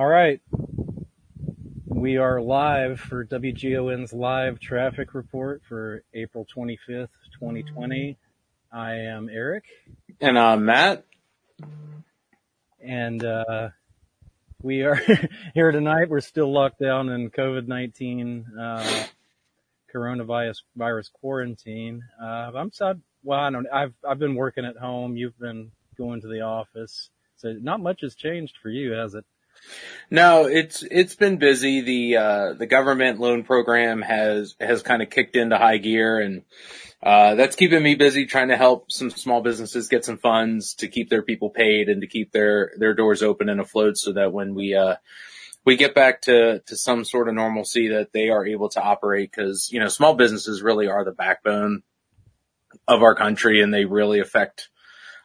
All right. We are live for WGON's live traffic report for April 25th, 2020. I am Eric. And I'm Matt. And uh, we are here tonight. We're still locked down in COVID-19 uh, coronavirus virus quarantine. Uh, I'm sad. Well, I don't. I've I've been working at home. You've been going to the office. So not much has changed for you, has it? No, it's it's been busy. The uh, the government loan program has has kind of kicked into high gear, and uh, that's keeping me busy trying to help some small businesses get some funds to keep their people paid and to keep their their doors open and afloat, so that when we uh, we get back to to some sort of normalcy, that they are able to operate because you know small businesses really are the backbone of our country, and they really affect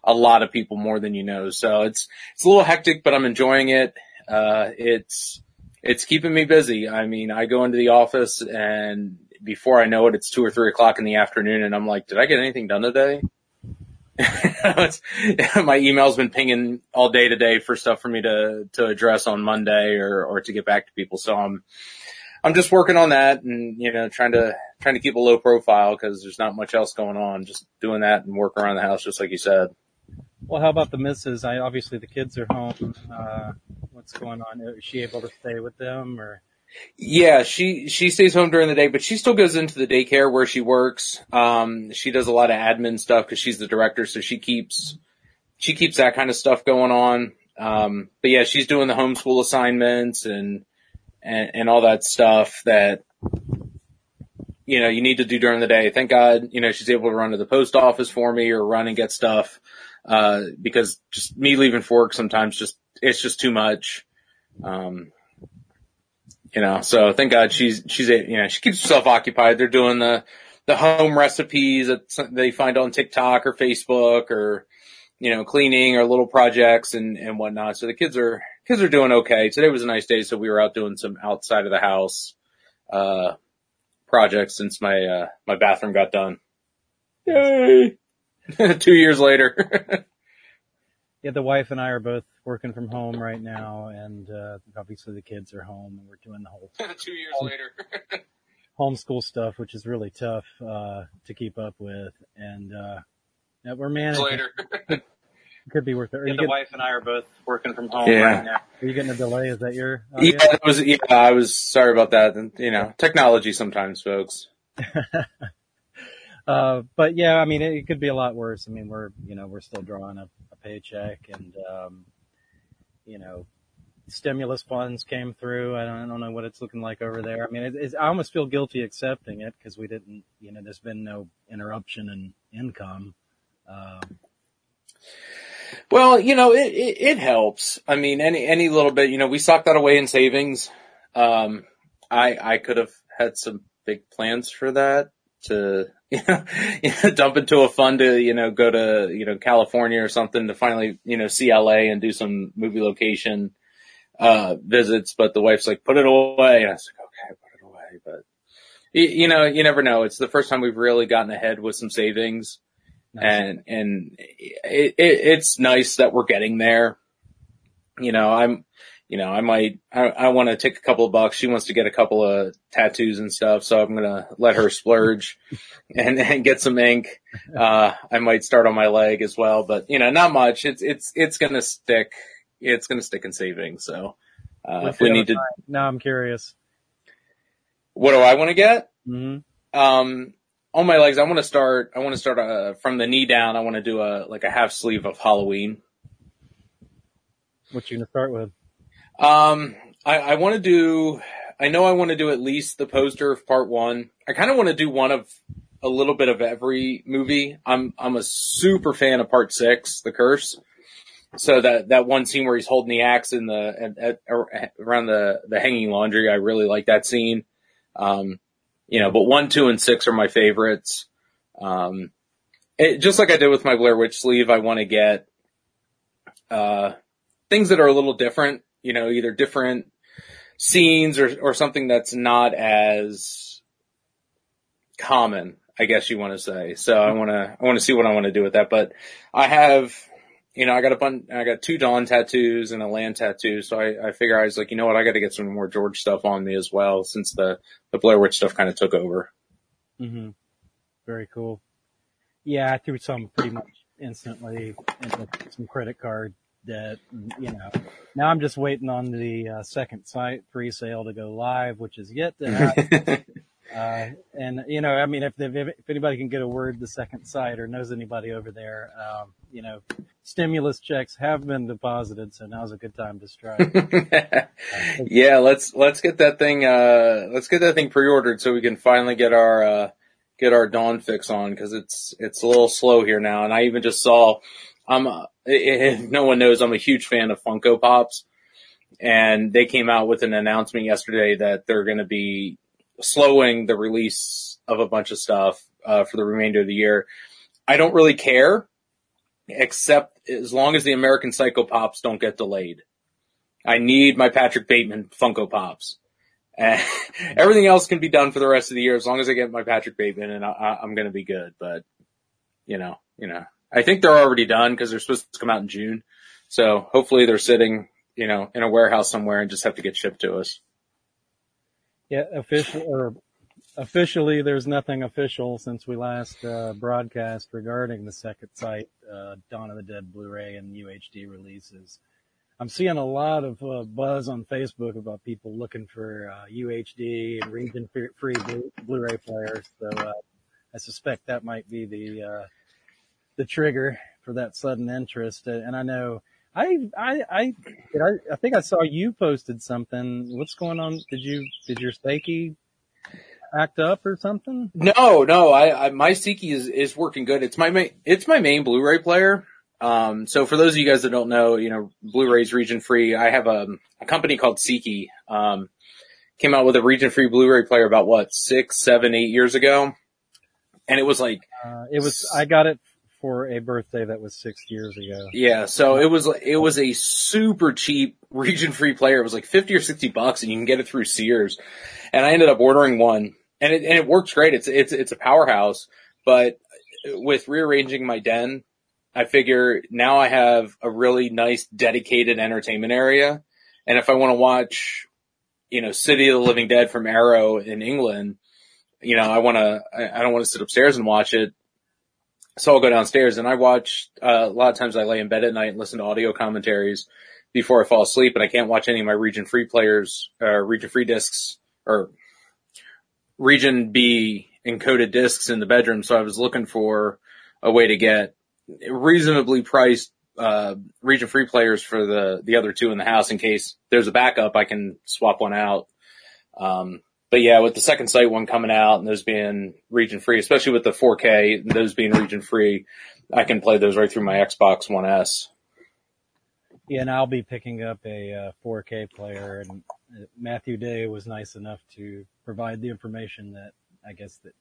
a lot of people more than you know. So it's it's a little hectic, but I'm enjoying it uh, it's, it's keeping me busy. I mean, I go into the office and before I know it, it's two or three o'clock in the afternoon and I'm like, did I get anything done today? my email's been pinging all day today for stuff for me to, to address on Monday or, or to get back to people. So I'm, I'm just working on that and, you know, trying to, trying to keep a low profile because there's not much else going on. Just doing that and work around the house, just like you said. Well, how about the missus? I obviously the kids are home. Uh, what's going on? Is she able to stay with them or? Yeah, she, she stays home during the day, but she still goes into the daycare where she works. Um, she does a lot of admin stuff because she's the director, so she keeps, she keeps that kind of stuff going on. Um, but yeah, she's doing the homeschool assignments and, and, and all that stuff that, you know, you need to do during the day. Thank God, you know, she's able to run to the post office for me or run and get stuff. Uh, because just me leaving for work sometimes just, it's just too much. Um, you know, so thank God she's, she's, a, you know, she keeps herself occupied. They're doing the, the home recipes that they find on TikTok or Facebook or, you know, cleaning or little projects and, and whatnot. So the kids are, kids are doing okay. Today was a nice day. So we were out doing some outside of the house, uh, projects since my, uh, my bathroom got done. Yay! Two years later. yeah, the wife and I are both working from home right now, and uh, obviously the kids are home, and we're doing the whole two years home, later homeschool stuff, which is really tough uh, to keep up with, and uh, yeah, we're managing. Later. could, could be worth it. Yeah, the get, wife and I are both working from home yeah. right now. Are you getting a delay? Is that your? Audio? Yeah, that was. Yeah, I was sorry about that. And you know, technology sometimes, folks. Uh, but yeah, I mean, it, it, could be a lot worse. I mean, we're, you know, we're still drawing a, a paycheck and, um, you know, stimulus funds came through. I don't, I don't know what it's looking like over there. I mean, it, I almost feel guilty accepting it because we didn't, you know, there's been no interruption in income. Um, well, you know, it, it, it helps. I mean, any, any little bit, you know, we socked that away in savings. Um, I, I could have had some big plans for that to, you know, dump into a fund to, you know, go to, you know, California or something to finally, you know, see LA and do some movie location, uh, visits. But the wife's like, put it away. And I was like, okay, put it away. But you, you know, you never know. It's the first time we've really gotten ahead with some savings. Nice. And, and it, it, it's nice that we're getting there. You know, I'm, you know, I might, I, I want to take a couple of bucks. She wants to get a couple of tattoos and stuff. So I'm going to let her splurge and, and get some ink. Uh, I might start on my leg as well, but you know, not much. It's, it's, it's going to stick. It's going to stick in savings. So, uh, if we need to. Now I'm curious. What do I want to get? Mm-hmm. Um, on my legs, I want to start, I want to start, uh, from the knee down. I want to do a, like a half sleeve of Halloween. What you going to start with? Um, I, I want to do, I know I want to do at least the poster of part one. I kind of want to do one of a little bit of every movie. I'm, I'm a super fan of part six, The Curse. so that, that one scene where he's holding the axe in the, at, at, around the, the hanging laundry, I really like that scene. Um, you know, but one, two, and six are my favorites. Um, it, just like I did with my Blair Witch sleeve, I want to get, uh, things that are a little different, you know, either different scenes or, or something that's not as common, I guess you want to say. So I want to, I want to see what I want to do with that, but I have, you know, I got a bunch, I got two Dawn tattoos and a land tattoo. So I, I figure I was like, you know what? I got to get some more George stuff on me as well since the, the Blair Witch stuff kind of took over. hmm Very cool. Yeah, I threw some pretty much instantly into some credit card And, you know, now I'm just waiting on the uh, Second Sight pre-sale to go live, which is yet to happen. uh, and you know, I mean, if, if, if anybody can get a word the Second Sight or knows anybody over there, um, you know, stimulus checks have been deposited, so now's a good time to strike. yeah, let's let's get that thing uh let's get that thing pre-ordered so we can finally get our uh get our dawn fix on because it's it's a little slow here now. And I even just saw I'm uh, if no one knows I'm a huge fan of Funko Pops, and they came out with an announcement yesterday that they're going to be slowing the release of a bunch of stuff uh, for the remainder of the year. I don't really care, except as long as the American Psycho Pops don't get delayed. I need my Patrick Bateman Funko Pops. Everything else can be done for the rest of the year as long as I get my Patrick Bateman and I, am going to be good. But you know, you know, I think they're already done because they're supposed to come out in June. So hopefully they're sitting, you know, in a warehouse somewhere and just have to get shipped to us. Yeah, official or officially, there's nothing official since we last uh, broadcast regarding the Second Sight, uh, Dawn of the Dead Blu-ray and UHD releases. I'm seeing a lot of uh, buzz on Facebook about people looking for UHD uh, and region-free Blu- ray players. So uh, I suspect that might be the uh, the trigger for that sudden interest. And I know I I I I, I think I saw you posted something. What's going on? Did you did your Seiki act up or something? No, no. I, I my Seiki is is working good. It's my main it's my main Blu-ray player. Um, so for those of you guys that don't know, you know, Blu-ray's region free. I have a, a company called Seiki, um, came out with a region free Blu-ray player about what, six, seven, eight years ago. And it was like, uh, it was, I got it for a birthday that was six years ago. Yeah. So it was, it was a super cheap region free player. It was like 50 or 60 bucks and you can get it through Sears. And I ended up ordering one and it, and it works great. It's, it's, it's a powerhouse, but with rearranging my den, I figure now I have a really nice dedicated entertainment area. And if I want to watch, you know, City of the Living Dead from Arrow in England, you know, I want to, I don't want to sit upstairs and watch it. So I'll go downstairs and I watch, uh, a lot of times I lay in bed at night and listen to audio commentaries before I fall asleep and I can't watch any of my region free players, uh, region free discs or region B encoded discs in the bedroom. So I was looking for a way to get reasonably priced uh, region free players for the the other two in the house in case there's a backup. I can swap one out. Um, but yeah, with the Second Sight one coming out and those being region free, especially with the 4K, those being region free, I can play those right through my Xbox One S. Yeah, and I'll be picking up a uh, 4K player, and uh, Matthew Day was nice enough to provide the information that I guess that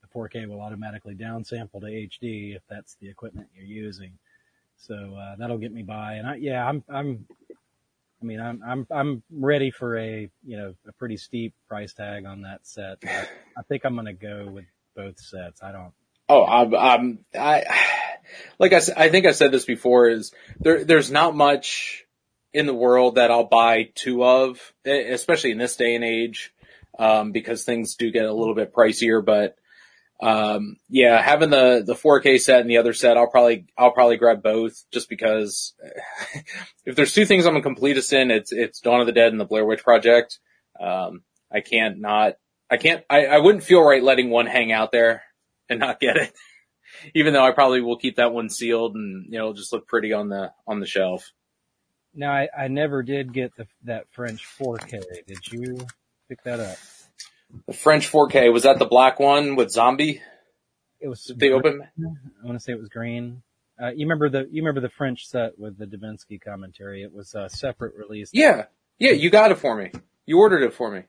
the 4K will automatically downsample to HD if that's the equipment you're using. So uh, that'll get me by. And I, yeah, I'm, I'm, I mean, I'm, I'm, I'm ready for a, you know, a pretty steep price tag on that set. I, I think I'm going to go with both sets. I don't. Oh, I'm, I'm, I, like I, I think I said this before is there, there's not much in the world that I'll buy two of, especially in this day and age, um, because things do get a little bit pricier, but um, yeah, having the, the 4K set and the other set, I'll probably, I'll probably grab both just because if there's two things I'm a completist in, it's, it's Dawn of the Dead and the Blair Witch Project. Um, I can't not, I can't, I, I wouldn't feel right letting one hang out there and not get it. Even though I probably will keep that one sealed and, you know, just look pretty on the, on the shelf. Now I, I never did get the, that French 4K. Did you pick that up? The French 4K was that the black one with zombie? It was the open. I want to say it was green. Uh, you remember the you remember the French set with the Davinsky commentary? It was a separate release. Yeah, yeah, you got it for me. You ordered it for me.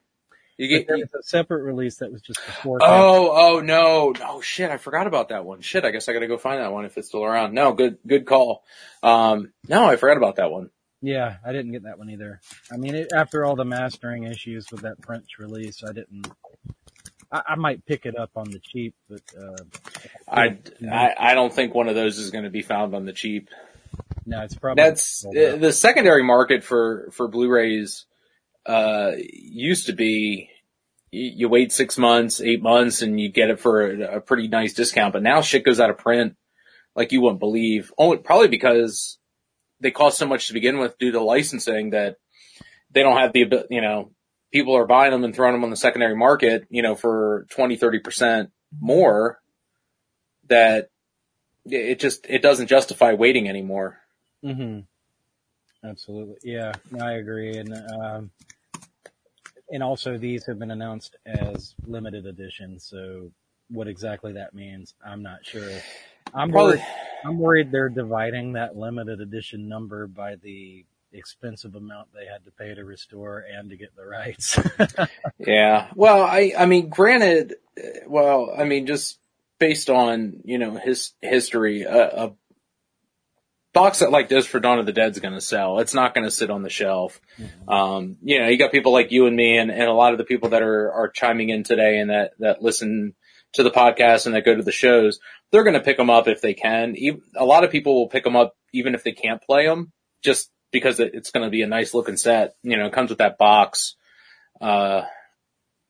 You get. You, a separate release that was just before. oh, oh no, no shit! I forgot about that one. Shit, I guess I gotta go find that one if it's still around. No, good, good call. Um, no, I forgot about that one. Yeah, I didn't get that one either. I mean, it, after all the mastering issues with that French release, I didn't. I, I might pick it up on the cheap, but uh, I, I, I don't think one of those is going to be found on the cheap. no, it's probably That's uh, the secondary market for for Blu-rays. Uh, used to be you, you wait six months, eight months, and you get it for a, a pretty nice discount. But now shit goes out of print like you wouldn't believe. Only probably because they cost so much to begin with due to licensing that they don't have the ability, you know people are buying them and throwing them on the secondary market you know for 20 30 percent more that it just it doesn't justify waiting anymore hmm Absolutely. Yeah, I agree. And, um, and also these have been announced as limited edition. So what exactly that means, I'm not sure. I'm Probably- worried, I'm worried they're dividing that limited edition number by the expensive amount they had to pay to restore and to get the rights. Yeah. Well, I, I mean, granted, uh, well, I mean, just based on, you know, his history, a, a box set like this for Dawn of the Dead is going to sell. It's not going to sit on the shelf. Um, you know, you got people like you and me and, and a lot of the people that are, are chiming in today and that, that listen to the podcast and that go to the shows. They're going to pick them up if they can. A lot of people will pick them up even if they can't play them just because it's going to be a nice looking set. You know, it comes with that box. Uh,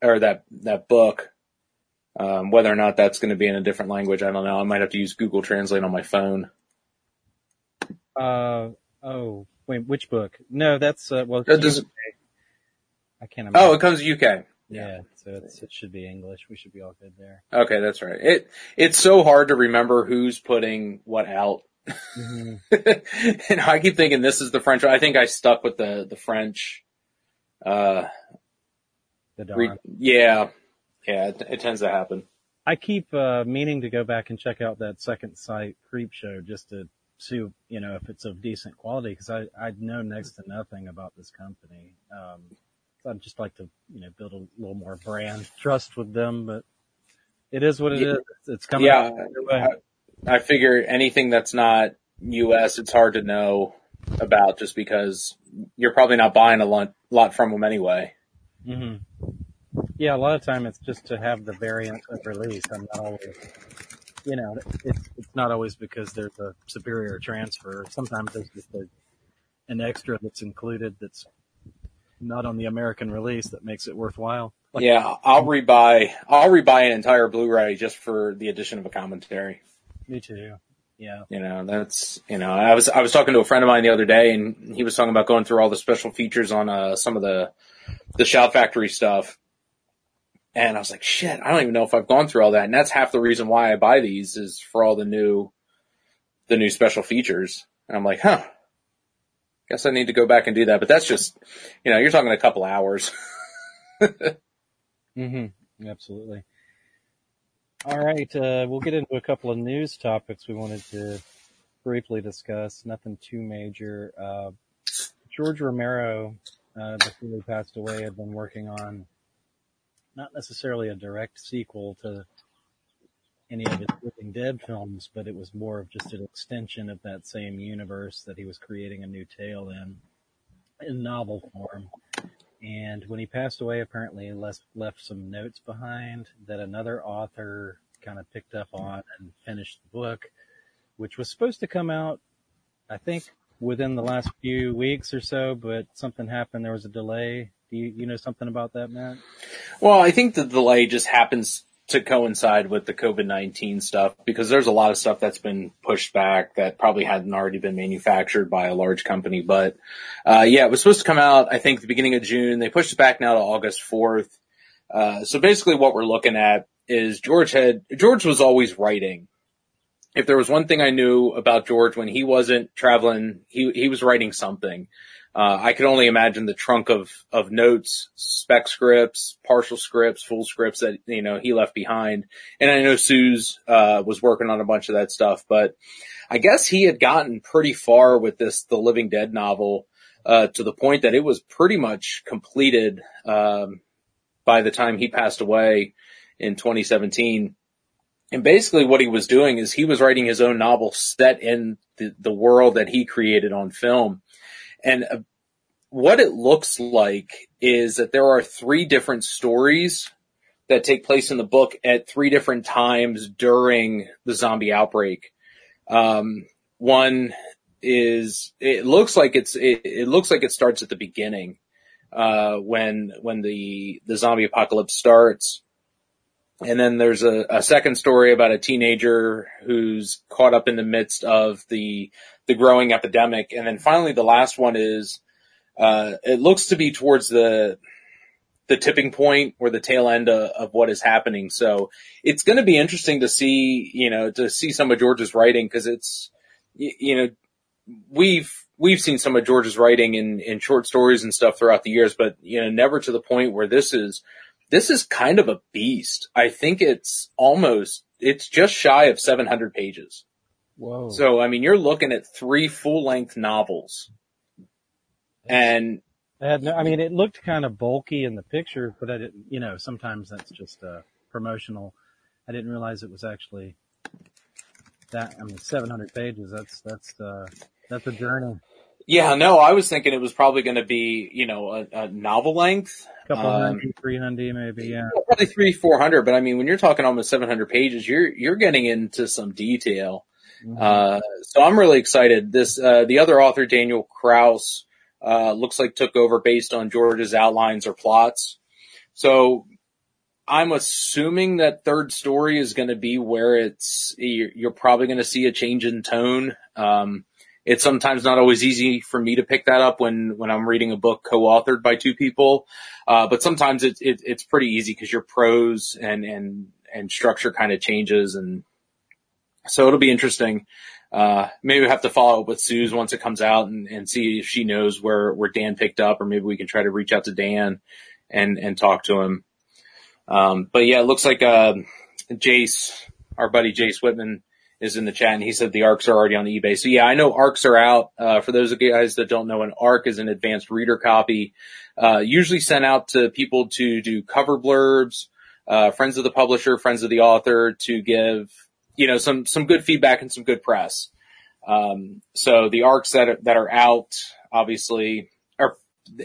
or that that book. Um, whether or not that's going to be in a different language, I don't know. I might have to use Google Translate on my phone. uh, oh, wait, which book? No, that's, uh, well, Uh, does-. I can't imagine. Oh, it comes UK. Yeah. So it's, it should be English. We should be all good there. Okay, that's right. It it's so hard to remember who's putting what out. Mhm. and I keep thinking this is the French. I think I stuck with the the French. Uh, The re- yeah, yeah. It, it tends to happen. I keep uh, meaning to go back and check out that Second Sight Creep Show just to see, you know, if it's of decent quality because I I know next to nothing about this company. Um, I'd just like to, you know, build a little more brand trust with them, but it is what it Yeah. is. It's, coming. Yeah, way. I figure anything that's not U.S., it's hard to know about just because you're probably not buying a lot, lot from them anyway. hmm Yeah, a lot of time it's just to have the variant of release. I'm not always, you know, it's it's not always because there's a superior transfer. Sometimes there's just a, an extra that's included that's not on the American release that makes it worthwhile. Like, yeah, I'll rebuy, I'll rebuy an entire Blu-ray just for the addition of a commentary. me too. Yeah. You know, that's, you know, I was, I was talking to a friend of mine the other day and he was talking about going through all the special features on, uh, some of the, the Shout Factory stuff. And I was like, shit, I don't even know if I've gone through all that. And that's half the reason why I buy these is for all the new, the new special features. And I'm like, huh, guess I need to go back and do that. But that's just, you know, you're talking a couple hours. mm-hmm. Absolutely. All right. Uh, we'll get into a couple of news topics we wanted to briefly discuss. Nothing too major. Uh, George Romero, uh, before he passed away, had been working on not necessarily a direct sequel to any of his Living Dead films, but it was more of just an extension of that same universe that he was creating a new tale in, in novel form. And when he passed away, apparently left, left some notes behind that another author kind of picked up on and finished the book, which was supposed to come out, I think, within the last few weeks or so, but something happened. There was a delay. Do you, you know something about that, Matt? Well, I think the delay just happens to coincide with the COVID-19 stuff because there's a lot of stuff that's been pushed back that probably hadn't already been manufactured by a large company. But, uh, yeah, it was supposed to come out, I think the beginning of June. They pushed it back now to August 4th. Uh, so basically what we're looking at is George had, George was always writing. if there was one thing I knew about George when he wasn't traveling, he, he was writing something. Uh, I could only imagine the trunk of, of notes, spec scripts, partial scripts, full scripts that, you know, he left behind. And I know Suze, uh, was working on a bunch of that stuff, but I guess he had gotten pretty far with this, the Living Dead novel, uh, to the point that it was pretty much completed, um, by the time he passed away in 2017. And basically what he was doing is he was writing his own novel set in the, the world that he created on film. And uh, what it looks like is that there are three different stories that take place in the book at three different times during the zombie outbreak. Um, one is, it looks like it's, it, it, looks like it starts at the beginning, uh, when, when the, the zombie apocalypse starts. And then there's a, a second story about a teenager who's caught up in the midst of the, the growing epidemic. And then finally the last one is, uh, it looks to be towards the, the tipping point or the tail end of, of what is happening. So it's going to be interesting to see, you know, to see some of George's writing because it's, you, you know, we've, we've seen some of George's writing in, in short stories and stuff throughout the years, but you know, never to the point where this is, this is kind of a beast. I think it's almost, it's just shy of 700 pages. Whoa. So, I mean, you're looking at three full length novels and I had no, I mean, it looked kind of bulky in the picture, but I didn't, you know, sometimes that's just, uh, promotional. I didn't realize it was actually that, I mean, 700 pages. That's, that's, uh, that's a journey. Yeah, no, I was thinking it was probably going to be, you know, a, a novel length. Couple um, hundred, three hundred, maybe, yeah. Probably three, four hundred. But I mean, when you're talking almost 700 pages, you're, you're getting into some detail. Mm-hmm. Uh, so I'm really excited. This, uh, the other author, Daniel Kraus, uh, looks like took over based on George's outlines or plots. So I'm assuming that third story is going to be where it's, you're, you're probably going to see a change in tone. Um, it's sometimes not always easy for me to pick that up when, when I'm reading a book co-authored by two people. Uh, but sometimes it's, it, it's pretty easy because your prose and, and, and structure kind of changes. And so it'll be interesting. Uh, maybe we have to follow up with Suze once it comes out and, and see if she knows where, where Dan picked up or maybe we can try to reach out to Dan and, and talk to him. Um, but yeah, it looks like, uh, Jace, our buddy Jace Whitman is in the chat and he said the arcs are already on eBay. So yeah, I know arcs are out. Uh, for those of you guys that don't know, an arc is an advanced reader copy, uh, usually sent out to people to do cover blurbs, uh, friends of the publisher, friends of the author to give you know, some, some good feedback and some good press. Um, so the arcs that are, that are out, obviously, are,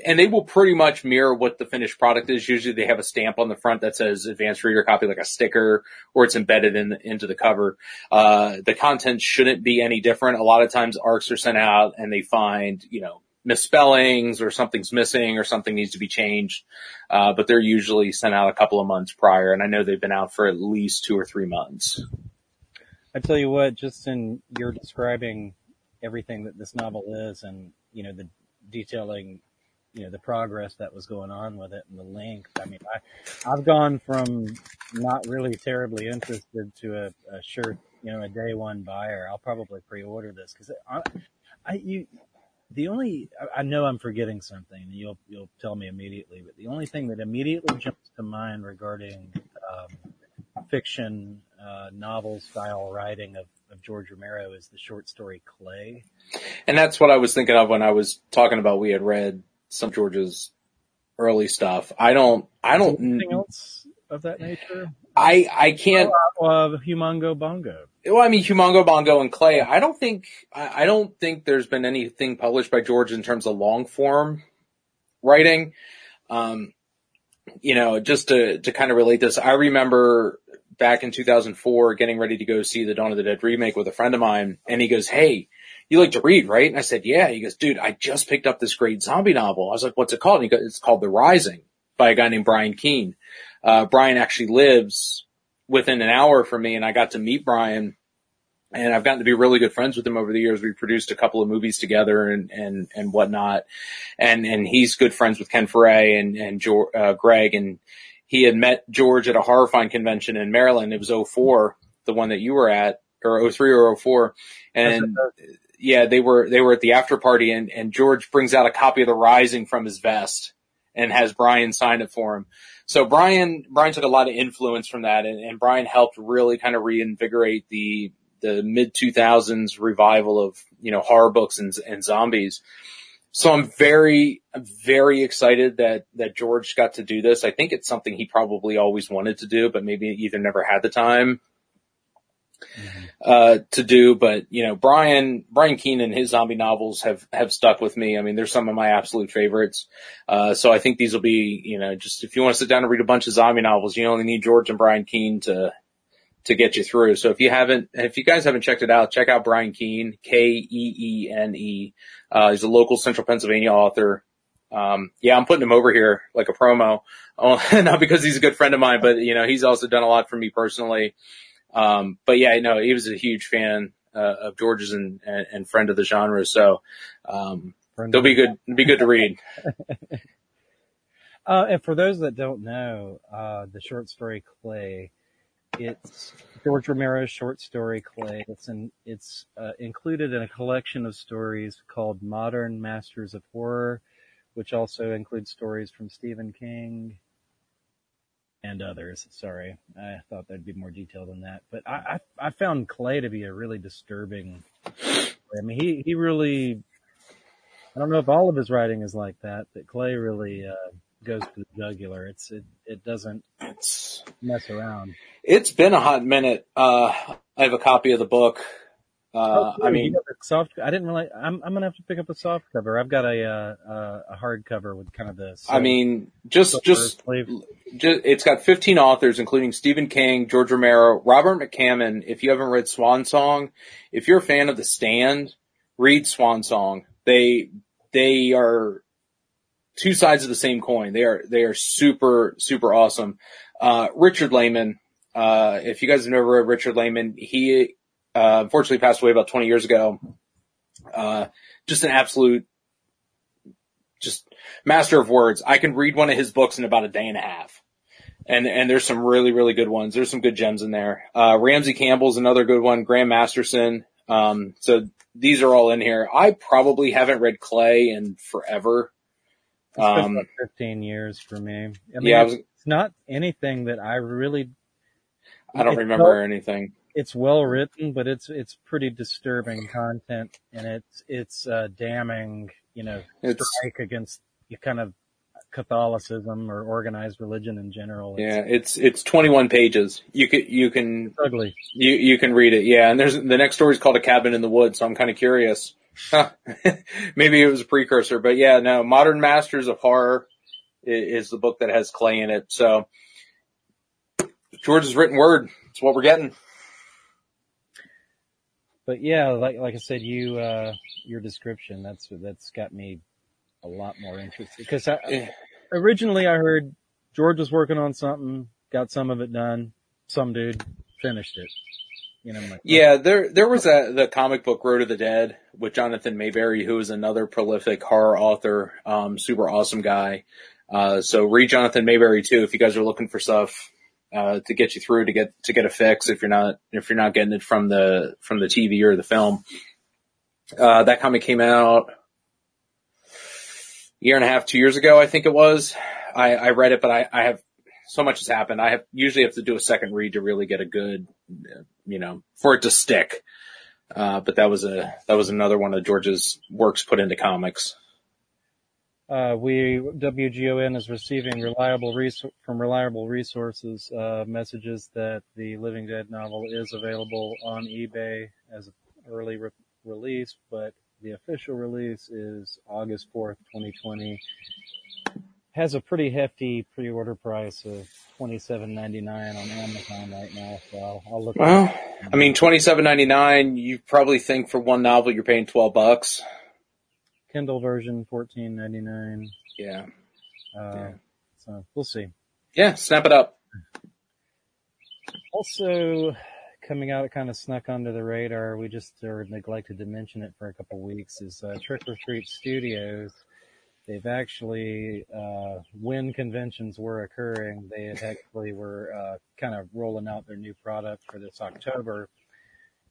and they will pretty much mirror what the finished product is. Usually they have a stamp on the front that says advanced reader copy, like a sticker, or it's embedded in into the cover. Uh, the content shouldn't be any different. A lot of times arcs are sent out and they find, you know, misspellings or something's missing or something needs to be changed. Uh, but they're usually sent out a couple of months prior. And I know they've been out for at least two or three months. I tell you what, just in your describing everything that this novel is and, you know, the detailing, you know, the progress that was going on with it and the length. I mean, I, I've gone from not really terribly interested to a, a sure, you know, a day one buyer. I'll probably pre-order this because I, I, you, the only, I know I'm forgetting something and you'll, you'll tell me immediately, but the only thing that immediately jumps to mind regarding, um, fiction uh, novel style writing of, of George Romero is the short story Clay. And that's what I was thinking of when I was talking about we had read some George's early stuff. I don't, I don't. Anything else of that nature? I, I can't. Uh, uh, Humongo Bongo. Well, I mean, Humongo Bongo and Clay. I don't think, I, I don't think there's been anything published by George in terms of long form writing. Um, you know, just to, to kind of relate this, I remember back in 2004 getting ready to go see the Dawn of the Dead remake with a friend of mine and he goes, Hey, you like to read, right? And I said, yeah. He goes, dude, I just picked up this great zombie novel. I was like, what's it called? And he goes, it's called The Rising by a guy named Brian Keene. Uh, Brian actually lives within an hour from me and I got to meet Brian and I've gotten to be really good friends with him over the years. We produced a couple of movies together and, and, and whatnot. And, and he's good friends with Ken Foree and, and George, uh, Greg and he had met George at a Horrorfind convention in Maryland. It was 04, the one that you were at. or 03 or 04. And yeah, they were, they were at the after party and, and George brings out a copy of The Rising from his vest and has Brian sign it for him. So Brian, Brian took a lot of influence from that and, and Brian helped really kind of reinvigorate the, the mid 2000s revival of, you know, horror books and, and zombies. So I'm very, very excited that, that George got to do this. I think it's something he probably always wanted to do, but maybe either never had the time uh, to do. But you know, Brian Brian Keene and his zombie novels have have stuck with me. I mean, they're some of my absolute favorites. Uh, so I think these will be you know just if you want to sit down and read a bunch of zombie novels, you only need George and Brian Keene to to get you through. So if you haven't, if you guys haven't checked it out, check out Brian Keene, K-E-E-N-E. Uh, he's a local central Pennsylvania author. Um, yeah, I'm putting him over here like a promo, oh, not because he's a good friend of mine, but you know, he's also done a lot for me personally. Um, but yeah, no, he was a huge fan, uh, of George's and, and, and, friend of the genre. So, um, they'll be good, be good to read. uh, and for those that don't know, uh, the short story Clay, it's George Romero's short story Clay. It's in, it's, uh, included in a collection of stories called Modern Masters of Horror, which also includes stories from Stephen King, and others. Sorry, I thought there'd be more detail than that. But I, I, I found Clay to be a really disturbing. I mean, he he really. I don't know if all of his writing is like that, but Clay really uh, goes to the jugular. It's it it doesn't it's, mess around. It's been a hot minute. Uh, I have a copy of the book. Uh, oh, I mean, soft. I didn't really. I'm I'm gonna have to pick up a soft cover. I've got a uh, a hard cover with kind of the. I mean, just just, just it's got 15 authors, including Stephen King, George Romero, Robert McCammon. If you haven't read Swan Song, if you're a fan of The Stand, read Swan Song. They they are two sides of the same coin. They are they are super super awesome. Uh, Richard Laymon. Uh, if you guys have never read Richard Laymon, he uh, unfortunately passed away about 20 years ago. Uh, just an absolute, just master of words. I can read one of his books in about a day and a half. And, and there's some really, really good ones. There's some good gems in there. Uh, Ramsey Campbell's another good one. Graham Masterton. Um, so these are all in here. I probably haven't read Clay in forever. Um, 15 years for me. I mean, yeah, was, it's not anything that I really. I don't remember anything it's well written, but it's it's pretty disturbing content, and it's it's uh, damning, you know, it's, strike against you kind of Catholicism or organized religion in general. It's, yeah, it's it's 21 pages. You can you can ugly. You you can read it. Yeah, and there's the next story is called A Cabin in the Woods, so I'm kind of curious. Maybe it was a precursor, but yeah, no. Modern Masters of Horror is, the book that has Clay in it. So George's written word. It's what we're getting but yeah, like like I said, you uh, your description that's that's got me a lot more interested because I, originally I heard George was working on something, got some of it done, some dude finished it. You know, like, yeah, there there was a the comic book Road of the Dead with Jonathan Maberry, who is another prolific horror author, um, super awesome guy. Uh, so read Jonathan Maberry too if you guys are looking for stuff uh, to get you through to get to get a fix if you're not if you're not getting it from the from the TV or the film. Uh, that comic came out year and a half, two years ago, I think it was. I, I read it, but I, I have so much has happened. I have usually have to do a second read to really get a good, you know, for it to stick. Uh, but that was a that was another one of George's works put into comics. Uh, we WGON is receiving reliable res- from reliable resources uh, messages that the Living Dead novel is available on eBay as an early re- release, but the official release is August 4th, 2020. Has a pretty hefty pre-order price of twenty seven ninety nine on Amazon right now, so I'll, I'll look. Well, I mean, twenty seven ninety nine. You probably think for one novel you're paying twelve bucks. Kindle version, fourteen ninety nine. Yeah. Uh, yeah. So we'll see. Yeah, snap it up. Also, coming out, it kind of snuck under the radar. We just or neglected to mention it for a couple weeks. Is uh, Trick or Treat Studios. They've actually, uh, when conventions were occurring, they actually were uh, kind of rolling out their new product for this October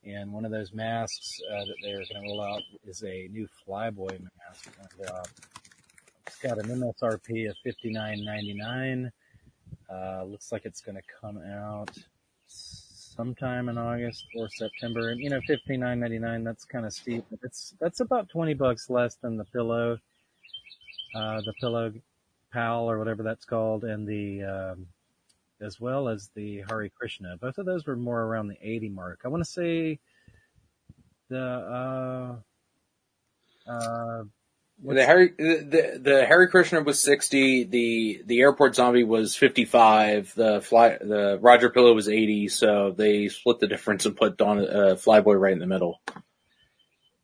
and one of those masks uh, that they're going to roll out is a new Flyboy mask. And, uh, it's got an MSRP of fifty nine ninety nine. Uh, looks like it's going to come out sometime in August or September. And you know, fifty nine ninety nine. That's kind of steep, it's that's about twenty bucks less than the pillow, uh, the pillow pal or whatever that's called, and the um, as well as the Hare Krishna. Both of those were more around the eighty mark. I want to say the uh, uh, The Harry the, the the Hare Krishna was sixty. The the airport zombie was fifty five. The fly the Roger Pillow was eighty. So they split the difference and put Don uh, Flyboy right in the middle.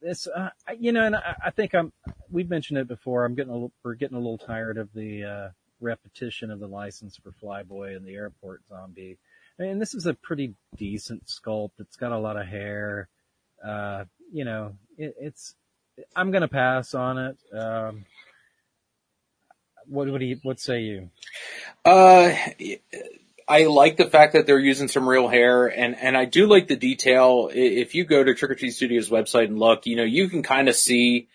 It's uh, you know, and I, I think I'm. We've mentioned it before. I'm getting a little, we're getting a little tired of the uh, repetition of the license for Flyboy and the Airport Zombie. I mean, this is a pretty decent sculpt. It's got a lot of hair. Uh, you know, it, it's. I'm gonna pass on it. Um, what what do you what say you? Uh, I like the fact that they're using some real hair, and and I do like the detail. If you go to Trick or Treat Studios website and look, you know you can kind of see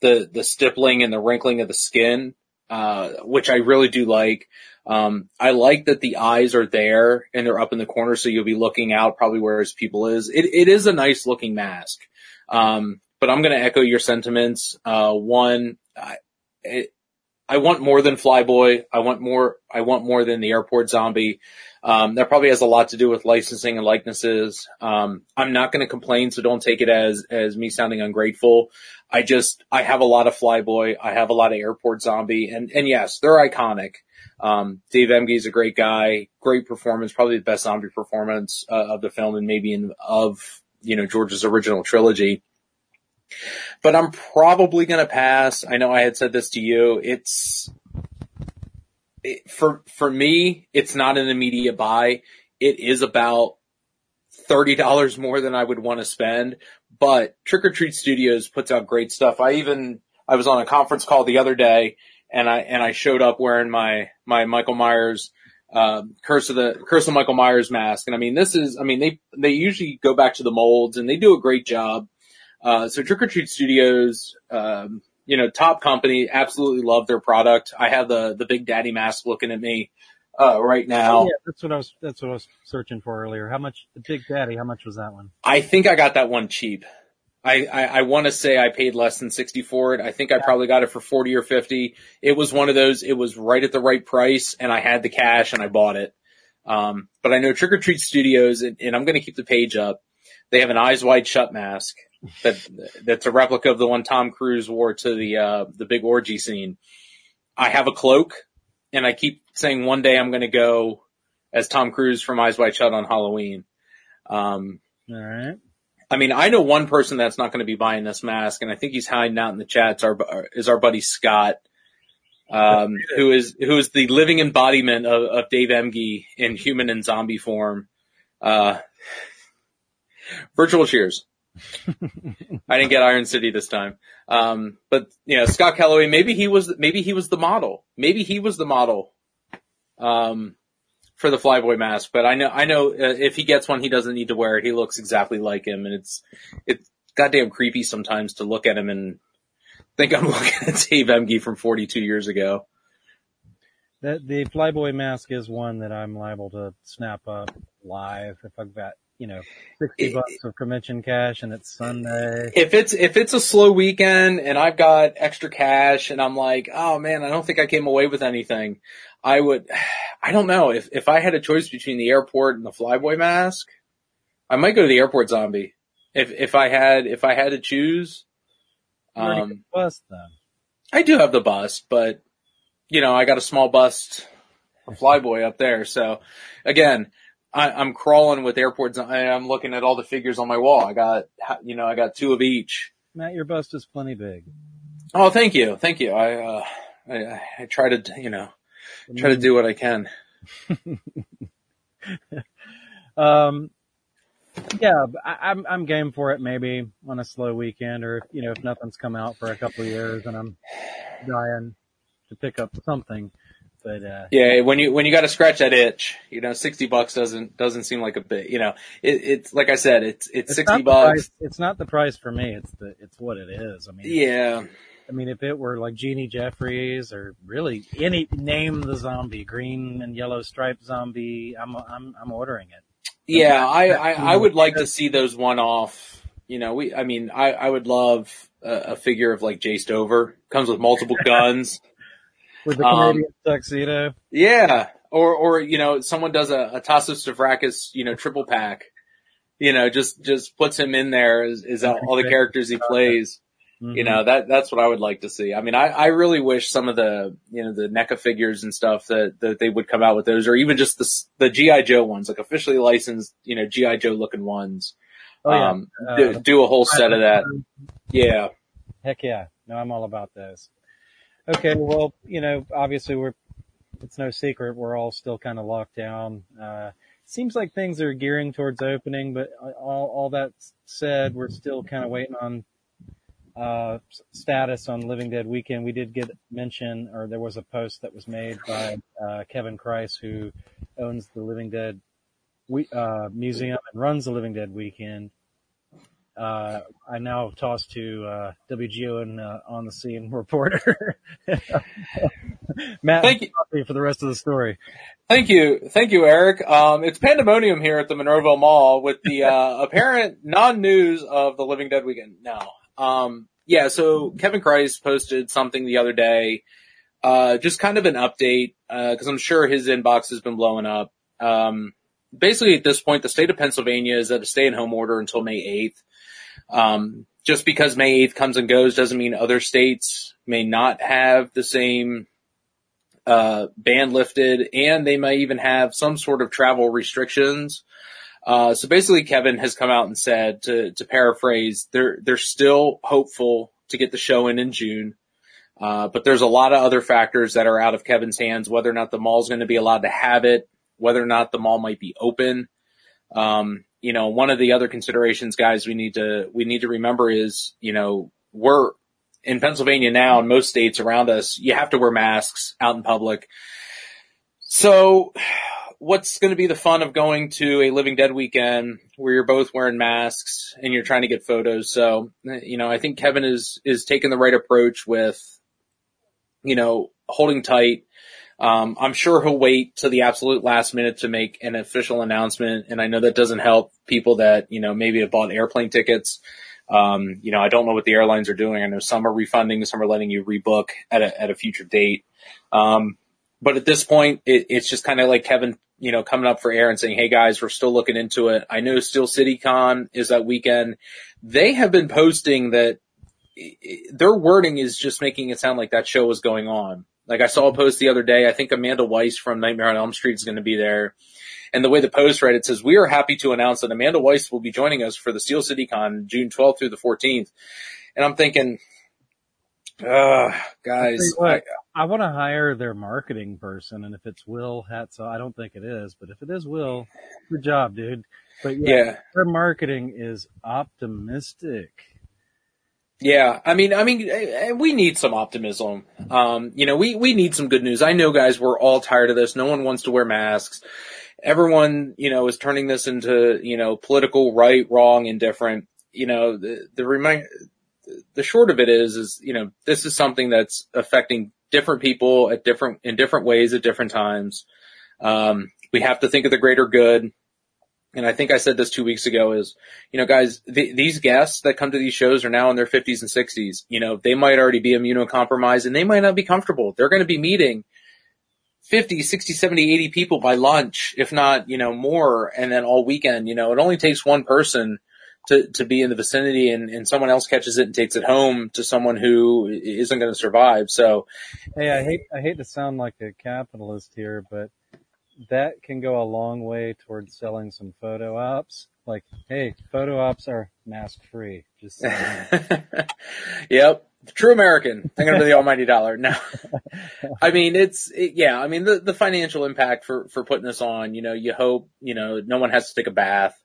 the the stippling and the wrinkling of the skin, uh, which I really do like. Um, I like that the eyes are there and they're up in the corner, so you'll be looking out probably where his pupil is. It it is a nice looking mask. Um, but I'm going to echo your sentiments. Uh, one, I, it, I want more than Flyboy. I want more. I want more than the airport zombie. Um, that probably has a lot to do with licensing and likenesses. Um, I'm not going to complain, so don't take it as as me sounding ungrateful. I just I have a lot of Flyboy. I have a lot of airport zombie, and and yes, they're iconic. Um, Dave Emge is a great guy, great performance, probably the best zombie performance uh, of the film, and maybe in of you know George's original trilogy but I'm probably going to pass. I know I had said this to you. It's it, for for me, it's not an immediate buy. It is about thirty dollars more than I would want to spend. But Trick or Treat Studios puts out great stuff. I even I was on a conference call the other day, and I and I showed up wearing my my Michael Myers uh, Curse of the Curse of Michael Myers mask. And I mean, this is I mean they they usually go back to the molds and they do a great job. Uh, so Trick or Treat Studios, um, you know, top company, absolutely love their product. I have the, the Big Daddy mask looking at me, uh, right now. Yeah, that's what I was. That's what I was searching for earlier. How much? The Big Daddy. How much was that one? I think I got that one cheap. I, I, I want to say I paid less than 60 for it. I think I probably got it for 40 or 50. It was one of those, it was right at the right price and I had the cash and I bought it. Um, but I know Trick or Treat Studios and, and I'm going to keep the page up. They have an eyes wide shut mask that, that's a replica of the one Tom Cruise wore to the, uh, the big orgy scene. I have a cloak and I keep saying one day I'm going to go as Tom Cruise from Eyes Wide Shut on Halloween. Um, All right. I mean, I know one person that's not going to be buying this mask, and I think he's hiding out in the chats. Our is our buddy Scott, um, who is who is the living embodiment of, of Dave Emge in human and zombie form. Uh, virtual cheers. I didn't get Iron City this time, um, but you know Scott Calloway. Maybe he was maybe he was the model. Maybe he was the model. Um, for the Flyboy mask, but I know, I know uh, if he gets one, he doesn't need to wear it. He looks exactly like him and it's, it's goddamn creepy sometimes to look at him and think I'm looking at Dave Emge from 42 years ago. The the Flyboy mask is one that I'm liable to snap up live if I've got you know sixty It- bucks of convention cash and it's Sunday. If it's, if it's a slow weekend and I've got extra cash and I'm like, oh man, I don't think I came away with anything. I would, I don't know if, if I had a choice between the airport and the Flyboy mask, I might go to the airport zombie. If, if I had, if I had to choose, um, got then. I do have the bus, but you know, I got a small bust Flyboy up there. So again, I, I'm crawling with airports. I'm looking at all the figures on my wall. I got, you know, I got two of each. Matt, your bust is plenty big. Oh, thank you. Thank you. I, uh, I, I try to, you know, try to do what I can. Um, yeah, I, I'm I'm game for it. Maybe on a slow weekend, or if, you know, if nothing's come out for a couple of years and I'm dying to pick up something. But uh, Yeah, when you when you got to scratch that itch, you know, sixty bucks doesn't doesn't seem like a bit. You know, it, it's like I said, it's it's, it's sixty bucks. price- It's not the price for me. It's the it's what it is. I mean, Yeah, I mean, if it were like Jeannie Jeffries or really any name the zombie, green and yellow striped zombie, I'm I'm I'm ordering it. yeah. I, I I would like to see those one off. You know, we. I mean, I I would love a, a figure of like Jay Stover comes with multiple guns. With the Um, Canadian tuxedo. Yeah, or or you know, someone does a, a Taso Stavrakis, you know, triple pack. You know, just just puts him in there is, as all, the characters he plays. You Mhm. know, that that's what I would like to see. I mean, I I really wish some of the you know the NECA figures and stuff that that they would come out with those, or even just the the GI Joe ones, like officially licensed, you know, GI Joe looking ones. Oh, yeah. Um, Uh, do, do a whole set of that. Yeah. Heck yeah. No, I'm all about those. Okay. Well, you know, obviously we're, it's no secret we're all still kind of locked down. Uh, seems like things are gearing towards opening, but all, all that said, we're still kind of waiting on, uh, status on Living Dead weekend. We did get mention, or there was a post that was made by, uh, Kevin Kriess, who owns the Living Dead we, uh, museum and runs the Living Dead weekend uh, I now toss to uh, WGON uh, on the scene reporter Matt Thank you. for the rest of the story. Thank you. Thank you, Eric. Um, it's pandemonium here at the Minerva Mall with the, uh, apparent non-news of the Living Dead weekend. No. Um, yeah, so Kevin Kriess posted something the other day, uh, just kind of an update, uh, cause I'm sure his inbox has been blowing up. Um, basically at this point, the state of Pennsylvania is at a stay at home order until May 8th. Um, just because May 8th comes and goes doesn't mean other states may not have the same uh, ban lifted and they may even have some sort of travel restrictions. Uh, so basically Kevin has come out and said to, to paraphrase, they're, they're still hopeful to get the show in in June. Uh, but there's a lot of other factors that are out of Kevin's hands, whether or not the mall's going to be allowed to have it, whether or not the mall might be open. Um, you know, one of the other considerations, guys, we need to, we need to remember is, you know, we're in Pennsylvania now and most states around us, you have to wear masks out in public. So what's going to be the fun of going to a Living Dead weekend where you're both wearing masks and you're trying to get photos? So, you know, I think Kevin is, is taking the right approach with, you know, holding tight. Um, I'm sure he'll wait to the absolute last minute to make an official announcement. And I know that doesn't help people that, you know, maybe have bought airplane tickets. Um, you know, I don't know what the airlines are doing. I know some are refunding, some are letting you rebook at a, at a future date. Um, but at this point, it, it's just kind of like Kevin, you know, coming up for air and saying, Hey guys, we're still looking into it. I know Steel City Con is that weekend. They have been posting that their wording is just making it sound like that show was going on. Like I saw a post the other day. I think Amanda Wyss from Nightmare on Elm Street is going to be there. And the way the post read, it says, we are happy to announce that Amanda Wyss will be joining us for the Steel City Con June 12th through the 14th. And I'm thinking, uh, guys, Tell you what, I- I want to hire their marketing person, and if it's Will Hatzel, I don't think it is, but if it is Will, good job, dude. But yeah, yeah. their marketing is optimistic. Yeah, I mean, I mean, eh, eh, we need some optimism. Um, you know, we we need some good news. I know, guys, we're all tired of this. No one wants to wear masks. Everyone, you know, is turning this into, you know, political right, wrong, indifferent. You know, the the remind, the short of it is, is you know, this is something that's affecting different people at different in different ways at different times. Um, we have to think of the greater good and I think I said this two weeks ago is, you know, guys, th- these guests that come to these shows are now in their 50s and 60s. You know, they might already be immunocompromised and they might not be comfortable. They're going to be meeting 50, 60, 70, 80 people by lunch, if not, you know, more. And then all weekend, you know, it only takes one person to, to be in the vicinity and, and someone else catches it and takes it home to someone who isn't going to survive. So Hey, I hate I hate to sound like a capitalist here, but that can go a long way towards selling some photo ops. Like, hey, photo ops are mask free. Just yep. True American. Thinking of the almighty dollar. No. I mean, it's, it, yeah, I mean, the, the financial impact for, for putting this on, you know, you hope, you know, no one has to take a bath,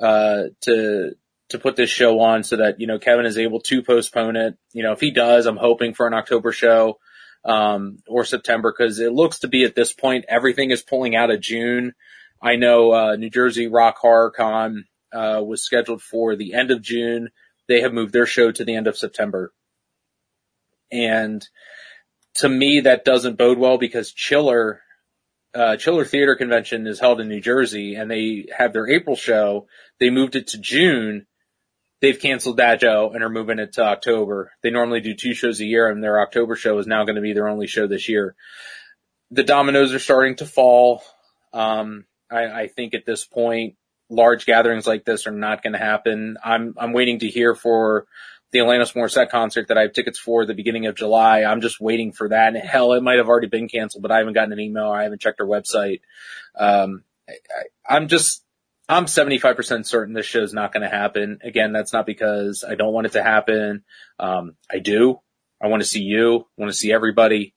uh, to, to put this show on so that, you know, Kevin is able to postpone it. You know, if he does, I'm hoping for an October show. Um, or September because it looks to be at this point everything is pulling out of June. I know uh, New Jersey Rock Horror Con uh, was scheduled for the end of June. They have moved their show to the end of September, and to me that doesn't bode well because Chiller uh, Chiller Theater Convention is held in New Jersey and they have their April show. They moved it to June. They've canceled that show and are moving it to October. They normally do two shows a year and their October show is now going to be their only show this year. The dominoes are starting to fall. Um, I, I think at this point, large gatherings like this are not going to happen. I'm, I'm waiting to hear for the Alanis Morissette concert that I have tickets for the beginning of July. I'm just waiting for that. And hell, it might have already been canceled, but I haven't gotten an email. I haven't checked their website. Um, I, I'm just, I'm 75% certain this show is not going to happen. Again, that's not because I don't want it to happen. Um, I do. I want to see you. I want to see everybody.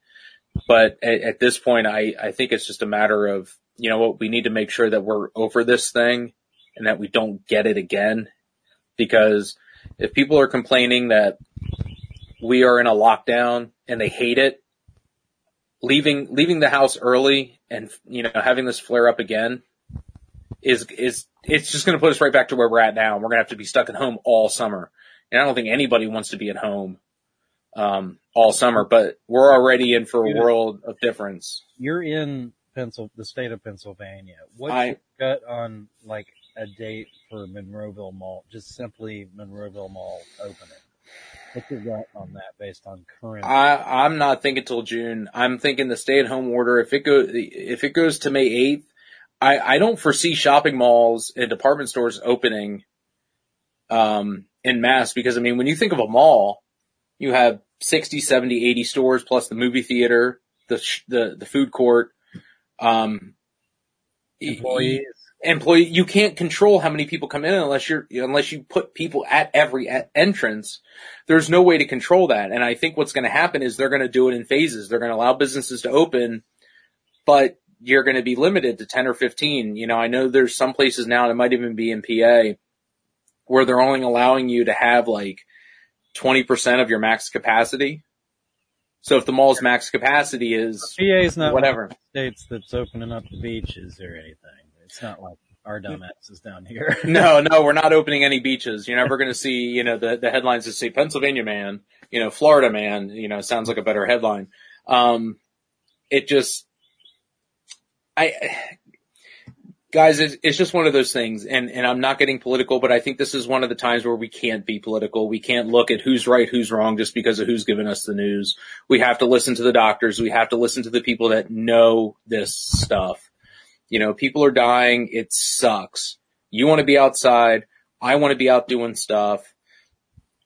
But at, at this point, I, I think it's just a matter of, you know what, we need to make sure that we're over this thing and that we don't get it again because if people are complaining that we are in a lockdown and they hate it, leaving leaving the house early and you know having this flare up again is is it's just going to put us right back to where we're at now. And We're going to have to be stuck at home all summer, and I don't think anybody wants to be at home um, all summer. But we're already in for a world of difference. You're in Pencil, the state of Pennsylvania. What's I- your gut on like a date for Monroeville Mall? Just simply Monroeville Mall opening. What's your gut on that based on current? I, I'm not thinking till June. I'm thinking the stay at home order. If it goes, if it goes to May 8th, I, I don't foresee shopping malls and department stores opening, um, in mass because I mean, when you think of a mall, you have 60, 70, 80 stores plus the movie theater, the, sh- the, the food court, um, Employees. employee, you can't control how many people come in unless you're, unless you put people at every entrance. There's no way to control that. And I think what's going to happen is they're going to do it in phases. They're going to allow businesses to open, but you're going to be limited to 10 or 15. You know, I know there's some places now, it might even be in PA, where they're only allowing you to have like 20% of your max capacity. So if the mall's max capacity is PA is not whatever. one of the states that's opening up the beaches or anything. It's not like our dumbasses down here. no, no, we're not opening any beaches. You're never going to see, you know, the, the headlines that say Pennsylvania man, you know, Florida man, you know, sounds like a better headline. Um, it just, I, guys, it's, just one of those things and, and I'm not getting political, but I think this is one of the times where we can't be political. We can't look at who's right, who's wrong just because of who's giving us the news. We have to listen to the doctors. We have to listen to the people that know this stuff. You know, people are dying. It sucks. You want to be outside. I want to be out doing stuff.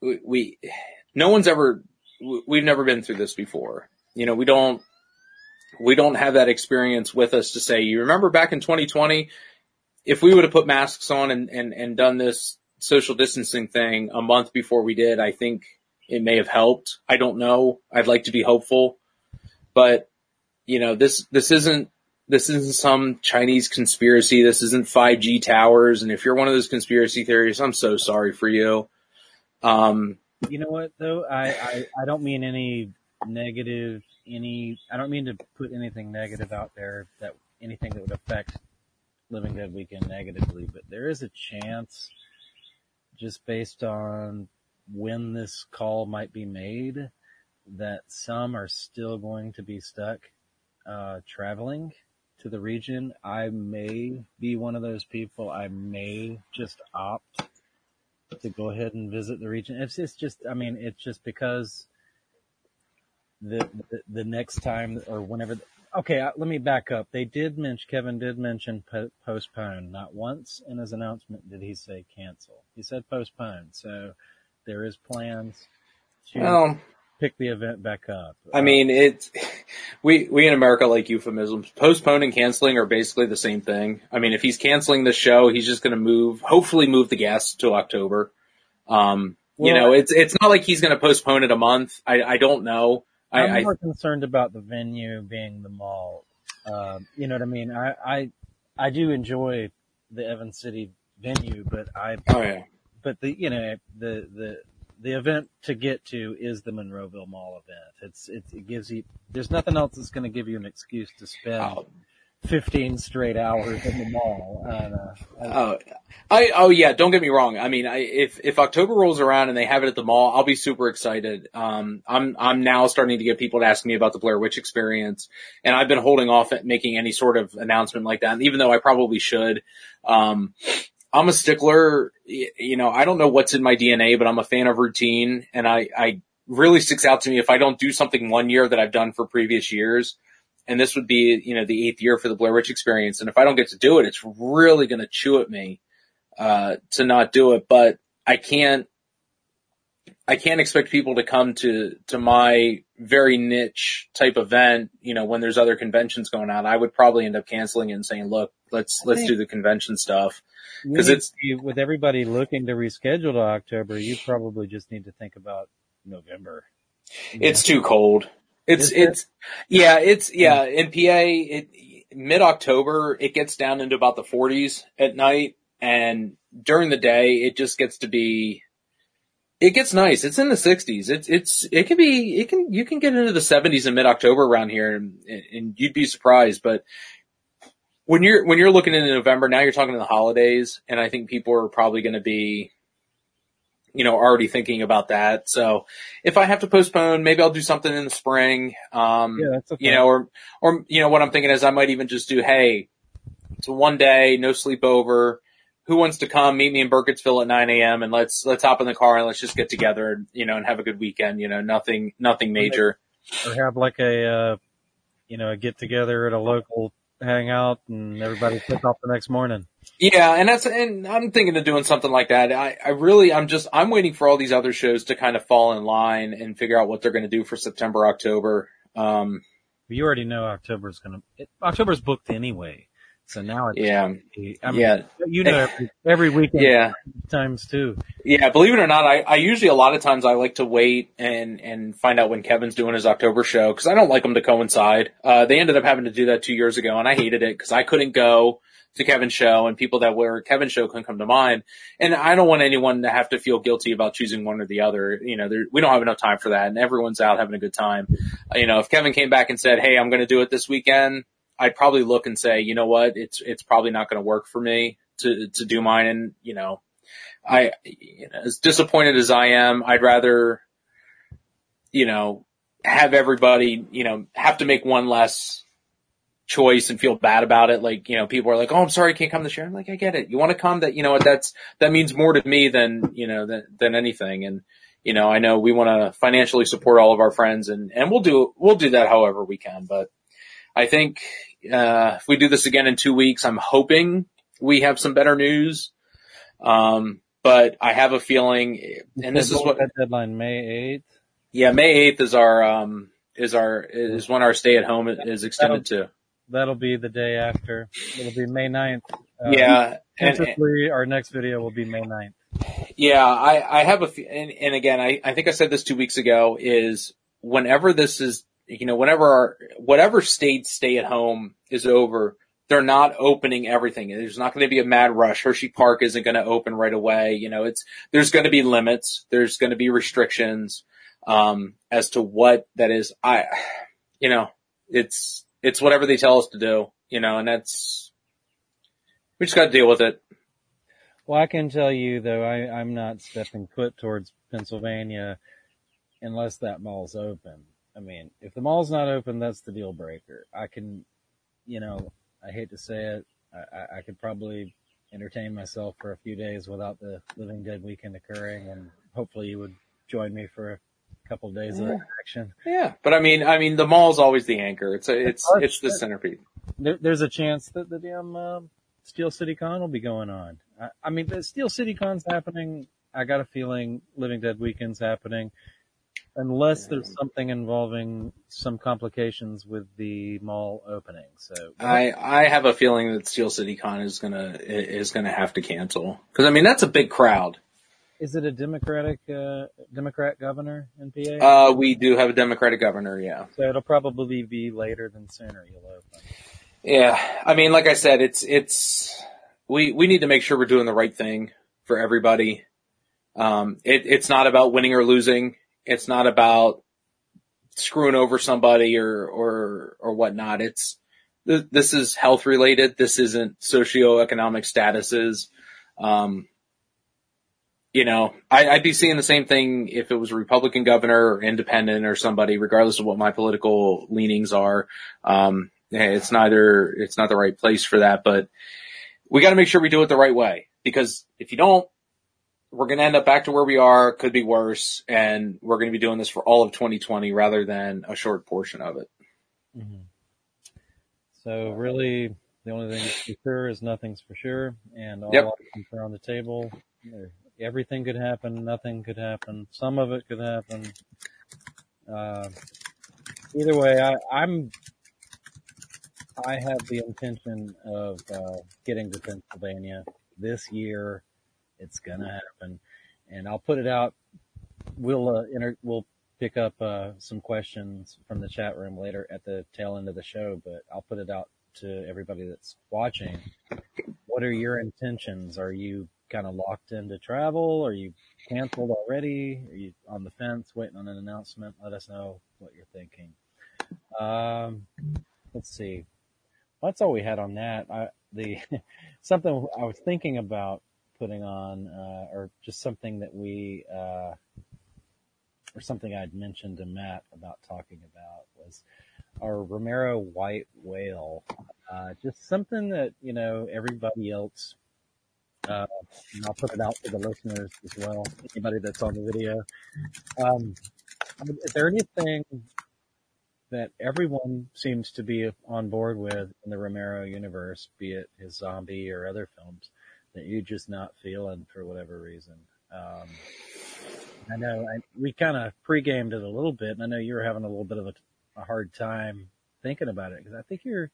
We, we, no one's ever, we- we've never been through this before. You know, we don't, we don't have that experience with us to say, you remember back in 2020, if we would have put masks on and, and, and done this social distancing thing a month before we did, I think it may have helped. I don't know. I'd like to be hopeful, but you know, this, this isn't, this isn't some Chinese conspiracy. This isn't 5G towers. And if you're one of those conspiracy theories, I'm so sorry for you. Um, You know what though? I, I, I don't mean any negative, any, I don't mean to put anything negative out there that anything that would affect Living Dead Weekend negatively, but there is a chance just based on when this call might be made that some are still going to be stuck, uh, traveling to the region. I may be one of those people. I may just opt to go ahead and visit the region. It's, it's just, I mean, it's just because the, the, the next time or whenever, okay, uh, let me back up. They did mention, Kevin did mention po- postpone. Not once in his announcement did he say cancel. He said postpone. So there is plans to well, pick the event back up. I mean, it's, we, we in America like euphemisms. Postponing and canceling are basically the same thing. I mean, if he's canceling the show, he's just going to move, hopefully move the guests to October. Um, you know, it's, it's not like he's going to postpone it a month. I, I don't know. I, I'm I, more concerned about the venue being the mall. Um, you know what I mean? I, I, I do enjoy the Evans City venue, but I, oh yeah. but the, you know, the, the, the event to get to is the Monroeville Mall event. It's, it, it gives you, there's nothing else that's going to give you an excuse to spend Oh. 15 straight hours in the mall. And, uh, Oh, I oh yeah. Don't get me wrong. I mean, I, if if October rolls around and they have it at the mall, I'll be super excited. Um, I'm I'm now starting to get people to ask me about the Blair Witch Experience, and I've been holding off at making any sort of announcement like that. And even though I probably should, um, I'm a stickler. You know, I don't know what's in my DNA, but I'm a fan of routine, and I I really sticks out to me if I don't do something one year that I've done for previous years and this would be, you know, the eighth year for the Blair Witch experience. And if I don't get to do it, it's really going to chew at me, uh, to not do it. But I can't, I can't expect people to come to, to my very niche type event, you know, when there's other conventions going on. I would probably end up canceling it and saying, look, let's, let's do the convention stuff. 'cause it's- to- with everybody looking to reschedule to October, you probably just need to think about November. It's too cold. It's it? it's yeah, it's yeah, in PA it mid October it gets down into about the 40s at night and during the day it just gets to be it gets nice. It's in the 60s. It's it's it can be it can you can get into the 70s in mid October around here and, and you'd be surprised but when you're when you're looking into November now you're talking to the holidays and I think people are probably going to be you know already thinking about that. So if I have to postpone, maybe I'll do something in the spring. Um, Yeah, okay. you know, or, or, you know, what I'm thinking is I might even just do, Hey, it's one day, no sleepover. Who wants to come meet me in Burkittsville at 9 a.m. and let's, let's hop in the car and let's just get together, you know, and have a good weekend, you know, nothing, nothing major. or have like a, uh, you know, a get together at a local hangout and everybody pick off the next morning. Yeah, and that's and I'm thinking of doing something like that. I, I really I'm just I'm waiting for all these other shows to kind of fall in line and figure out what they're going to do for September, October. Um, You already know October's gonna, it, October's booked anyway. So now it's, yeah, I mean, yeah, you know, every, every weekend yeah. times too. Yeah, believe it or not, I, I usually a lot of times I like to wait and and find out when Kevin's doing his October show because I don't like them to coincide. Uh, they ended up having to do that two years ago, and I hated it because I couldn't go to Kevin's show, and people that were Kevin's show couldn't come to mine. And I don't want anyone to have to feel guilty about choosing one or the other. You know, there, we don't have enough time for that, and everyone's out having a good time. Uh, you know, if Kevin came back and said, "Hey, I'm going to do it this weekend," I'd probably look and say, "You know what? It's it's probably not going to work for me to to do mine." And you know. I, you know, as disappointed as I am, I'd rather, you know, have everybody, you know, have to make one less choice and feel bad about it. Like, you know, people are like, "Oh, I'm sorry, I can't come this year." I'm like, I get it. You want to come? That you know what? That's that means more to me than you know than than anything. And you know, I know we want to financially support all of our friends, and and we'll do we'll do that however we can. But I think uh, if we do this again in two weeks, I'm hoping we have some better news. Um, but I have a feeling, and this is what, that deadline May 8th. yeah, May 8th is our, um, is our, is when our stay at home is extended to. That'll be the day after. It'll be May 9th. Uh, Yeah. And, our next video will be May 9th. yeah, I, I have a, and, and again, I, I think I said this two weeks ago is whenever this is, you know, whenever our, whatever state stay at home is over, they're not opening everything. There's not going to be a mad rush. Hershey Park isn't going to open right away. You know, it's, there's going to be limits. There's going to be restrictions, um, as to what that is. I, you know, it's, it's whatever they tell us to do, you know, and that's, we just got to deal with it. Well, I can tell you though, I, I'm not stepping foot towards Pennsylvania unless that mall's open. I mean, if the mall's not open, that's the deal breaker. I can, you know, I hate to say it, I, I, I could probably entertain myself for a few days without the Living Dead weekend occurring, and hopefully you would join me for a couple of days of action. Yeah, but I mean, I mean, the mall's always the anchor. It's a, it's, course. it's the centerpiece. There, there's a chance that the damn uh, Steel City Con will be going on. I, I mean, the Steel City Con's happening. I got a feeling Living Dead Weekend's happening, unless there's something involving some complications with the mall opening. So I, I have a feeling that Steel City Con is gonna, is gonna have to cancel. Cause I mean, that's a big crowd. is it a Democratic uh, Democrat governor in PA? Uh, we do have a Democratic governor, yeah. so it'll probably be later than sooner. You'll open. Yeah, I mean, like I said, it's, it's, we, we need to make sure we're doing the right thing for everybody. Um, it, it's not about winning or losing. It's not about screwing over somebody or, or, or whatnot. It's, th- this is health related. This isn't socioeconomic statuses. Um, you know, I, I'd be seeing the same thing if it was a Republican governor or independent or somebody, regardless of what my political leanings are. Um, it's neither, it's not the right place for that, but we got to make sure we do it the right way because if you don't, we're going to end up back to where we are, could be worse, and we're going to be doing this for all of 2020 rather than a short portion of it. Mm-hmm. So really, the only thing that's for sure is nothing's for sure, and all Yep. options are on the table. Everything could happen, nothing could happen, some of it could happen. Uh, either way, I, I'm I have the intention of uh, getting to Pennsylvania this year. It's gonna happen, and I'll put it out. We'll uh, inter- we'll pick up uh, some questions from the chat room later at the tail end of the show, but I'll put it out to everybody that's watching. What are your intentions? Are you kind of locked into travel? Are you canceled already? Are you on the fence waiting on an announcement? Let us know what you're thinking. Um, let's see. Well, that's all we had on that. I, the something I was thinking about putting on, uh, or just something that we, uh, or something I'd mentioned to Matt about talking about was our Romero white whale. Uh, just something that, you know, everybody else, uh, and I'll put it out to the listeners as well, anybody that's on the video. Um, is there anything that everyone seems to be on board with in the Romero universe, be it his zombie or other films, that you're just not feeling for whatever reason? Um, I know I, we kind of pre-gamed it a little bit, and I know you were having a little bit of a, a hard time thinking about it because I think you're.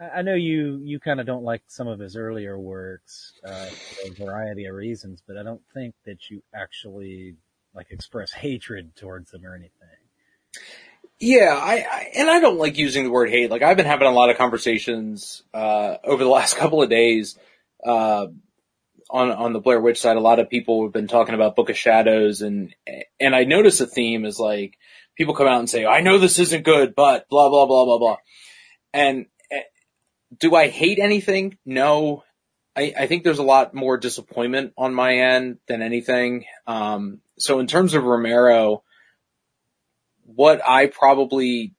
I I know you you kind of don't like some of his earlier works uh, for a variety of reasons, but I don't think that you actually like express hatred towards them or anything. Yeah, I, I and I don't like using the word hate. Like I've been having a lot of conversations uh, over the last couple of days uh, on on the Blair Witch side. A lot of people have been talking about Book of Shadows, and and I notice a theme is like people come out and say, "I know this isn't good, but blah blah blah blah blah." And eh, do I hate anything? No. I, I think there's a lot more disappointment on my end than anything. Um, so in terms of Romero, what I probably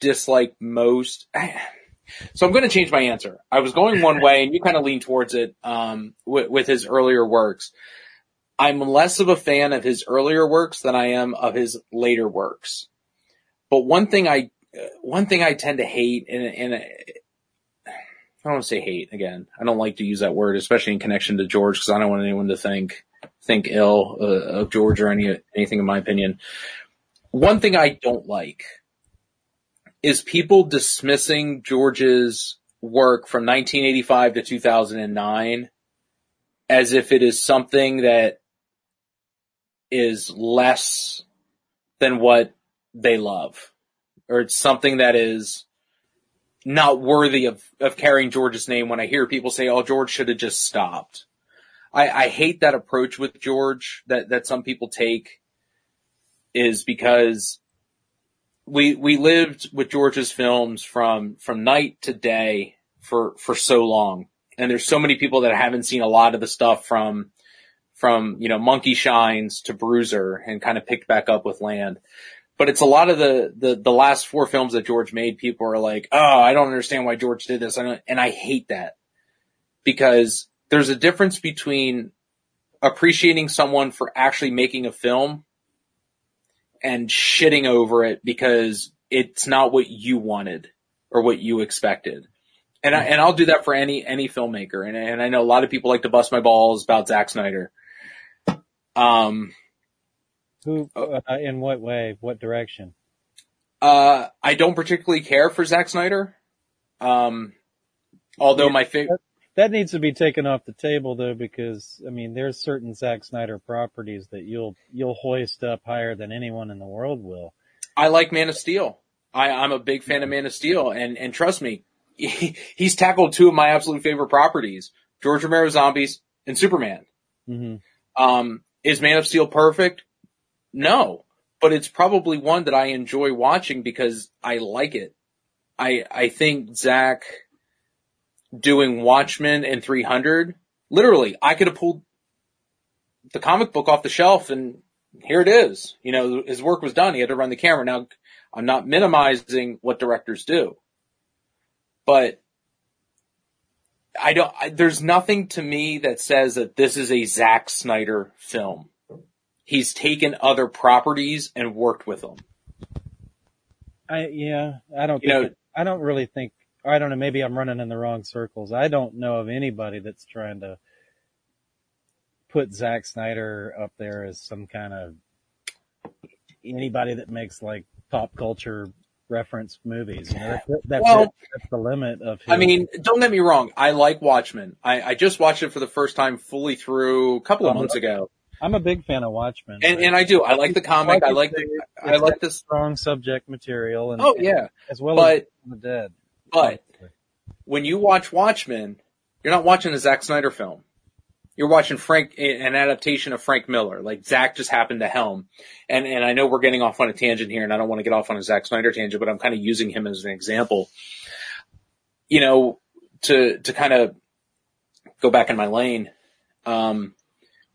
dislike most. So I'm going to change my answer. I was going one way and you kind of lean towards it, um, with, with his earlier works. I'm less of a fan of his earlier works than I am of his later works. But one thing I, one thing I tend to hate and, and I don't want to say hate again. I don't like to use that word, especially in connection to George, because I don't want anyone to think, think ill uh, of George or any, anything in my opinion. One thing I don't like is people dismissing George's work from 1985 to 2009 as if it is something that is less than what they love or it's something that is not worthy of, of carrying George's name when I hear people say, oh, George should have just stopped. I, I hate that approach with George that, that some people take is because we we lived with George's films from from night to day for for so long, and there's so many people that haven't seen a lot of the stuff from from you know Monkey Shines to Bruiser and kind of picked back up with Land. But it's a lot of the, the, the last four films that George made, people are like, oh, I don't understand why George did this. and I hate that because there's a difference between appreciating someone for actually making a film and shitting over it because it's not what you wanted or what you expected. And I, and I'll do that for any, any filmmaker. And, and I know a lot of people like to bust my balls about Zack Snyder. Um, Who, uh, in what way, what direction? uh, I don't particularly care for Zack Snyder. Um, although my favorite, That needs to be taken off the table though, because I mean, there's certain Zack Snyder properties that you'll you'll hoist up higher than anyone in the world will. I like Man of Steel. I, I'm a big fan of Man of Steel, and and trust me, he, he's tackled two of my absolute favorite properties: George Romero Zombies and Superman. hmm Um, Is Man of Steel perfect? No, but it's probably one that I enjoy watching because I like it. I, I think Zack doing Watchmen and 300, literally, I could have pulled the comic book off the shelf and here it is. You know, his work was done. He had to run the camera. Now, I'm not minimizing what directors do, but I don't, I, there's nothing to me that says that this is a Zack Snyder film. He's taken other properties and worked with them. I yeah, I don't You think know- it- I don't really think I don't know, maybe I'm running in the wrong circles. I don't know of anybody that's trying to put Zack Snyder up there as some kind of anybody that makes like pop culture reference movies. You know, that's, that's, Well- it. that's the limit of I mean, don't get me wrong. I like Watchmen. I, I just watched it for the first time fully through a couple of months ago. I'm a big fan of Watchmen. And, and I do. I like the comic. I like the, I like this. strong subject material and Oh yeah. as well But- as the dead. But when you watch Watchmen, you're not watching a Zack Snyder film. You're watching Frank, an adaptation of Frank Miller. Like Zack just happened to helm. And, and I know we're getting off on a tangent here and I don't want to get off on a Zack Snyder tangent, but I'm kind of using him as an example. You know, to, to kind of go back in my lane. Um,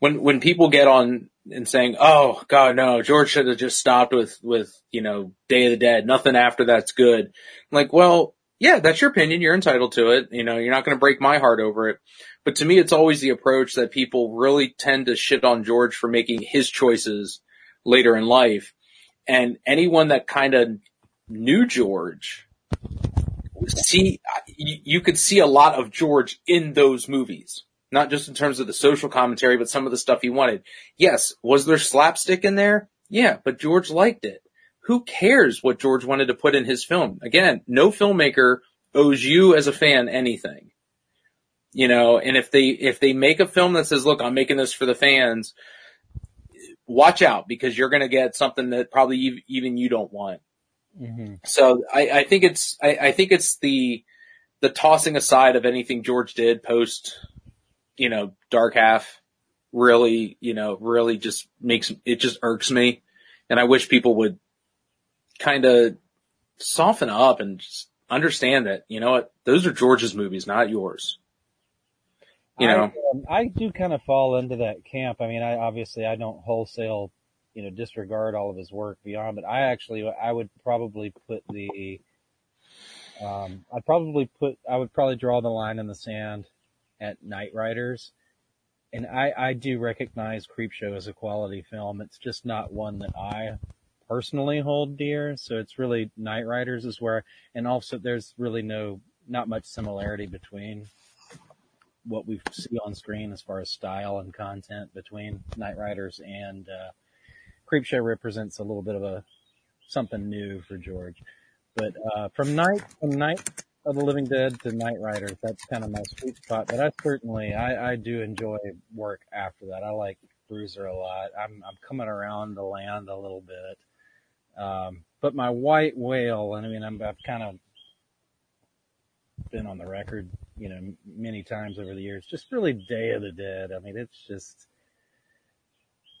when, when people get on and saying, "Oh God, no, George should have just stopped with, with, you know, Day of the Dead. Nothing after that's good." I'm like, well, yeah, that's your opinion. You're entitled to it. You know, you're not going to break my heart over it. But to me, it's always the approach that people really tend to shit on George for making his choices later in life. And anyone that kind of knew George, see, you, could see a lot of George in those movies. Not just in terms of the social commentary, but some of the stuff he wanted. Yes, was there slapstick in there? Yeah, but George liked it who cares what George wanted to put in his film? Again, no filmmaker owes you as a fan anything. You know, and if they, if they make a film that says, look, I'm making this for the fans, watch out because you're going to get something that probably even you don't want. hmm So I, I think it's, I, I think it's the, the tossing aside of anything George did post, you know, dark half really, you know, really just makes, it just irks me. And I wish people would kind of soften up and just understand that, you know what, those are George's movies, not yours. You know, I, um, I do kind of fall into that camp. I mean, I obviously I don't wholesale, you know, disregard all of his work beyond, but I actually I would probably put the, um, I'd probably put I would probably draw the line in the sand at Knightriders, and I I do recognize Creepshow as a quality film. It's just not one that I personally hold dear. So it's really Knightriders is where, and also there's really no not much similarity between what we see on screen as far as style and content between Knightriders and uh, Creepshow represents a little bit of a something new for George. But uh, from Night from Night of the Living Dead to Knightriders, that's kind of my sweet spot. But I certainly I, I do enjoy work after that. I like Bruiser a lot. I'm I'm coming around the land a little bit. Um, but my white whale, and I mean, I'm, I've kind of been on the record, you know, many times over the years. Just really Day of the Dead. I mean, it's just.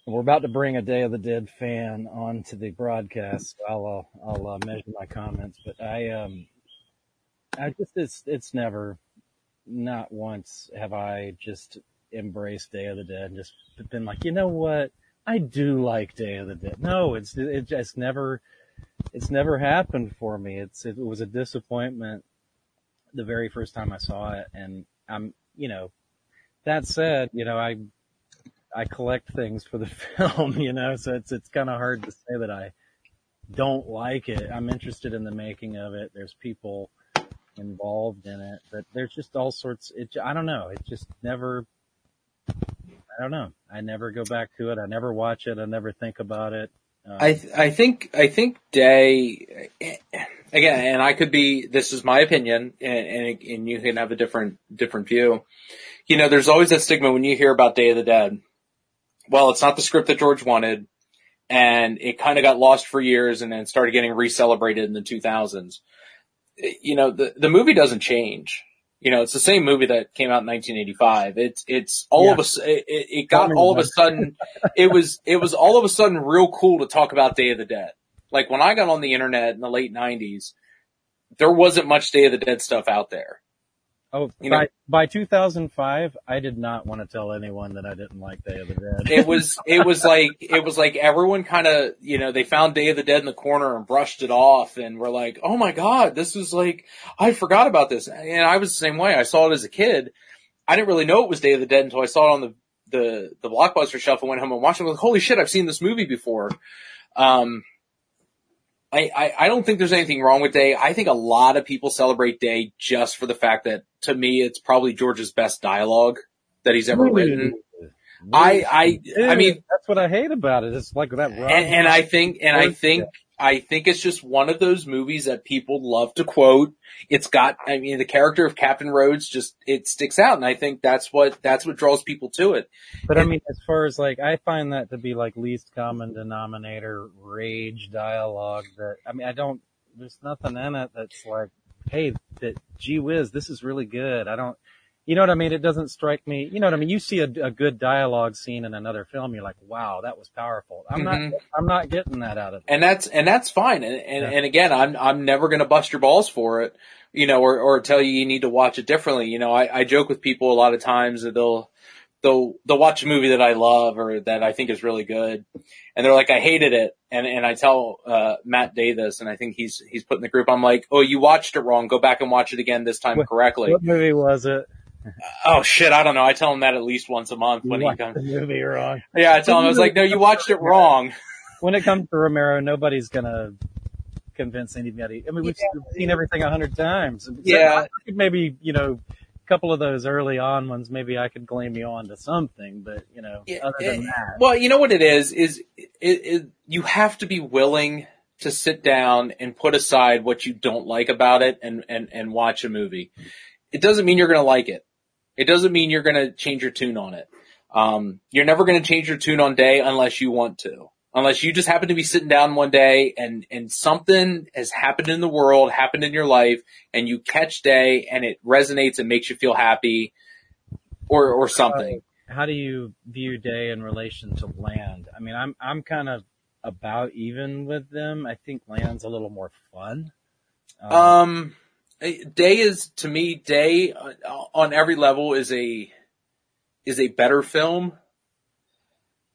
We're about to bring a Day of the Dead fan onto the broadcast. So I'll uh, I'll uh, measure my comments, but I um I just it's it's never not once have I just embraced Day of the Dead and just been like, you know what? I do like Day of the Dead. No, it's it just never it's never happened for me. It's it was a disappointment the very first time I saw it, and I'm you know that said, you know I I collect things for the film, you know, so it's it's kind of hard to say that I don't like it. I'm interested in the making of it. There's people involved in it, but there's just all sorts. It I don't know. It just never. I don't know. I never go back to it. I never watch it. I never think about it. Uh, I th- I think I think Day again, and I could be. This is my opinion, and, and and you can have a different different view. You know, there's always that stigma when you hear about Day of the Dead. Well, it's not the script that George wanted, and it kind of got lost for years, and then started getting re-celebrated in the 2000s. You know, the the movie doesn't change. You know, it's the same movie that came out in 1985. It's, it's all Yeah. of a, it, it it got all of a sudden, it was, it was all of a sudden real cool to talk about Day of the Dead. Like when I got on the internet in the late 90s, there wasn't much Day of the Dead stuff out there. Oh, You by know- by 2005, I did not want to tell anyone that I didn't like Day of the Dead. It was, it was like, it was like everyone kind of, you know, they found Day of the Dead in the corner and brushed it off and were like, oh my God, this is like, I forgot about this. And I was the same way. I saw it as a kid. I didn't really know it was Day of the Dead until I saw it on the, the, the blockbuster shelf and went home and watched it. I was like, holy shit, I've seen this movie before. Um, I, I, I don't think there's anything wrong with Day. I think a lot of people celebrate Day just for the fact that to me, it's probably George's best dialogue that he's ever written. I, I, I mean, that's what I hate about it. It's like that. and, and I think, and I think, I think it's just one of those movies that people love to quote. It's got, I mean, the character of Captain Rhodes just, it sticks out. And I think that's what, that's what draws people to it. But I mean, as far as like, I find that to be like least common denominator rage dialogue that, I mean, I don't, there's nothing in it that's like, hey, that, gee whiz, this is really good. I don't, you know what I mean? It doesn't strike me, you know what I mean? You see a, a good dialogue scene in another film, you're like, wow, that was powerful. I'm Mhm. not, I'm not getting that out of it. And that's, and that's fine. And, and, Yeah. and again, I'm, I'm never going to bust your balls for it, you know, or, or tell you you need to watch it differently. You know, I, I joke with people a lot of times that they'll, they'll, they'll watch a movie that I love or that I think is really good. And they're like, I hated it. And, and I tell, uh, Matt Davis, and I think he's, he's put in the group, I'm like, oh, you watched it wrong. Go back and watch it again this time What- correctly. What movie was it? Uh, oh shit, I don't know. I tell him that at least once a month You when he watched comes. the movie wrong. Yeah, I tell him, I was like, no, you watched it wrong. When it comes to Romero, nobody's gonna convince anybody. I mean, we've seen everything a hundred times. Yeah. I maybe, you know, a couple of those early on ones, maybe I could blame you on to something, but you know, other than eh, that. Well, you know what it is, is it, it, you have to be willing to sit down and put aside what you don't like about it and, and, and watch a movie. It doesn't mean you're going to like it. It doesn't mean you're going to change your tune on it. Um, you're never going to change your tune on day unless you want to. Unless you just happen to be sitting down one day and, and something has happened in the world, happened in your life, and you catch day and it resonates and makes you feel happy or, or something. How do you view Day in relation to Land? I mean, I'm, I'm kind of about even with them. I think Land's a little more fun. Um, Um, Day is to me Day uh, on every level is a is a better film.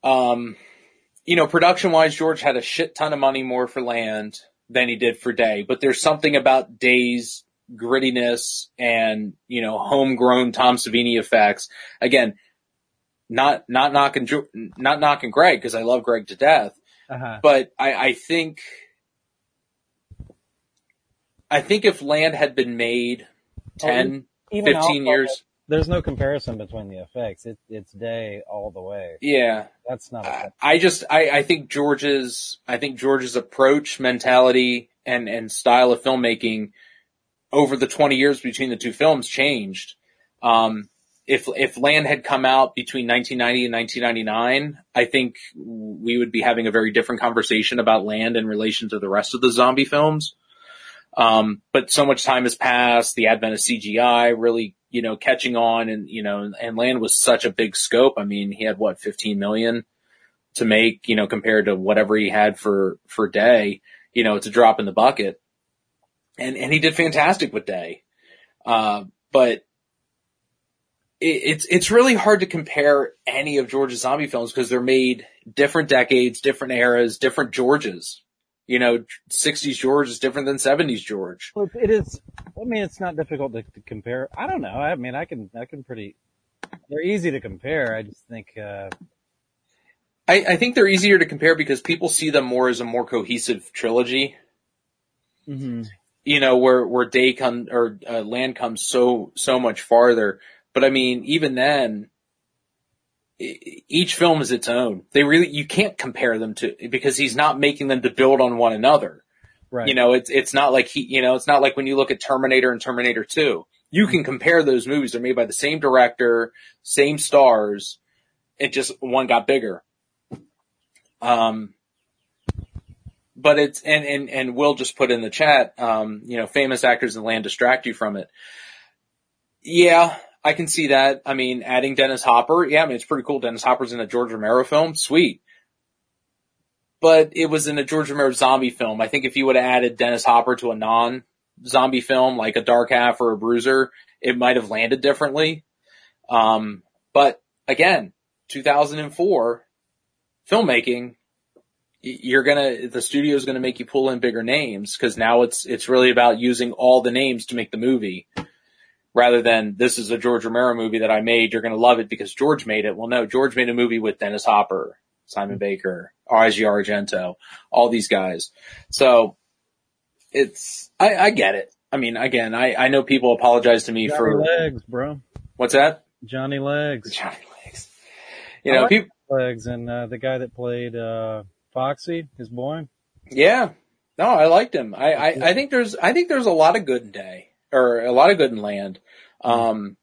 Um, you know, production wise, George had a shit ton of money more for Land than he did for Day, but there's something about Day's grittiness and you know homegrown Tom Savini effects. Again, not not knocking not knocking Greg because I love Greg to death uh-huh. but I, I think I think if land had been made 10, Even 15 also, years, There's no comparison between the effects. It, it's Day all the way. yeah. That's not. I, A, I just I, I think George's I think George's approach, mentality, and and style of filmmaking over the 20 years between the two films changed. Um, if if Land had come out between 1990 and 1999, I think we would be having a very different conversation about Land in relation to the rest of the zombie films. Um, but so much time has passed, the advent of CGI really, you know, catching on and, you know, and Land was such a big scope. I mean, he had what, 15 million to make, you know, compared to whatever he had for, for Day, you know, it's a drop in the bucket. And, and he did fantastic with Day. Uh, but it, it's, it's really hard to compare any of George's zombie films because they're made different decades, different eras, different Georges. You know, 60s George is different than 70s George. Well, it is. I mean, it's not difficult to, to compare. I don't know. I mean, I can, I can pretty. They're easy to compare. I just think. uh I, I think they're easier to compare because people see them more as a more cohesive trilogy. mm-hmm. You know, where where day come or uh, land comes so so much farther. But I mean, even then, each film is its own. They really you can't compare them to because he's not making them to build on one another. Right. You know, it's it's not like he you know it's not like when you look at Terminator and Terminator Two. You can compare those movies. They're made by the same director, same stars. It just one got bigger. Um, but it's and and and Will just put in the chat. Um, you know, famous actors in land distract you from it. Yeah, I can see that. I mean, adding Dennis Hopper, yeah, I mean, it's pretty cool. Dennis Hopper's in a George Romero film, sweet. But it was in a George Romero zombie film. I think if you would have added Dennis Hopper to a non-zombie film, like a Dark Half or a Bruiser, it might have landed differently. Um, but again, 2004 filmmaking, you're gonna, the studio's gonna make you pull in bigger names because now it's, it's really about using all the names to make the movie rather than this is a George Romero movie that I made. You're going to love it because George made it. Well, no, George made a movie with Dennis Hopper, Simon Baker, Asia Argento, all these guys. So it's, I, I get it. I mean, again, I, I know people apologize to me Johnny for Legs, bro. what's that? Johnny Legs. Johnny Legs. You know, like people, Legs and uh, the guy that played uh, Foxy, his boy. yeah. No, I liked him. I, I, I think there's, I think there's a lot of good in Day or a lot of good in Land. Um,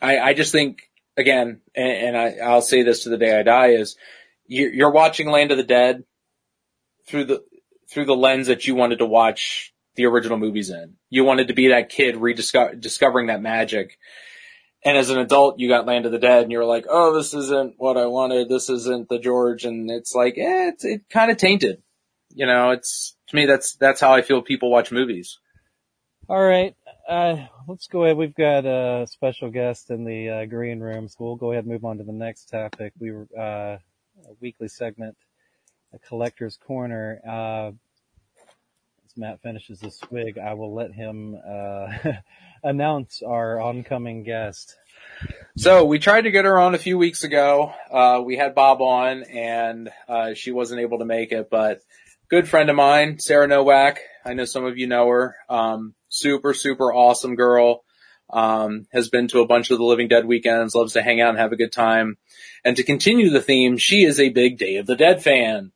I, I just think again, and, and I, I'll say this to the day I die is you're, you're watching Land of the Dead through the, through the lens that you wanted to watch the original movies in. You wanted to be that kid rediscovering discovering that magic. And as an adult, you got Land of the Dead and you were like, oh, this isn't what I wanted. This isn't the George. And it's like, eh, it's, it kind of tainted. You know, it's, to me, that's, that's how I feel people watch movies. All right. Uh, let's go ahead. We've got a special guest in the uh, green room, so we'll go ahead and move on to the next topic. We were, uh, a weekly segment, a collector's corner. Uh, as Matt finishes the swig, I will let him, uh, announce our oncoming guest. So we tried to get her on a few weeks ago. Uh, we had Bob on and, uh, she wasn't able to make it, but good friend of mine, Sarah Nowak. I know some of you know her. Um, super, super awesome girl. Um, has been to a bunch of the Living Dead weekends, loves to hang out and have a good time. And to continue the theme, she is a big Day of the Dead fan,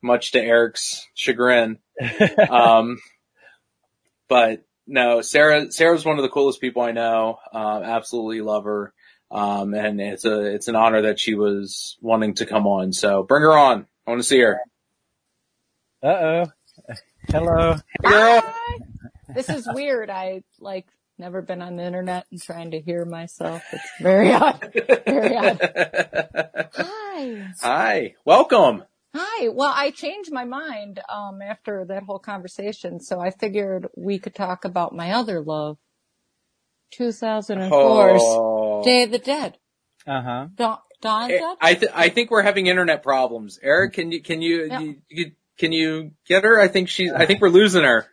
much to Eric's chagrin. um, but no, Sarah, Sarah's one of the coolest people I know. Um, absolutely love her. Um, and it's a, it's an honor that she was wanting to come on. So bring her on. I want to see her. Uh oh. Hello. This is weird. I like never been on the internet and trying to hear myself. It's very odd. Very odd. Hi. Hi. Welcome. Hi. Well, I changed my mind um after that whole conversation, so I figured we could talk about my other love. 2004's Oh. Day of the Dead. Uh huh. Dawn, Dawn Eh, Dead? I th- I think we're having internet problems. Eric, can you can you, Yeah. you, you can you get her? I think she's I think we're losing her.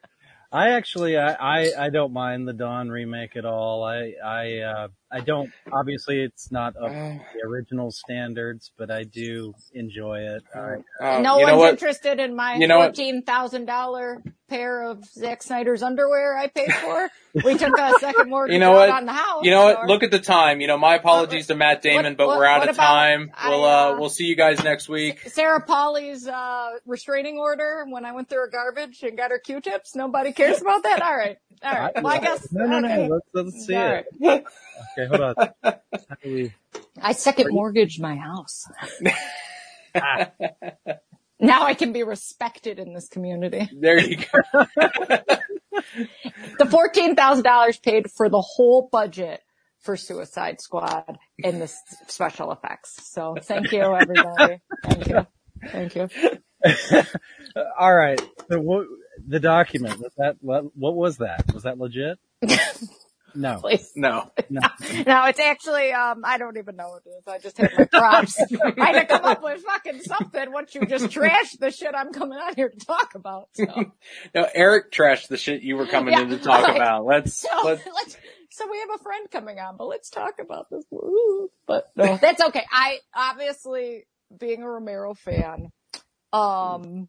I actually, I, I, I don't mind the Dawn remake at all. I, I, uh, I don't, obviously it's not up to the original standards, but I do enjoy it. I, Uh, no one's what? interested in my You know what? fourteen thousand dollar pair of Zack Snyder's underwear I paid for. We took a second mortgage You know what? on the house. You know what? so- Look at the time. You know, my apologies to Matt Damon, but what- we're out what of time. I, we'll uh, uh, we'll see you guys next week. Sarah Polley's uh, restraining order when I went through her garbage and got her Q-tips. Nobody cares about that. All right, all right. Well, I guess no, no, okay. no, let's, let's see All it. right. Okay, hold on. How do we, I second mortgaged my house. now I can be respected in this community. There you go. The fourteen thousand dollars paid for the whole budget for Suicide Squad and the s- special effects. So thank you, everybody. Thank you. Thank you. all right. So what, the document, was that, what, what was that? Was that legit? No. Please. No. No. No, it's actually, um, I don't even know what it is. I just had my props. I had to come up with fucking something once you just trashed the shit I'm coming out here to talk about. So, No, Eric trashed the shit you were coming Yeah, in to talk like- about. Let's so, let's let's, so we have a friend coming on, but let's talk about this. But no, that's okay. I, obviously, being a Romero fan, um,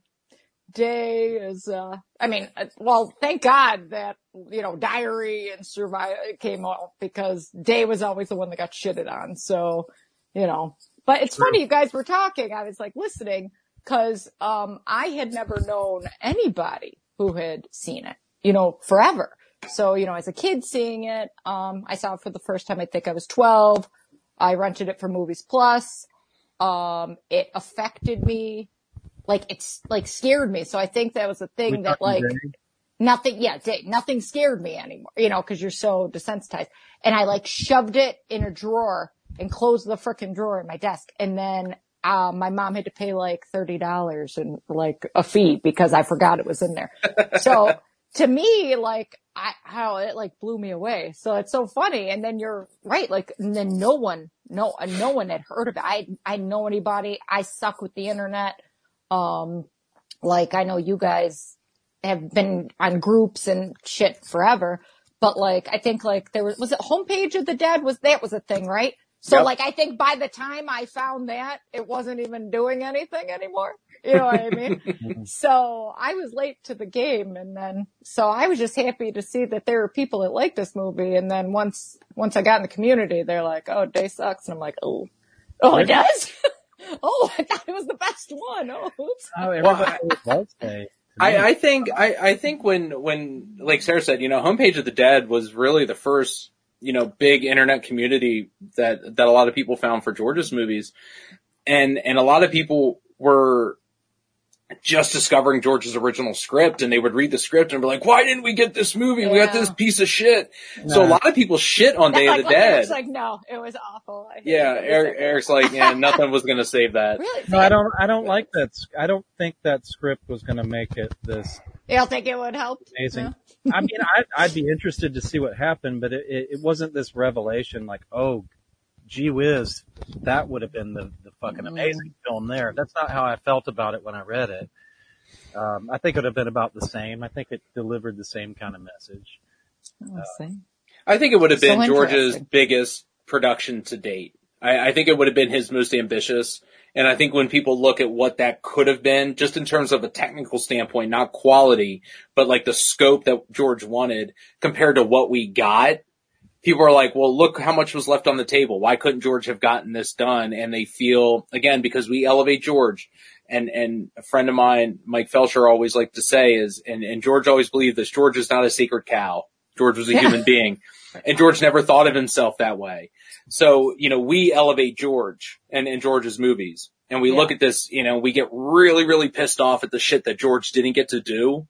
Day is, uh, I mean, uh, well, thank God that, you know, Diary and Survive came out because Day was always the one that got shitted on. So, you know, but it's funny you guys were talking. I was like listening cause, um, I had never known anybody who had seen it, you know, forever. So, you know, as a kid seeing it, um, I saw it for the first time. I think I was 12. I rented it for Movies Plus. Um, it affected me like it's like scared me. So I think that was a thing We that like nothing, yeah, nothing scared me anymore, you know, cause you're so desensitized. And I like shoved it in a drawer and closed the frickin' drawer in my desk. And then, um, my mom had to pay like $30 and like a fee because I forgot it was in there. So to me, like, I, how it like blew me away. So it's so funny. And then you're right. Like, and then no one, no, no one had heard of it. I, I know anybody. I suck with the internet. Um, like I know you guys have been on groups and shit forever, but like I think like there was was it homepage of the dead was that was a thing, right? So Yep. like I think by the time I found that, it wasn't even doing anything anymore. You know what I mean? so I was late to the game and then so I was just happy to see that there were people that liked this movie and then once once I got in the community, they're like, Oh, day sucks and I'm like, Oh Oh it does? oh, I thought it was the best one. Oh oops. Oh, everybody does say. to I. I think I, I think when when like Sarah said, you know, Homepage of the Dead was really the first you know big internet community that that a lot of people found for George's movies, and and a lot of people were just discovering George's original script, and they would read the script and be like, "Why didn't we get this movie? We got this piece of shit." So a lot of people shit on Day like, of the like, Dead. Eric's like, no, it was awful. I yeah, it. Eric, Eric's like, yeah, nothing was gonna save that. Really? No, I don't. I don't like that. I don't think that script was going to make it this You don't think it would help? amazing. I mean, I'd, I'd be interested to see what happened, but it, it, it wasn't this revelation like, oh, gee whiz, that would have been the, the fucking amazing film there. That's not how I felt about it when I read it. Um, I think it would have been about the same. I think it delivered the same kind of message. Oh, see. I think it would have So been George's biggest production to date. I, I think it would have been his most ambitious. And I think when people look at what that could have been, just in terms of a technical standpoint, not quality, but like the scope that George wanted compared to what we got, people are like, well, look how much was left on the table. Why couldn't George have gotten this done? And they feel, again, because we elevate George and, and a friend of mine, Mike Felsher always liked to say is, and, and George always believed this, George is not a sacred cow. George was a Yeah. human being and George never thought of himself that way. So, you know, we elevate George and, and George's movies and we Yeah. look at this, you know, we get really, really pissed off at the shit that George didn't get to do,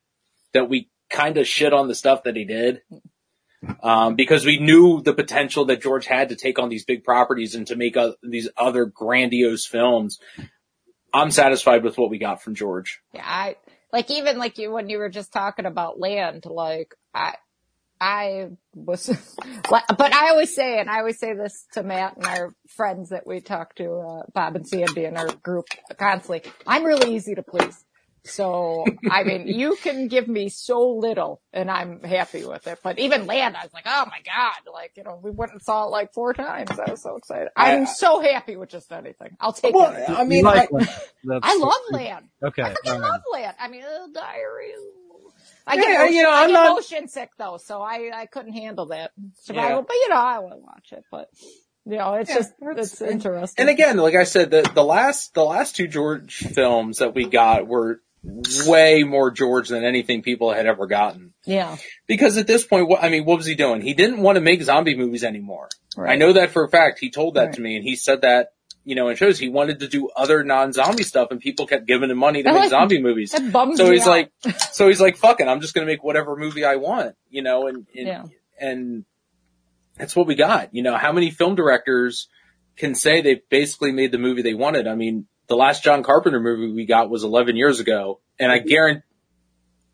that we kind of shit on the stuff that he did. Um, because we knew the potential that George had to take on these big properties and to make uh, these other grandiose films. I'm satisfied with what we got from George. Yeah, I, like even like you, when you were just talking about land, like I, I was, but I always say, and I always say this to Matt and our friends that we talk to, uh, Bob and Sandy in our group constantly. I'm really easy to please. So, I mean, you can give me so little and I'm happy with it. But even land, I was like, oh my God, like, you know, we went and saw it like four times. I was so excited. I'm so happy with just anything. I'll take Well, it. I mean, like I- I love land. Okay. I all right. love land. I mean, uh, diary. I Yeah, get, motion, you know, I I'm get not- motion sick though, so I, I couldn't handle that survival. Yeah. But you know, I would watch it. But you know, it's just it's interesting. And again, like I said, the, the last, the last two George films that we got were way more George than anything people had ever gotten. yeah, Because at this point, what, I mean, what was he doing? He didn't want to make zombie movies anymore. Right. I know that for a fact. He told that Right. to me and he said that, you know, in shows he wanted to do other non-zombie stuff and people kept giving him money to make Really? zombie movies. So he's out. like, so he's like, fuck it, I'm just going to make whatever movie I want, you know, and, and, Yeah. and that's what we got. You know, how many film directors can say they basically made the movie they wanted? I mean, the last John Carpenter movie we got was 11 years ago and I mm-hmm. guarantee,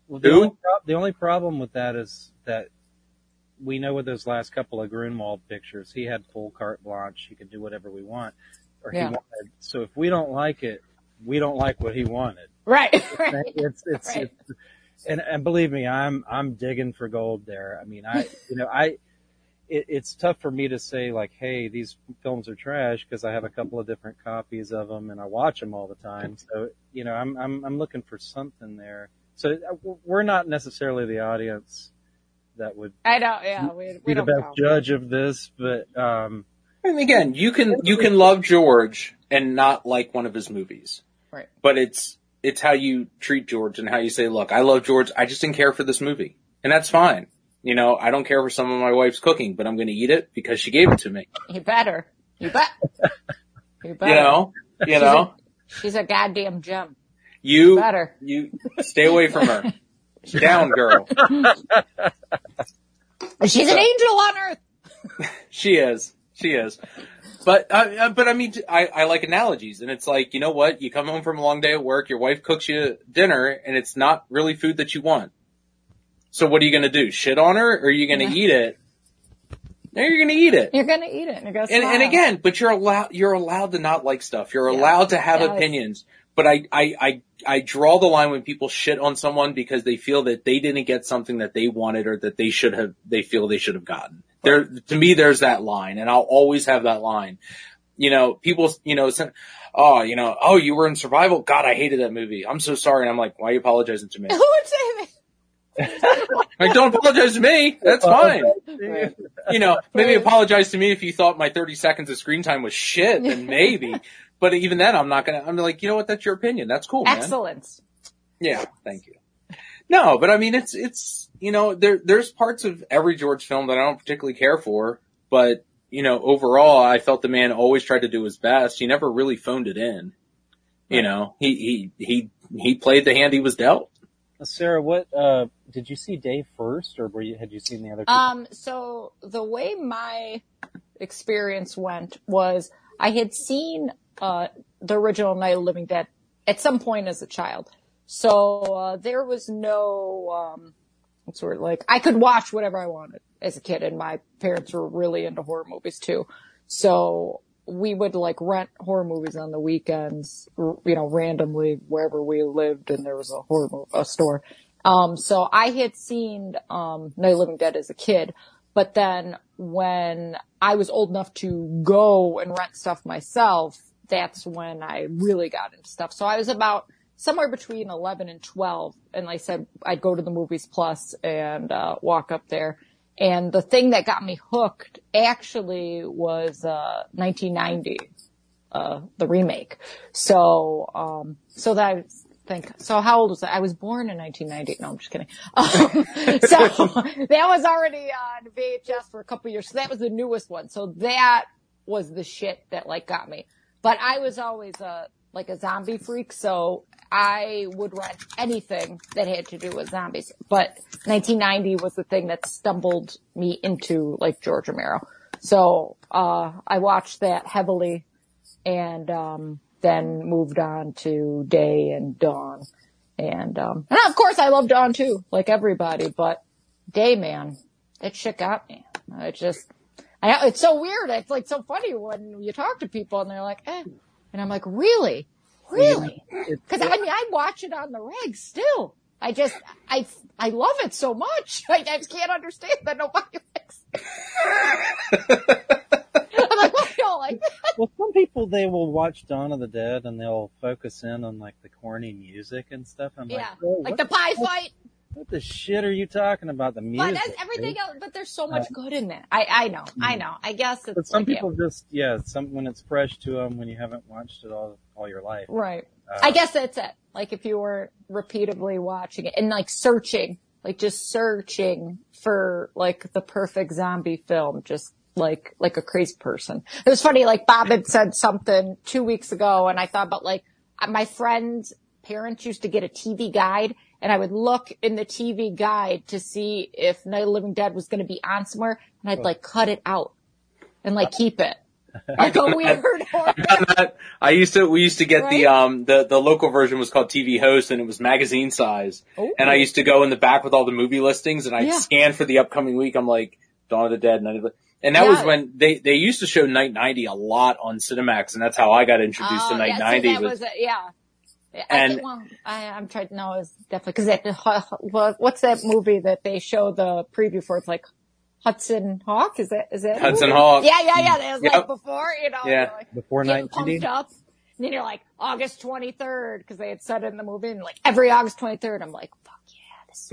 Well, the, Who? only pro- the only problem with that is that we know with those last couple of Grunwald pictures, he had full carte blanche. He could do whatever we want, or Yeah. he wanted. So if we don't like it, we don't like what he wanted. right, right. It's it's, Right. it's and and believe me, I'm I'm digging for gold there. I mean, I you know I. It, it's tough for me to say like, hey, these films are trash because I have a couple of different copies of them and I watch them all the time. So you know, I'm I'm I'm looking for something there. So uh, we're not necessarily the audience that would I know. Yeah, we be we the best count. judge of this, but um, and again, you can, you can love George and not like one of his movies. Right. But it's, it's how you treat George and how you say, look, I love George. I just didn't care for this movie and that's fine. You know, I don't care for some of my wife's cooking, but I'm going to eat it because she gave it to me. You better. You bet. You better. You know, you know, She's a goddamn gem. you, Better. you stay away from her. Down, girl. She's an angel on earth. She is. She is. But, uh, but I mean, I, I like analogies and it's like, you know what? You come home from a long day at work, your wife cooks you dinner and it's not really food that you want. So what are you going to do? Shit on her or are you going to eat it? No, you're going to eat it. You're gonna eat it. And, And, and again, but you're allowed, you're allowed to not like stuff. You're Yeah. allowed to have Yes. opinions. But I, I, I, I draw the line when people shit on someone because they feel that they didn't get something that they wanted or that they should have, they feel they should have gotten. There, to me, there's that line and I'll always have that line. You know, people, you know, send, oh, you know, oh, you were in survival. God, I hated that movie. I'm so sorry. And I'm like, why are you apologizing to me? Like, don't apologize to me. That's fine. You know, maybe apologize to me if you thought my 30 seconds of screen time was shit, then maybe. But even then, I'm not gonna, I'm like, you know what? That's your opinion. That's cool, man. Excellence. Yeah, thank you. No, but I mean, it's, it's, you know, there, there's parts of every George film that I don't particularly care for, but, you know, overall, I felt the man always tried to do his best. He never really phoned it in. You know, he, he, he, he played the hand he was dealt. Sarah, what uh did you see Day first, or were you had you seen the other? Two? Um, so the way my experience went was I had seen uh, the original Night of Living Dead at some point as a child. So uh, there was no um, sort of like I could watch whatever I wanted as a kid, and my parents were really into horror movies too. So we would like rent horror movies on the weekends, you know, randomly wherever we lived, and there was a horror mo- a store. Um, so I had seen um, Night of Living Dead as a kid, but then when I was old enough to go and rent stuff myself, that's when I really got into stuff. So I was about somewhere between 11 and 12. And like I said, I'd go to the movies plus and, uh, walk up there. And the thing that got me hooked actually was, uh, 1990, uh, the remake. So, um, so that I think, so how old was I? I was born in 1990. No, I'm just kidding. Um, so that was already on VHS for a couple years. So that was the newest one. So that was the shit that like got me. But I was always a, like a zombie freak. So I would rent anything that had to do with zombies. But 1990 was the thing that stumbled me into like George Romero. So, uh, I watched that heavily and, um, then moved on to Day and Dawn. And, um, and of course I love Dawn too, like everybody, but Day, man, that shit got me. It just, I it's so weird. It's like so funny when you talk to people and they're like, eh. And I'm like, really? Really? Cause I mean, I watch it on the reg still. I just, I, I love it so much. I, I just can't understand that nobody likes it. I'm like, why don't like that? well, some people they will watch Dawn of the Dead and they'll focus in on like the corny music and stuff. I'm Yeah. like, "Bro, Like the pie fight. What the shit are you talking about? The music. But that's everything dude?" else, but there's so much good in that. I, I know, I know. I guess it's But some like, people just yeah, some when it's fresh to them when you haven't watched it all all your life. Right. Uh, I guess that's it. Like if you were repeatedly watching it and like searching, like just searching for like the perfect zombie film, just like, like a crazy person. It was funny, like Bob had said something two weeks ago and I thought about like my friend's parents used to get a TV guide and I would look in the TV guide to see if Night of the Living Dead was going to be on somewhere and I'd like cut it out and like keep it. Like a weird that. I used to, we used to get the, um, the, the local version was called TV Host and it was magazine size. And I used to go in the back with all the movie listings and I'd Yeah. scan for the upcoming week. I'm like, Dawn of the Dead, Night of the, and that was when they, they used to show Night 90 a lot on Cinemax and that's how I got introduced to Oh, Night yeah, so 90 that was, was yeah. Yeah, I And- think, well, I, I'm trying to know is definitely because that. What's that movie that they show the preview for? It's like Hudson Hawk. Is that is that Hudson movie? Hawk. Yeah, yeah, yeah. That was Yep. like before, you know. Yeah. like Before getting 1990? pumped up. And then you're like August 23rd because they had said it in the movie, and like every August 23rd, I'm like, fuck yeah, this.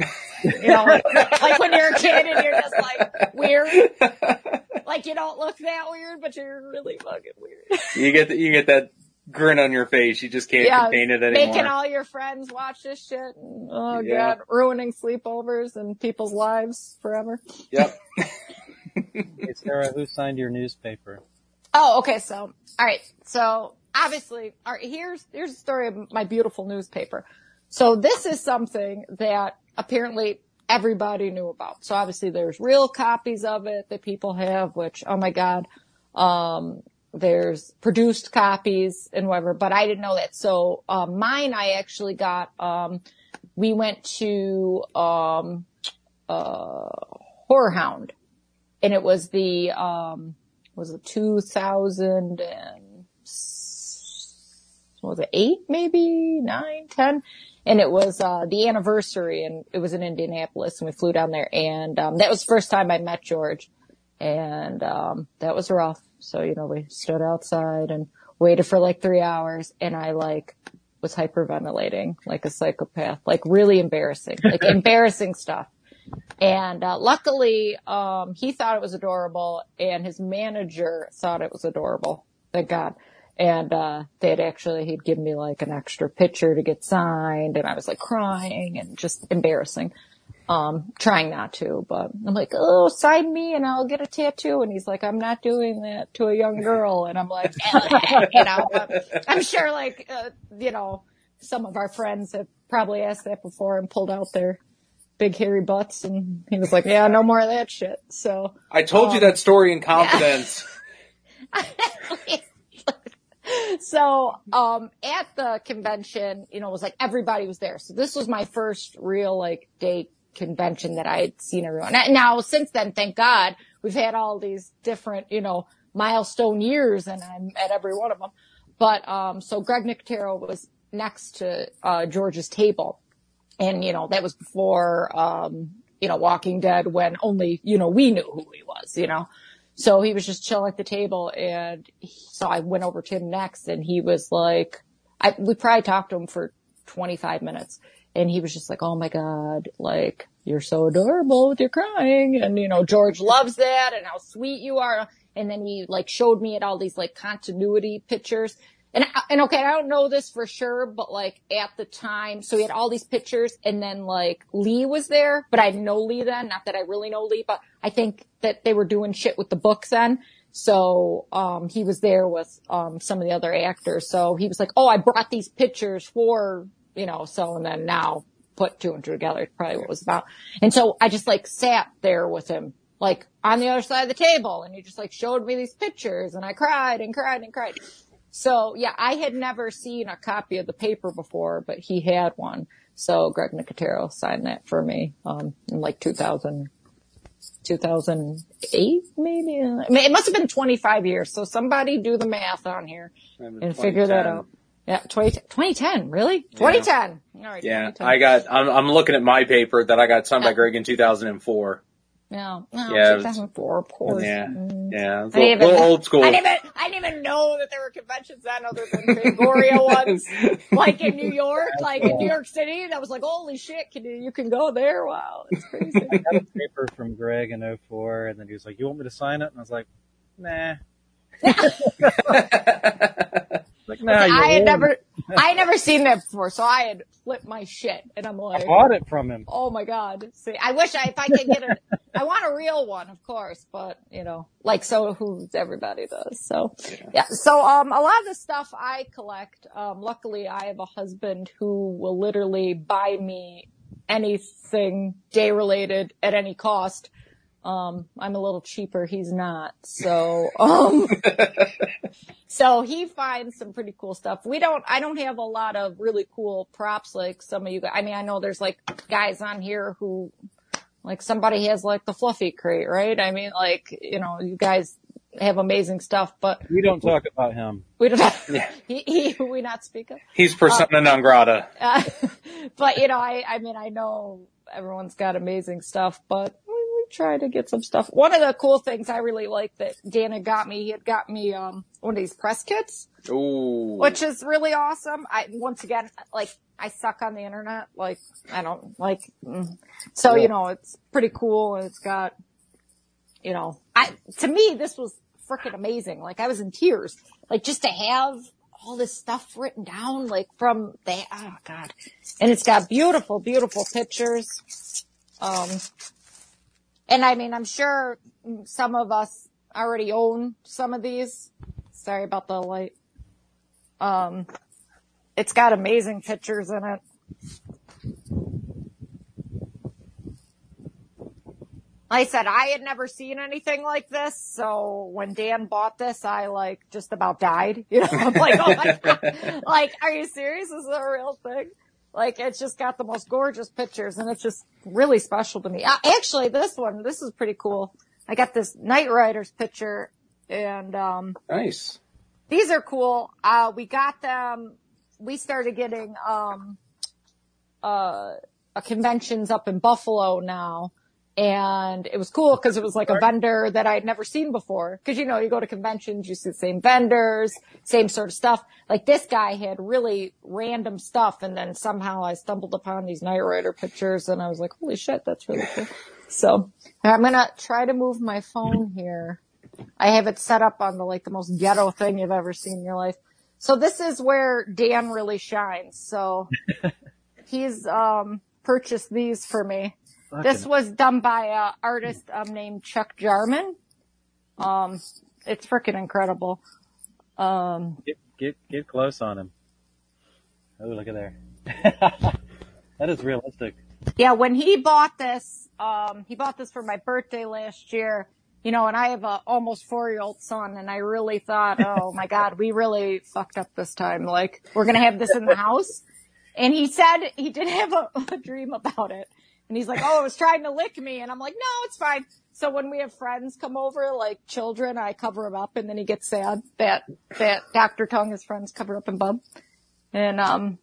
Is you know, like, like when you're a kid and you're just like weird, like you don't look that weird, but you're really fucking weird. you get, the, you get that grin on your face. You just can't contain it anymore. Making all your friends watch this shit. And, oh Yeah. god, ruining sleepovers and people's lives forever. Yep. Hey, Sarah, who signed your newspaper? Oh, okay. So, all right. So obviously, all right, here's here's the story of my beautiful newspaper. So this is something that apparently everybody knew about. So obviously there's real copies of it that people have, which, oh my God, um, there's produced copies and whatever, but I didn't know that. So, um, mine I actually got, um, we went to, um, uh, HorrorHound and it was the, um, was it 2000 and, was it eight, maybe nine, ten? And it was, uh, the anniversary and it was in Indianapolis and we flew down there and, um, that was the first time I met George and, um, that was rough. So, you know, we stood outside and waited for like three hours and I like was hyperventilating like a psychopath, like really embarrassing, like embarrassing stuff. And, uh, luckily, um, he thought it was adorable and his manager thought it was adorable. Thank God. And, uh, they'd actually, he'd give me like an extra picture to get signed and I was like crying and just embarrassing um, trying not to, but I'm like, oh, sign me and I'll get a tattoo. And he's like, I'm not doing that to a young girl. And I'm like, you know, I'm sure like, uh, you know, some of our friends have probably asked that before and pulled out their big hairy butts. And he was like, yeah, no more of that shit. So I told um, you that story in confidence. Yeah. so um at the convention you know it was like everybody was there so this was my first real like date convention that I had seen everyone. Now, since then, thank God, we've had all these different, you know, milestone years and I'm at every one of them. But, um, so Greg Nicotero was next to, uh, George's table. And, you know, that was before, um, you know, Walking Dead when only, you know, we knew who he was, you know. So he was just chilling at the table and he, so I went over to him next and he was like, I, we probably talked to him for 25 minutes and he was just like, "Oh my god, like you're so adorable with your crying," and you know George loves that and how sweet you are. And then he like showed me at all these like continuity pictures. And, and okay, I don't know this for sure, but like at the time, so he had all these pictures and then like Lee was there, but I didn't know Lee then. Not that I really know Lee, but I think that they were doing shit with the books then. So, um, he was there with, um, some of the other actors. So he was like, Oh, I brought these pictures for you know, so and then now put two and two together, probably what it was about. And so I just like sat there with him, like on the other side of the table and he just like showed me these pictures and I cried and cried and cried. So yeah, I had never seen a copy of the paper before, but he had one. So Greg Nicotero signed that for me, um, in like 2000, 2008 maybe. I mean, it must have been 25 years. So somebody do the math on here and figure that out. Yeah, 20, 2010, really? 2010. Yeah. All right. Yeah, 2010. I got, I'm, I'm looking at my paper that I got signed by Greg in 2004. No, no, yeah, 2004, of course. Yeah, mm. yeah, it's a little, even, old school. I didn't, even, I didn't even know that there were conventions then other than Fangoria ones, like in New York, like in New York City. And I was like, holy shit, can you, you can go there? Wow, it's crazy. I got a paper from Greg in 04 and then he was like, you want me to sign it? And I was like, nah. Like, nah, I had never, I had never seen that before, so I had flipped my shit, and I'm like, I bought it from him. Oh my god! See, I wish I, if I could get a, I want a real one, of course, but you know, like so, who everybody does. So, yeah. yeah. So, um, a lot of the stuff I collect, um, luckily I have a husband who will literally buy me anything day related at any cost. Um, I'm a little cheaper. He's not. So, um, so he finds some pretty cool stuff. We don't, I don't have a lot of really cool props like some of you guys. I mean, I know there's like guys on here who, like somebody has like the fluffy crate, right? I mean, like, you know, you guys have amazing stuff, but we don't talk about him. We don't. Yeah. he, he, we not speak of. He's persona uh, non grata. Uh, but you know, I, I mean, I know everyone's got amazing stuff, but try to get some stuff. One of the cool things I really like that Dana got me, he had got me, um, one of these press kits. Ooh. Which is really awesome. I, once again, like, I suck on the internet. Like, I don't like, mm. so, yeah. you know, it's pretty cool and it's got, you know, I, to me, this was freaking amazing. Like, I was in tears. Like, just to have all this stuff written down, like from the, oh god. And it's got beautiful, beautiful pictures. Um, and I mean, I'm sure some of us already own some of these. Sorry about the light. Um, it's got amazing pictures in it. Like I said, I had never seen anything like this. So when Dan bought this, I like just about died. You know, I'm like, oh my God. Like, are you serious? Is this is a real thing. Like, it's just got the most gorgeous pictures and it's just really special to me. Actually, this one, this is pretty cool. I got this Knightriders picture and, um, Nice. these are cool. Uh, we got them, we started getting, um, uh, a conventions up in Buffalo now. And it was cool because it was like a vendor that I had never seen before. Cause you know, you go to conventions, you see the same vendors, same sort of stuff. Like this guy had really random stuff. And then somehow I stumbled upon these Knight Rider pictures and I was like, holy shit, that's really cool. So I'm going to try to move my phone here. I have it set up on the like the most ghetto thing you've ever seen in your life. So this is where Dan really shines. So he's um purchased these for me. This was done by a artist um, named Chuck Jarman. Um, it's freaking incredible. Um, Get get get close on him. Oh, look at there. that is realistic. yeah, when he bought this, um, he bought this for my birthday last year. You know, and I have a almost four year old son, and I really thought, oh my god, we really fucked up this time. Like, we're gonna have this in the house. And he said he did have a, a dream about it. And he's like, oh, it was trying to lick me. And I'm like, no, it's fine. So when we have friends come over, like children, I cover him up and then he gets sad that, that Dr. Tongue, his friends cover up in bub. And, um,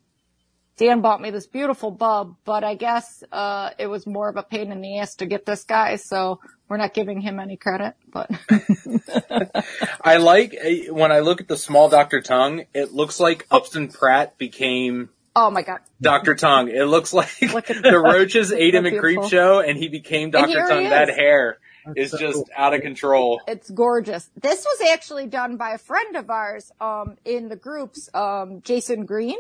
Dan bought me this beautiful bub, but I guess, uh, it was more of a pain in the ass to get this guy. So we're not giving him any credit, but I like uh, when I look at the small Dr. Tongue, it looks like Upson Pratt became oh my God. Dr. Tongue. It looks like Look the roaches ate him That's in Creep. Show and he became Dr. here That he That is. hair is so just cool. out of control. It's gorgeous. This was actually done by a friend of ours, um, in the groups, um, Jason Green.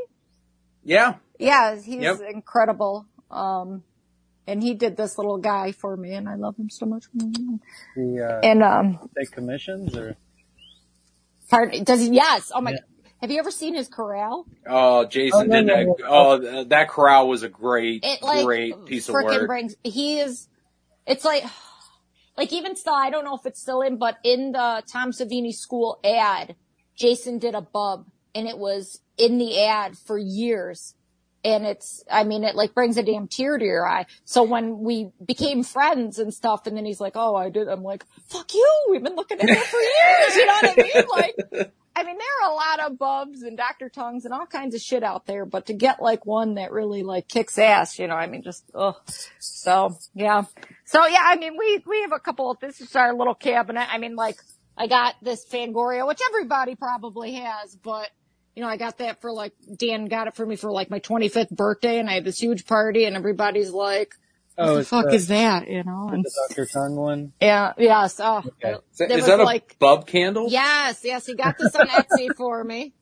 Yeah. Yeah, he's Yep. incredible. Um, and he did this little guy for me and I love him so much. The uh, And, um, take commissions or pardon, does he, yes. Oh my, Yeah. Have you ever seen his corral? Oh, Jason Oh, no, did no, that. no. Oh, that corral was a great, It like, great piece of frickin' work. brings, he is, it's like, like even still, I don't know if it's still in, but in the Tom Savini school ad, Jason did a bub and it was in the ad for years. And it's, I mean, it like brings a damn tear to your eye. So when we became friends and stuff, and then he's like, oh, I did, I'm like, fuck you, we've been looking at that for years, you know what I mean? Like, I mean, there are a lot of bubs and Dr. Tongues and all kinds of shit out there, but to get like one that really like kicks ass, you know, I mean, just, ugh. So, yeah. So yeah, I mean, we, we have a couple of, this is our little cabinet. I mean, like, I got this Fangoria, which everybody probably has, but, you know, I got that for like, Dan got it for me for like my 25th birthday and I had this huge party and everybody's like, Oh, the fuck the- is that, you know? And the Dr. Tongue one. yeah, yes, oh, Okay. Is that, was that a like- bub candle? Yes, yes, he got this on Etsy for me.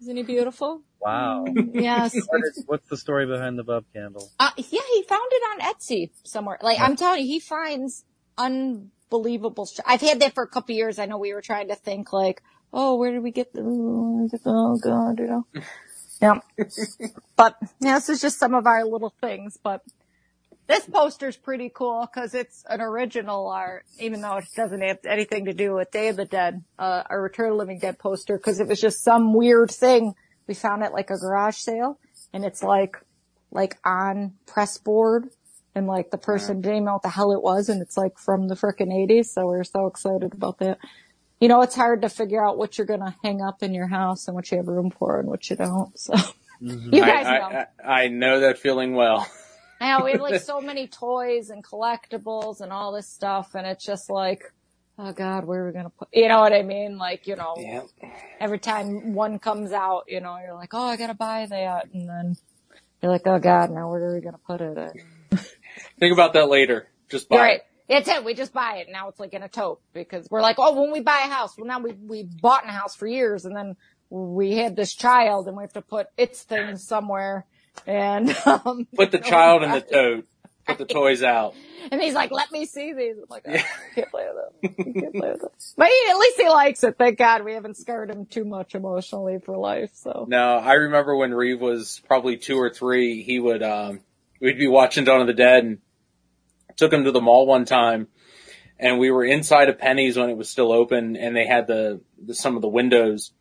Isn't he beautiful? Wow. Yes. What is- What's the story behind the bub candle? Uh, yeah, he found it on Etsy somewhere. Like, I'm telling you, he finds unbelievable sh- I've had that for a couple years. I know we were trying to think like, oh, where did we get the, oh god, you know. Yeah. but, yeah, this is just some of our little things, but this poster's pretty cool because it's an original art, even though it doesn't have anything to do with Day of the Dead, uh, a Return of the Living Dead poster, because it was just some weird thing. We found it like a garage sale, and it's like, like on press board, and like the person didn't know what the hell it was, and it's like from the frickin' 80s, so we're so excited about that. You know, it's hard to figure out what you're gonna hang up in your house and what you have room for and what you don't, so. You guys I- know. I, I know that feeling well. I know we have like so many toys and collectibles and all this stuff, and it's just like, oh god, where are we gonna put? You know what I mean? Like, you know, Yeah. every time one comes out, you know, you're like, oh, I gotta buy that, and then you're like, oh god, now where are we gonna put it? Think about that later. Just buy You're it. right. It's it. We just buy it. Now it's like in a tote because we're like, oh, when we buy a house, well, now we we bought a house for years, and then we had this child, and we have to put its things somewhere, and um, Put the child in the tote. put the toys out. And he's like, let me see these. I'm like, oh, Yeah. Can't play with them. I can't play with them. But he, at least he likes it. Thank God we haven't scarred him too much emotionally for life. So No, I remember when Reeve was probably two or three, he would, um, we'd be watching Dawn of the Dead and took him to the mall one time and we were inside of Penney's when it was still open and they had the, the some of the windows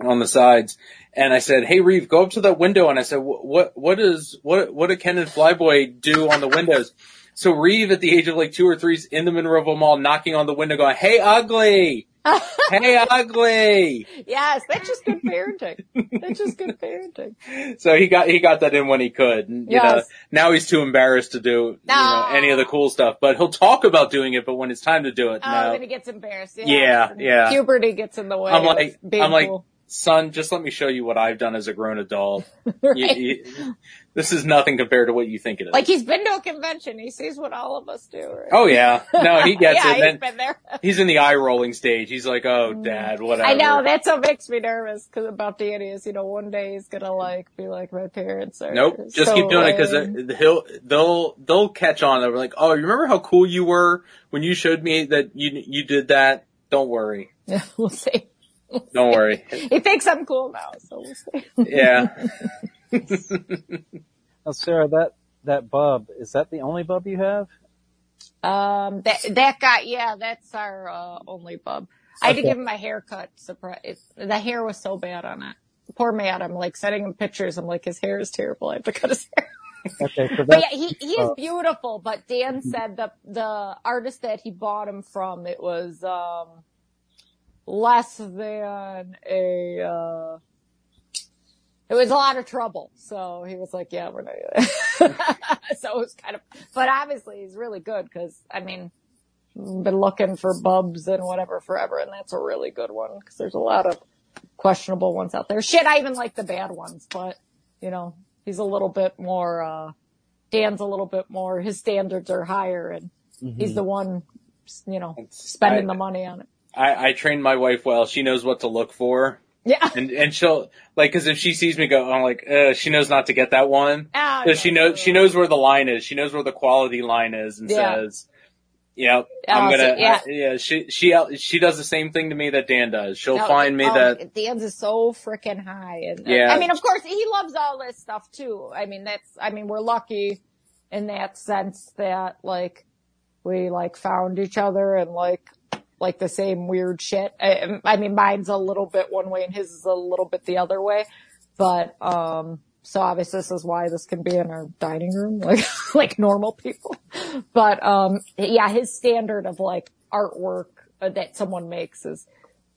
on the sides. And I said, Hey Reeve, go up to that window. And I said, "Wh- what, what is, what, what did Ken and Flyboy do on the windows? So Reeve at the age of like two or three is in the Monroeville Mall knocking on the window going, Hey ugly! hey ugly! yes, that's just good parenting. That's just good parenting. So he got he got that in when he could. And, you know, now he's too embarrassed to do you know any of the cool stuff. But he'll talk about doing it. But when it's time to do it, Oh, no. then he gets embarrassed. Yeah, Yeah, yeah. Puberty gets in the way. I'm of like being I'm like, cool. Son, just let me show you what I've done as a grown adult. Right. You- you- this is nothing compared to what you think it is. Like he's been to a convention. He sees what all of us do. Right? oh yeah, no, he gets yeah, it. he's been there. he's in the eye rolling stage. He's like, oh, mm. dad, whatever. I know that's what makes me nervous because about Danny is, you know, one day he's gonna like be like my parents are. Nope. Just so keep doing it because he'll they'll they'll catch on. They're like, oh, you remember how cool you were when you showed me that you you did that? Don't worry. Yeah, we'll see. Don't worry. He thinks I'm cool now, so we'll see. Yeah. Now, Sarah, that that bub is that the only bub you have? Um, that that guy, yeah, that's our uh, only bub. I had to give him a haircut. Surprise! It, the hair was so bad on it. Poor Matt. I'm like sending him pictures. I'm like, his hair is terrible. I have to cut his hair. Okay, so But yeah, he he is uh, beautiful. But Dan said the the artist that he bought him from, it was um less than a. uh it was a lot of trouble. So he was like, yeah, we're not so it was kind of, but obviously he's really good because, I mean, been looking for bubs and whatever forever. And that's a really good one because there's a lot of questionable ones out there. Shit, I even like the bad ones, but you know, he's a little bit more, uh, Dan's a little bit more, his standards are higher and he's the one, you know, spending I- the money on it. I, I trained my wife well. She knows what to look for. Yeah. And, and she'll, like, cause if she sees me go, I'm like, uh, she knows not to get that one. Cause she knows, she knows where the line is. She knows where the quality line is and Yeah. says, yep, I'm Oh, gonna, yeah. I- yeah, she, she, she does the same thing to me that Dan does. She'll No, find me oh, that, Dan's is so freaking high. And, Yeah. I mean, of course, he loves all this stuff too. I mean, that's, I mean, we're lucky in that sense that like we like found each other and like, like the same weird shit. I, I mean, mine's a little bit one way and his is a little bit the other way. But, um, so obviously this is why this can be in our dining room, like, like normal people. But, um, yeah, his standard of like artwork that someone makes is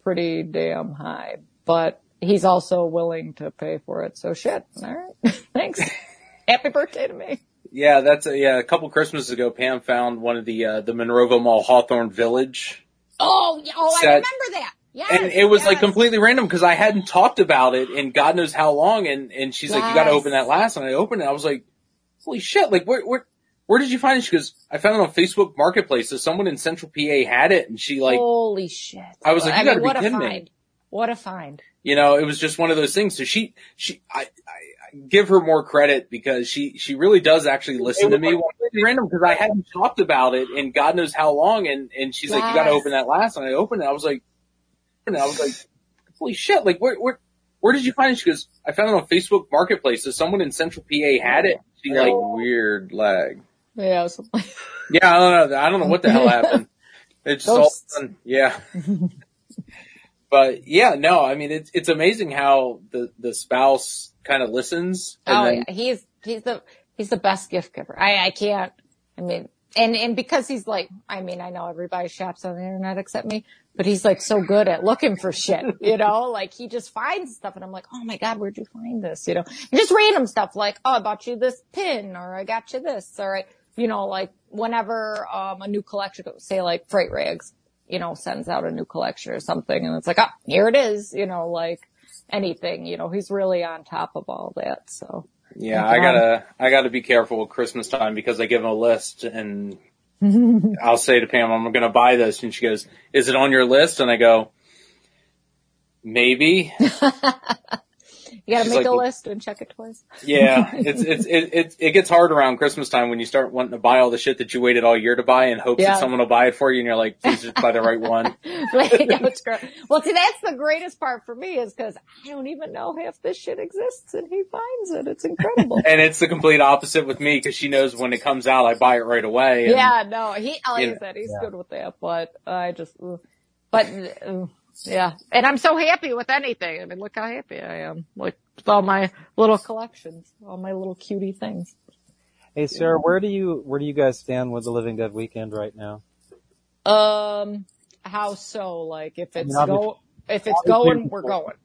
pretty damn high, but he's also willing to pay for it. So shit. All right. Thanks. Happy birthday to me. yeah, that's a, yeah, a couple Christmases ago, Pam found one of the, uh, the Monroeville Mall Hawthorne Village. Oh, yeah, oh, I remember that. Yes. and it was like completely random because I hadn't talked about it in God knows how long. And, and she's like, you gotta open that last. And I opened it. I was like, holy shit. Like where, where, where did you find it? She goes, I found it on Facebook Marketplace. So someone in Central PA had it and she like, holy shit. I was like, you I gotta mean, be what a kidding me. find. What a find. you know, it was just one of those things. So she, she, I, I, I give her more credit because she, she really does actually listen to me. Well, it's random because I hadn't talked about it in God knows how long. And, and she's like, you gotta open that last. And I opened it. I was like, and I was like, holy shit. Like where, where, where did you find it? She goes, I found it on Facebook Marketplace. So someone in Central PA had it. She's like, weird lag. Yeah. something- Yeah, I don't know. I don't know what the hell happened. It's just all done. Yeah. but yeah, no, I mean, it's, it's amazing how the, the spouse kind of listens. And oh then, yeah. He's, he's the, he's the best gift giver. I, I can't, I mean, and, and because he's like, I mean, I know everybody shops on the internet except me, but he's like so good at looking for shit, you know, like he just finds stuff and I'm like, oh my God, where'd you find this? You know, and just random stuff like, oh, I bought you this pin or I got you this or I, you know, like whenever, um, a new collection, say like Fright-Rags, you know, sends out a new collection or something and it's like, oh, here it is, you know, like anything, you know, he's really on top of all that. So. Yeah, I gotta, I gotta be careful with Christmas time because I give them a list and I'll say to Pam, I'm going to buy this. And she goes, is it on your list? And I go, maybe. You gotta She's make like- a list and check it twice. Yeah, it's it's it, it it gets hard around Christmas time when you start wanting to buy all the shit that you waited all year to buy in hopes Yeah. that someone will buy it for you, and you're like, please just buy the right one. Like, no, it's great. Well, see, that's the greatest part for me is because I don't even know if this shit exists, and he finds it. It's incredible. And it's the complete opposite with me because she knows when it comes out, I buy it right away. and- yeah, no, he like You I know, said, he's yeah. good with that, but I just, ugh. but uh, yeah, and I'm so happy with anything. I mean, look how happy I am, like with all my little collections, all my little cutie things. Hey, Sarah, where do you where do you guys stand with the Living Dead weekend right now? Um, how so? Like if it's obviously- go, if it's going, we're going.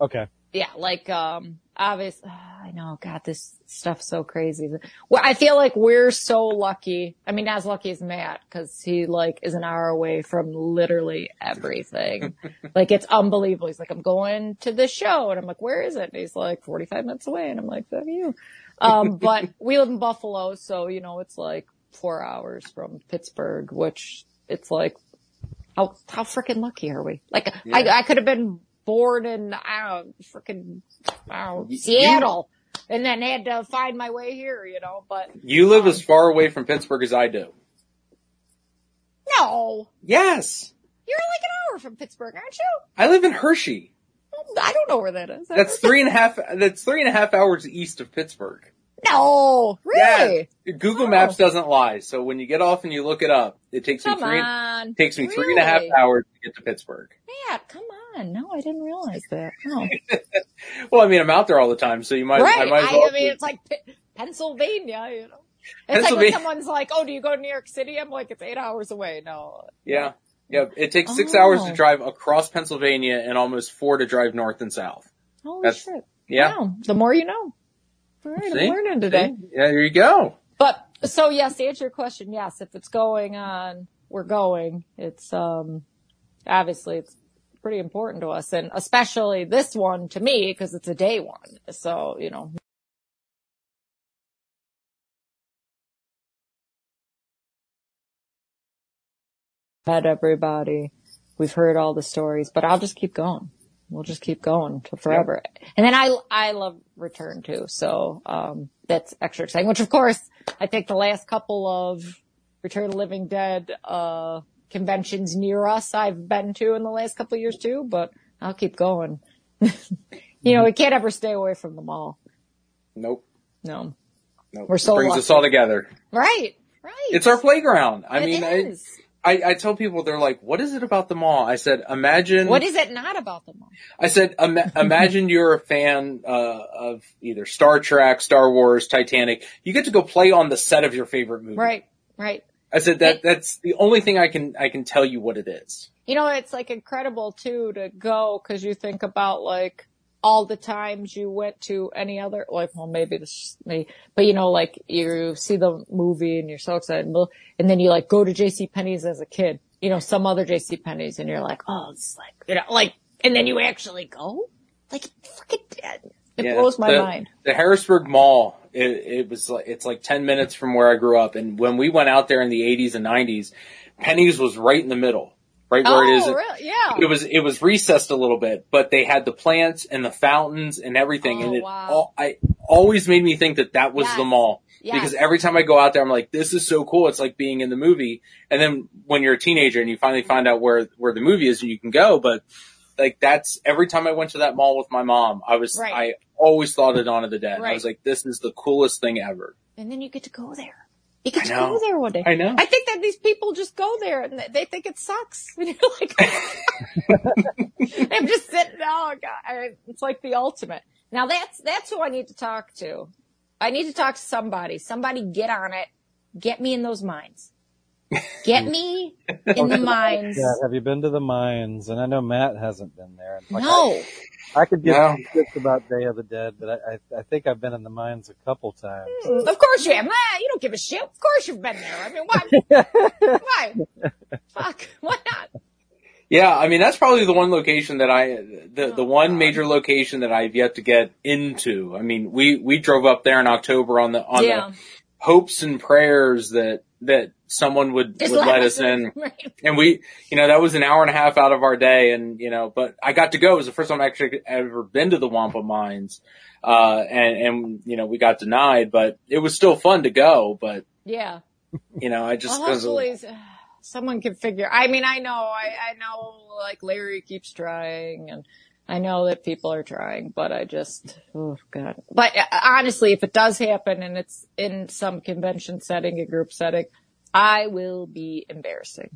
Okay. Yeah, like um obvious I know, God, this stuff's so crazy. Well, I feel like we're so lucky. I mean, as lucky as Matt, cause he like is an hour away from literally everything. like it's unbelievable. He's like, I'm going to this show. And I'm like, where is it? And he's like 45 minutes away. And I'm like, fuck you. Um, but we live in Buffalo. So, you know, it's like four hours from Pittsburgh, which it's like, how, how freaking lucky are we? Like, I, I could have been born in, I freaking, I don't know, You- Seattle. And then had to find my way here, you know, but You live as um, far away from Pittsburgh as I do. no, Yes, you're like an hour from Pittsburgh, aren't you? I live in Hershey. I don't know where that is. That's three and a half. That's three and a half hours east of Pittsburgh. No, really? Yeah, Google Oh. Maps doesn't lie. So when you get off and you look it up, it takes me Come three. on. Takes me three and a half hours to get to Pittsburgh. Matt, come No, I didn't realize that. No. Well, I mean, I'm out there all the time, so you might. I right. might as I, well. I mean, it's like Pennsylvania, you know. It's like when someone's like, oh, do you go to New York City? I'm like, it's eight hours away. No. yeah, yeah. It takes six Oh. hours to drive across Pennsylvania and almost four to drive north and south. Holy That's- shit. Yeah. Wow. The more you know. All right, See? I'm learning today. See? Yeah, there you go. But so yes, to answer your question, yes, if it's going on, we're going. It's um obviously it's pretty important to us and especially this one to me because it's a day one. So, you know, met everybody. We've heard all the stories, but I'll just keep going. We'll just keep going till forever. And then I, I love return too. So, um, that's extra exciting, which of course I think the last couple of Return of Living Dead, uh, conventions near us I've been to in the last couple of years too, but I'll keep going. you know, we can't ever stay away from the mall. Nope. No. Nope. We're so it brings lucky. us all together. Right. Right. It's our playground. I It mean, I, is. I, I tell people they're like, "What is it about the mall?" I said, "Imagine." What is it not about the mall? I said, Ima- imagine you're a fan uh, of either Star Trek, Star Wars, Titanic. You get to go play on the set of your favorite movie. Right. Right. I said that that's the only thing I can I can tell you what it is. You know, it's like incredible too to go because you think about like all the times you went to any other, like, well, maybe this is me, but you know, like you see the movie and you're so excited and then you like go to JC Penney's as a kid, you know, some other JC Penney's and you're like, oh, it's like, you know, like, and then you actually go? Like, fucking, it Yeah, blows my the, mind. The Harrisburg Mall, it, it was like it's like ten minutes from where I grew up, and when we went out there in the '80s and '90s, Penney's was right in the middle, right where it is. Oh, really? Yeah. It was it was recessed a little bit, but they had the plants and the fountains and everything, Oh, and it wow. all, I always made me think that that was Yes. the mall. Yes. Because every time I go out there, I'm like, this is so cool. It's like being in the movie. And then when you're a teenager and you finally find out where, where the movie is, and you can go. But like that's every time I went to that mall with my mom, I was, Right. I always thought of Dawn of the Dead. I was like, this is the coolest thing ever. and then you get to go there. You get to go there one day. I know. I think that these people just go there and they- think it sucks. And you're like, I'm just sitting. Oh god, it's like the ultimate. Now that's that's who I need to talk to. I need to talk to somebody. Somebody get on it. Get me in those mines. Get me in the mines. Yeah, have you been to the mines? And I know Matt hasn't been there. Like, No. I, I could give No. some tips about Day of the Dead, but I, I, I think I've been in the mines a couple times. Of course you have. Ah, you don't give a shit. Of course you've been there. I mean, why? why? Fuck. Why not? Yeah. I mean, that's probably the one location that I, the, Oh, the one major location that I've yet to get into. I mean, we, we drove up there in October on the, on Yeah. the hopes and prayers that that someone would, Just would let us in. Right. And we, you know, that was an hour and a half out of our day. And, you know, but I got to go. It was the first time I actually ever been to the Wampum mines. Uh, and, and, you know, we got denied, but it was still fun to go. But, Yeah. you know, I just, Well, hopefully someone can figure. I mean, I know, I, I know, like Larry keeps trying, and I know that people are trying, but I just, oh god. But uh, honestly, if it does happen and it's in some convention setting, a group setting, I will be embarrassing.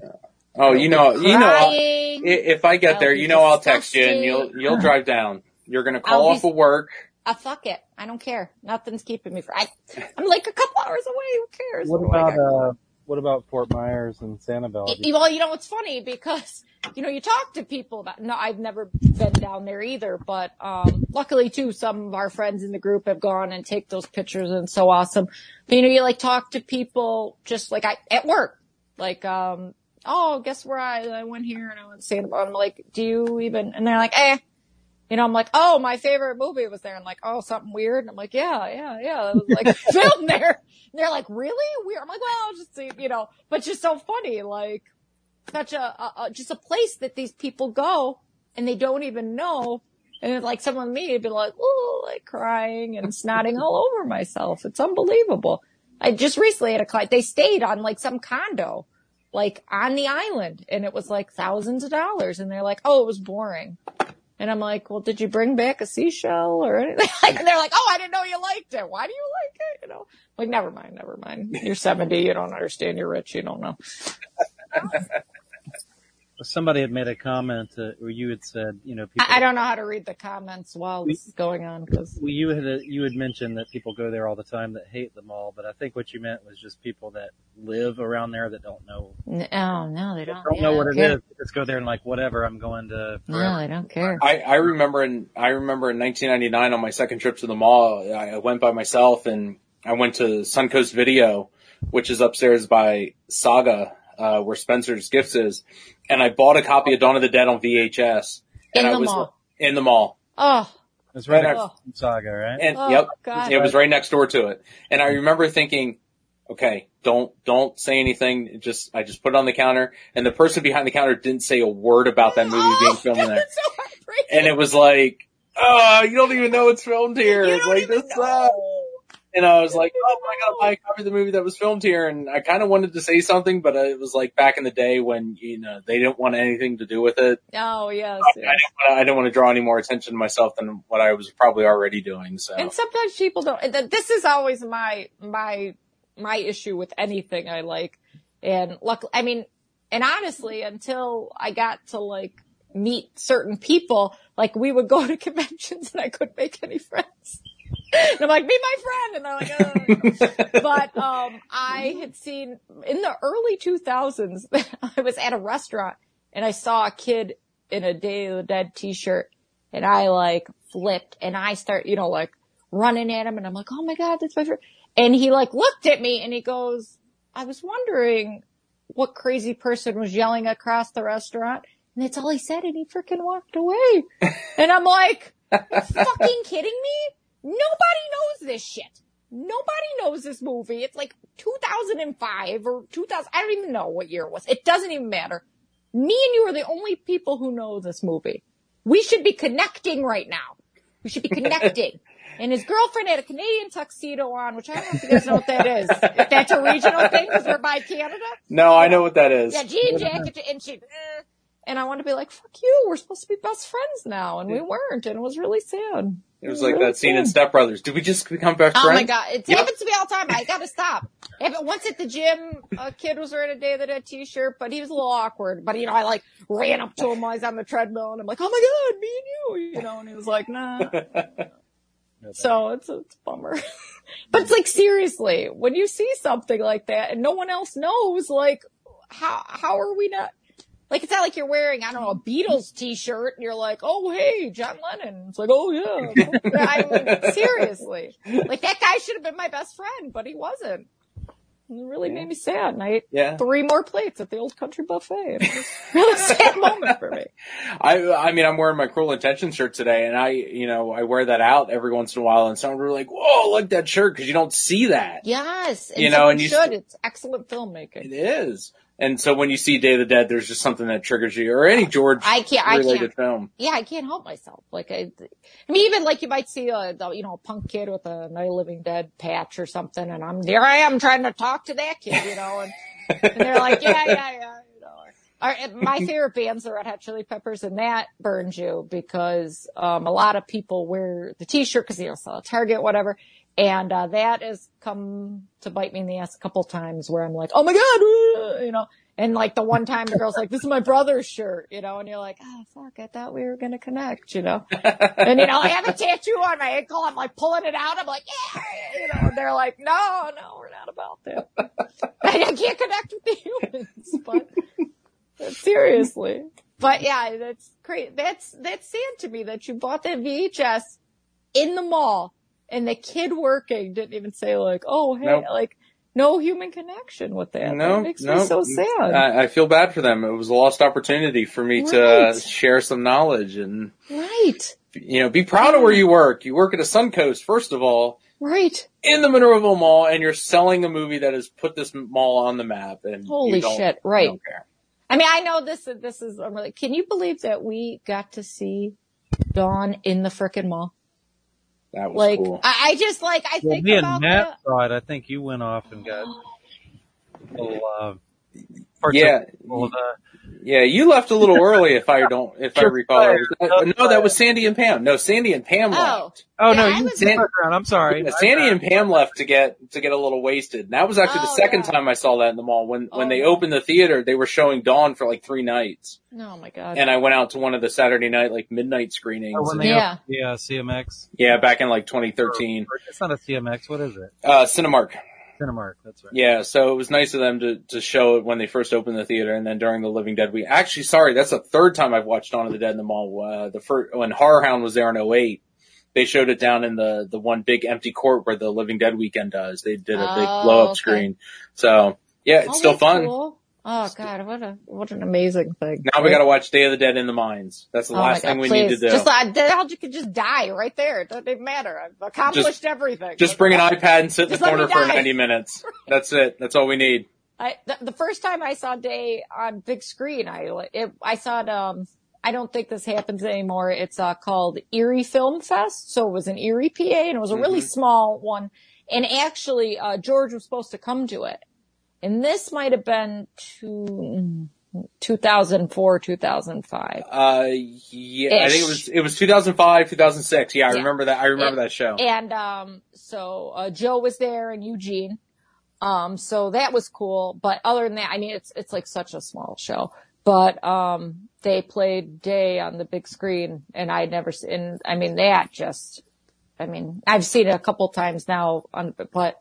oh, you know, you know, I'll- if I get I'll there, you know, I'll text you and you'll, you'll drive down. You're going to call I'll be- off of work. Ah, fuck it. I don't care. Nothing's keeping me from. I, I'm like a couple hours away. Who cares? What do about got? uh, what about Fort Myers and Sanibel? Well, you know, it's funny because, you know, you talk to people about, no, I've never been down there either, but, um, luckily too, some of our friends in the group have gone and take those pictures and so awesome. But, you know, you like talk to people just like I, at work, like, um, oh, guess where I, I went here and I went to Santa Barbara. I'm like, do you even, and they're like, eh. You know, I'm like, oh, my favorite movie was there. I'm like, oh, something weird. And I'm like, yeah, yeah, yeah. It was like filmed there. And they're like, really weird. I'm like, well, I'll just see, you know, but just so funny, like such a, a, a just a place that these people go and they don't even know. And it's like someone me would be like, oh, like crying and snotting all over myself. It's unbelievable. I just recently had a client, they stayed on like some condo, like on the island and it was like thousands of dollars. And they're like, oh, it was boring. And I'm like, well, did you bring back a seashell or anything? and they're like, oh, I didn't know you liked it. Why do you like it? You know, like, never mind, never mind. You're 70. You don't understand. You're rich. You don't know. Somebody had made a comment uh, where you had said, you know, people. I, I don't know how to read the comments while this is going on because Well, you had you had mentioned that people go there all the time that hate the mall, but I think what you meant was just people that live around there that don't know oh no, they don't. don't yeah, know what don't it care. is. Just go there and like whatever. I'm going to. No, forever. they don't care. I, I remember in I remember in 1999 on my second trip to the mall, I I went by myself and I went to Suncoast Video, which is upstairs by Saga, uh, where Spencer's Gifts is, and I bought a copy of Dawn of the Dead on VHS. In and I the was mall. in the mall, Oh, It's right And next to Saga, right? and Oh, yep, God. it was right next door to it. And I remember thinking, okay, don't don't say anything. Just I just put it on the counter, and the person behind the counter didn't say a word about that movie being oh, filmed in there. that's so heartbreaking. and it was like, oh, you don't even know it's filmed here. You It's don't like even this know. sucks. And I was like, oh, I gotta buy a copy of the movie that was filmed here. And I kind of wanted to say something, but uh, it was like back in the day when, you know, they didn't want anything to do with it. Oh yes. I yes. I didn't want to draw any more attention to myself than what I was probably already doing. So And sometimes people don't. This is always my my my issue with anything I like. And luck, I mean, and honestly, until I got to like meet certain people, like we would go to conventions and I couldn't make any friends. And I'm like, be my friend, and they're like, oh. but um, I had seen in the early 2000s. I was at a restaurant and I saw a kid in a Day of the Dead T-shirt, and I like flipped, and I start, you know, like running at him, and I'm like, oh my god, that's my friend. And he like looked at me, and he goes, I was wondering what crazy person was yelling across the restaurant, and that's all he said, and he freaking walked away. and I'm like, fucking kidding me? Nobody knows this shit. Nobody knows this movie. It's like 2005 or 2000. I don't even know what year it was. It doesn't even matter. Me and you are the only people who know this movie. We should be connecting right now. We should be connecting. and his girlfriend had a Canadian tuxedo on, which I don't know if you guys know what that is. If that's a regional thing because we're by Canada. no, I know what that is. Yeah, jean jacket, and she, eh. and I want to be like, fuck you, we're supposed to be best friends now, and we weren't, and it was really sad. It was like that scene in. Step Brothers. Did we just become best friends? Oh my god, it Yep. happens to me all the time. I gotta stop. If it, once at the gym, a kid was wearing a Day of the Dead t-shirt, but he was a little awkward. But you know, I like ran up to him while he's on the treadmill, and I'm like, "Oh my god, me and you," you know, and he was like, "Nah." So it's a, it's a bummer. but it's like seriously, when you see something like that and no one else knows, like how how are we not? Like it's not like you're wearing I don't know a Beatles T-shirt and you're like, oh hey, John Lennon. It's like, oh yeah. I mean, seriously, like that guy should have been my best friend, but he wasn't. It really made me sad. And I ate Yeah. three more plates at the old country buffet. And it was a really sad moment for me. I I mean I'm wearing my Cruel Intention shirt today, and I you know I wear that out every once in a while, and someone will like, "Whoa, look at that shirt," because you don't see that. Yes. You know, and you should. It's excellent filmmaking. It is. And so when you see Day of the Dead, there's just something that triggers you, or any George I can't, I related can't, film. yeah, I can't help myself. Like, I, I mean, even like you might see a, you know, a punk kid with a Night of Living Dead patch or something, and I'm, there I am trying to talk to that kid, you know, and, and they're like, yeah, yeah, yeah, you know. Or, my favorite band's are Red Hot Chili Peppers, and that burns you because, um, a lot of people wear the t-shirt because, you know, sell a Target, whatever. And, uh, that has come to bite me in the ass a couple times where I'm like, oh my God, you know, and like the one time the girl's like, this is my brother's shirt, you know, and you're like, oh fuck, I thought we were going to connect, you know? and you know, I have a tattoo on my ankle. I'm like pulling it out. I'm like, yeah, you know, and they're like, no, no, we're not about that. I can't connect with the humans, but but seriously. But yeah, that's great. That's, that's sad to me that you bought that VHS in the mall and the kid working didn't even say like, oh, hey, Nope. like no human connection with that. No, that makes no. me so sad. I, I feel bad for them. It was a lost opportunity for me to Right. share some knowledge and, right. you know, be proud of where you work. You work at a Suncoast, first of all, Right. in the Monroeville Mall, and you're selling a movie that has put this mall on the map. And Holy shit, right. you don't care. I mean, I know this, this is, I'm really, can you believe that we got to see Dawn in the frickin' mall? That was Like, cool. I, I just like, I Well, think me and about Matt saw it. I think you went off and got a little, uh, Yeah. of the, Yeah, you left a little early, if I don't, if I recall. Uh, No, that was Sandy and Pam. No, Sandy and Pam Oh. left. oh Yeah, no, you was- stuck around. I'm sorry. Yeah, Sandy and Pam left to get to get a little wasted. And that was actually the Oh, second yeah. time I saw that in the mall. When when Oh, they opened the theater, they were showing Dawn for like three nights, Oh my god. and I went out to one of the Saturday night like midnight screenings. Oh, when And- they Yeah. opened uh, CMX. yeah, back in like 2013, It's not a CMX. What is it? uh, Cinemark. Cinemark. That's right. Yeah, so it was nice of them to to show it when they first opened the theater, and then during the Living Dead week. Actually, sorry, that's the third time I've watched Dawn of the Dead in the mall. Uh, the first when HorrorHound was there in 08, they showed it down in the the one big empty court where the Living Dead weekend does. They did a big Oh, blow up okay. screen. So yeah, it's Oh, still fun. cool. Oh god, what a what an amazing thing. Now we got to watch Day of the Dead in the Mines. That's the Oh last God, thing we please. need to do. Just like the you could just die right there. It doesn't even matter. I've accomplished Just- everything. Just bring an iPad and sit in the Just let me corner for. 90 minutes. That's it. That's all we need. I the, the first time I saw Day on big screen, I it, I saw it. Um, I don't think this happens anymore. It's uh, called Erie Film Fest. So it was an Erie, PA, and it was a really Mm-hmm. small one. And actually, uh, George was supposed to come to it, and this might have been two, 2004, 2005. Uh, yeah, I think it was, it was 2005, 2006. Yeah, I Yeah. remember that. I remember that show. And um, so uh, Joe was there and Eugene. Um, so that was cool. But other than that, I mean, it's it's like such a small show. But um, they played Day on the big screen, and I'd never seen. I mean, that just. I mean, I've seen it a couple times now, on, but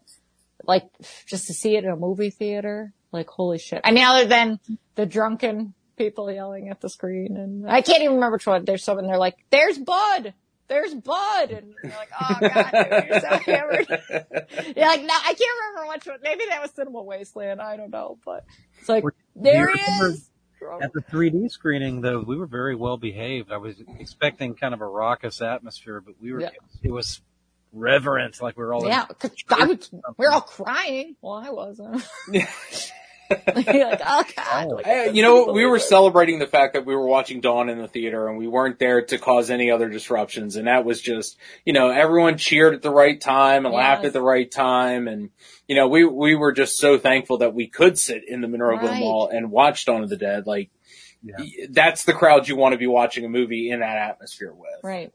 like just to see it in a movie theater, like holy shit. I mean, other than the drunken people yelling at the screen, and I can't even remember which one. There's someone they're like, "There's Bud." There's Bud, and you're like, oh god, dude, you're so hammered. You're like, no, I can't remember which one. Maybe that was Cinema Wasteland. I don't know, but it's like, there he is. At the 3D screening, though, we were very well behaved. I was expecting kind of a raucous atmosphere, but we were. Yeah. It was reverent, like we were all. yeah. Yeah, 'cause I was, we we're all crying. Well, I wasn't. You're like, oh god. Like, Uh, you know, we were celebrating the fact that we were watching Dawn in the theater and we weren't there to cause any other disruptions. And that was just, you know, everyone cheered at the right time and laughed at the right time. And, you know, we, we were just so thankful that we could sit in the Monroeville Right. Mall and watch Dawn of the Dead. Like, Yeah. that's the crowd you want to be watching a movie in that atmosphere with. Right.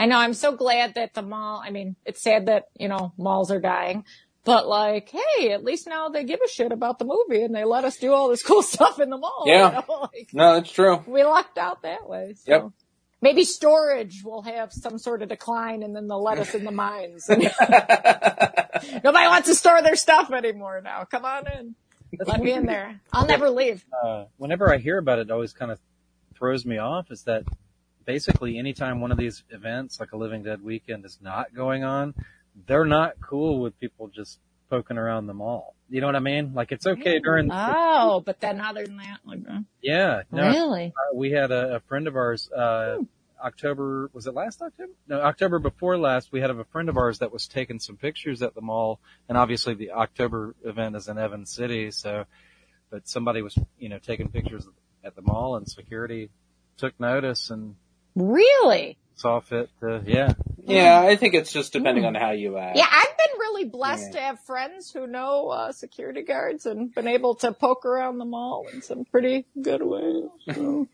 I know. I'm so glad that the mall, I mean, it's sad that, you know, malls are dying, but like, hey, at least now they give a shit about the movie and they let us do all this cool stuff in the mall. you Yeah. know, like, No, that's true. we lucked out that way. So. Yep. Maybe storage will have some sort of decline and then they'll let us in the mines. Nobody wants to store their stuff anymore now. Come on in. Let me in there. I'll never leave. uh, whenever I hear about it, it always kind of throws me off is that basically anytime one of these events, like a Living Dead weekend, is not going on, they're not cool with people just poking around the mall. You know what I mean? Like it's okay during, The- Oh, but then other than that, like, uh, yeah, no, really? uh, we had a, a friend of ours, uh, October, was it last October? No, October before last, we had a friend of ours that was taking some pictures at the mall and obviously the October event is in Evans City. So, but somebody was, you know, taking pictures at the mall and security took notice and Really? saw fit to, yeah. Yeah, I think it's just depending on how you act. Yeah, I've been really blessed Yeah. to have friends who know uh, security guards and been able to poke around the mall in some pretty good ways. So,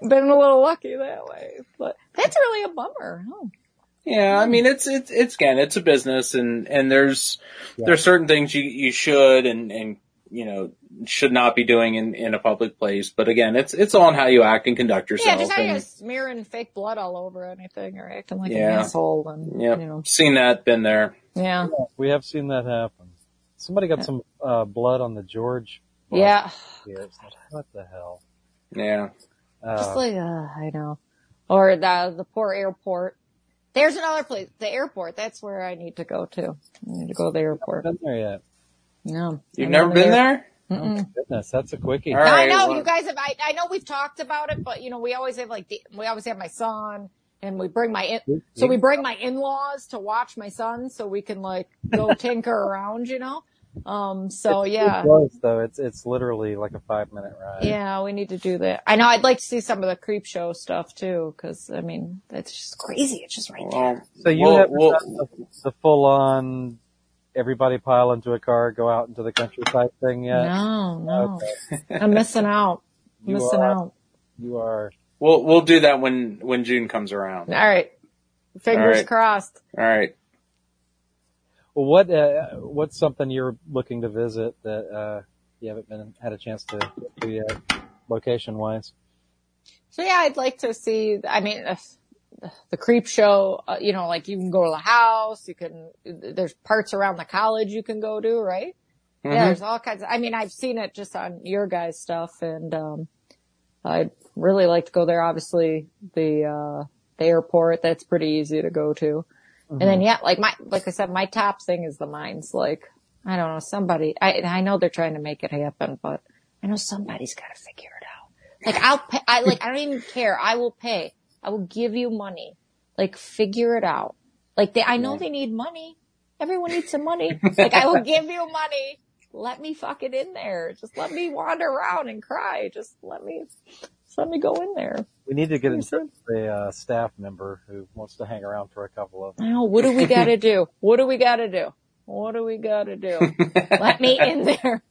been a little lucky that way, but that's really a bummer. Oh. Yeah, I mean it's it's it's again it's a business and and there's there's certain things you you should and and you know should not be doing in in a public place. But again, it's it's on how you act and conduct yourself. Yeah, just how and, you're smearing fake blood all over anything or acting like an asshole and Yep. you know, Seen that, been there. yeah, We have seen that happen. Somebody got some, uh, blood on the George. bus yeah. here. Like, what the hell? Yeah. Just Uh, like, uh, I know. Or the, the poor airport. There's another place, the airport. That's where I need to go to. I need to go to the airport. been there yet? No. You've I'm never been there. there? Oh, goodness, that's a quickie. All I know well- you guys have. I, I know we've talked about it, but you know we always have like the, we always have my son, and we bring my in, so we bring my in-laws to watch my son, so we can like go tinker around, you know. Um. So yeah, It's close though. It's it's literally like a five minute ride. yeah, we need to do that. I know I'd like to see some of the Creepshow stuff too, because I mean that's just crazy. It's just right there. So you we'll- haven't the, the full on everybody pile into a car, go out into the countryside thing yet? No, no, Okay. I'm missing out. You missing are. out. You are. We'll we'll do that when when June comes around. All right, fingers All right. crossed. All right. Well, what uh, what's something you're looking to visit that uh, you haven't been had a chance to get to yet, location wise? So yeah, I'd like to see. I mean, uh, the Creepshow. Uh, you know, like you can go to the house. You can. There's parts around the college you can go to, right? Yeah, there's all kinds. Of, I mean, I've seen it just on your guys' stuff, and um, I'd really like to go there. Obviously, the uh, the airport. That's pretty easy to go to. And then yeah, like my like I said, my top thing is the mines. Like I don't know, somebody. I I know they're trying to make it happen, but I know somebody's got to figure it out. Like I'll pay. I like I don't even care. I will pay. I will give you money. Like figure it out. Like they, I know they need money. Everyone needs some money. Like I will give you money. Let me fuck it in there. Just let me wander around and cry. Just let me, just let me go in there. We need to get in touch with a uh, staff member who wants to hang around for a couple of. Now, what do we gotta do? What do we gotta do? What do we gotta do? Let me in there.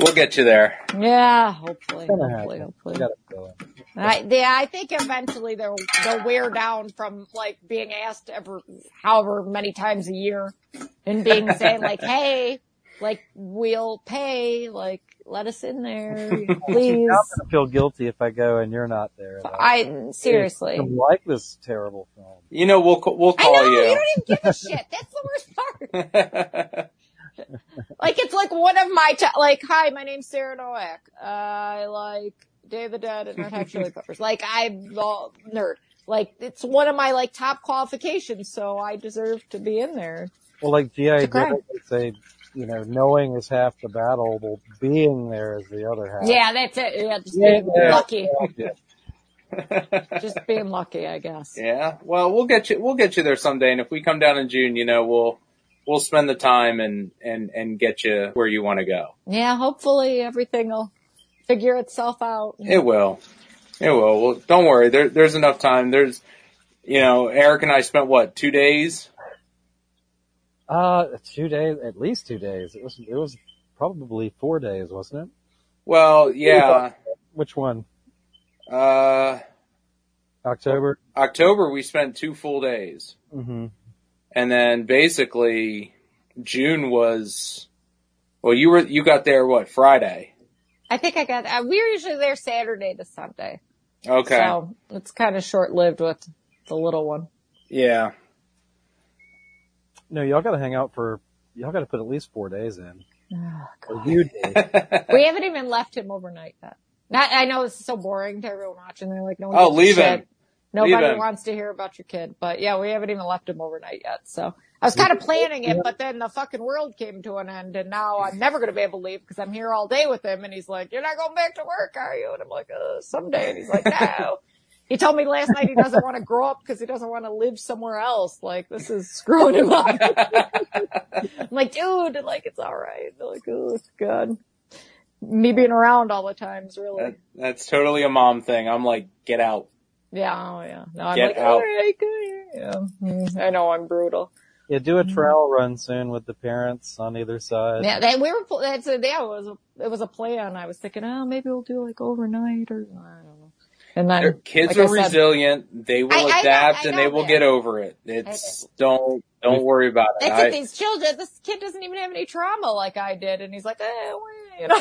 We'll get you there. Yeah, hopefully, hopefully, hopefully. We gotta fill in. I, yeah, I think eventually they'll they'll wear down from like being asked ever however many times a year and being saying like, hey, like we'll pay, like let us in there, please. I'm gonna feel guilty if I go and you're not there. though. I seriously. I like this terrible film. You know, we'll we'll call I call know you. you. don't even give a shit. That's the worst part. Like it's like one of my t- like, hi, my name's Sarah Nowak. I like Day of the Dead and Red Hot Chili Peppers. Like I'm a nerd. Like it's one of my like top qualifications, so I deserve to be in there. Well, like GI cry. Joe, they say, you know, knowing is half the battle, well, being there is the other half. Yeah, that's it. Yeah, just Yeah, being yeah. lucky. Just being lucky, I guess. yeah. Well, we'll get you. We'll get you there someday. And if we come down in June, you know, we'll we'll spend the time and and and get you where you want to go. Yeah, hopefully everything will figure itself out. It will. It will. Well, don't worry. There, there's enough time. There's, you know, Eric and I spent what two days. Uh, two days, at least two days. It was, it was probably four days, wasn't it? Well, yeah. Which one? Uh, October? October we spent two full days, Mm-hmm. And then basically June was. Well, you were you got there what Friday? I think I got, uh, we were usually there Saturday to Sunday. Okay. So it's kind of short lived with the little one. Yeah. No, y'all gotta hang out for, y'all gotta put at least four days in. Oh, Or you did. we haven't even left him overnight yet. Not, I know it's so boring to everyone watching. They're like, no one Oh, gives leave shit. him. Nobody wants to hear about your kid, but yeah, we haven't even left him overnight yet. So I was kind of planning it, but then the fucking world came to an end and now I'm never going to be able to leave because I'm here all day with him. And he's like, you're not going back to work, are you? And I'm like, uh, someday. And he's like, no. He told me last night he doesn't want to grow up because he doesn't want to live somewhere else. Like this is screwing him up. I'm like, dude, like it's all right. They're like, oh, it's good. Me being around all the times, really, That, that's totally a mom thing. I'm like, get out. Yeah, oh yeah. No, I'm Get like, out. all right, good. Yeah, Mm, I know I'm brutal. Yeah, do a trail run soon with the parents on either side. Yeah, they, we were, pl- that's a, yeah, it was a, it was a plan. I was thinking, oh, maybe we'll do like overnight or, I don't know. And then, Their kids like are said- resilient. They will I- I know- adapt I and know they will that. get over it. It's don't don't worry about it. That's I- it, these children, this kid doesn't even have any trauma like I did. And he's like, eh, well, you know.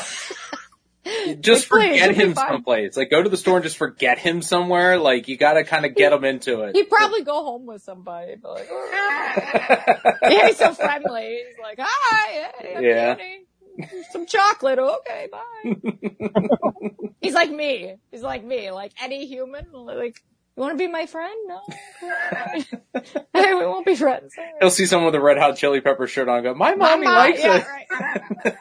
just forget him someplace. Like go to the store and just forget him somewhere. Like you got to kind of get him into it. He'd probably go home with somebody, but like, oh. yeah, he's so friendly. He's like, hi, hey, Yeah. Some chocolate, okay, bye. he's like me. He's like me. Like any human, like, you want to be my friend? No. Hey, we won't be friends. He'll see someone with a red hot chili pepper shirt on. and Go, my My mommy mom- likes yeah, it. right.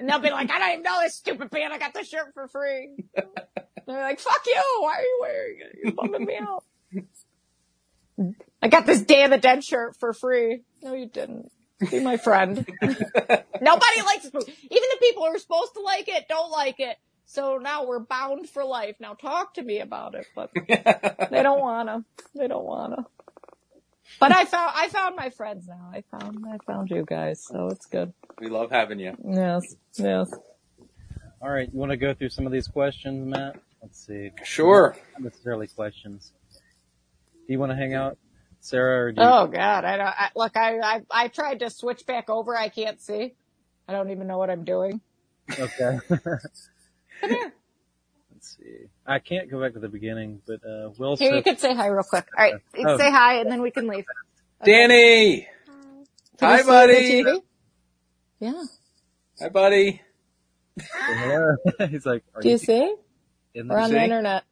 And they'll be like, I don't even know this stupid band. I got the shirt for free. They're like, fuck you. Why are you wearing it? You're bumming me out. I got this Day of the Dead shirt for free. No, you didn't. Be my friend. Nobody likes this movie. Even the people who are supposed to like it don't like it. So now we're bound for life. Now talk to me about it, but they don't wanna. They don't wanna. But I found I found my friends now. I found I found you guys, so it's good. we love having you. Yes, yes. All right, you want to go through some of these questions, Matt? Let's see. Sure. Not necessarily questions. Do you want to hang out, Sarah, or do you? Oh God, I don't. I, look, I, I I tried to switch back over. I can't see. I don't even know what I'm doing. Okay. Let's see. I can't go back to the beginning, but uh, Will Here, you said, could say hi real quick. All right, you Oh. say hi, and then we can leave. Danny. Can Hi, you buddy. Yeah. Hi, buddy. He's like, are Do you you see? in We're on the see? internet.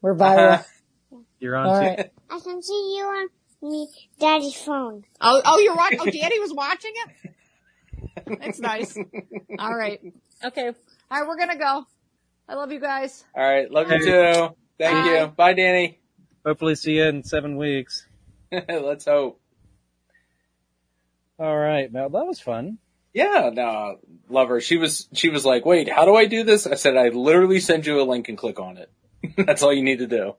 We're viral. Uh-huh. You're on. All t- right. I can see you on me daddy's phone. Oh, oh, you're watching. Oh, Danny was watching it. That's nice. All right. Okay. All right, we're gonna go. I love you guys. All right. Love you too. Thank Bye. you. Bye, Danny. Hopefully, see you in seven weeks. Let's hope. All right, Matt. That was fun. Yeah, no, love her. She was, she was like, wait, how do I do this? I said, I literally send you a link and click on it. That's all you need to do.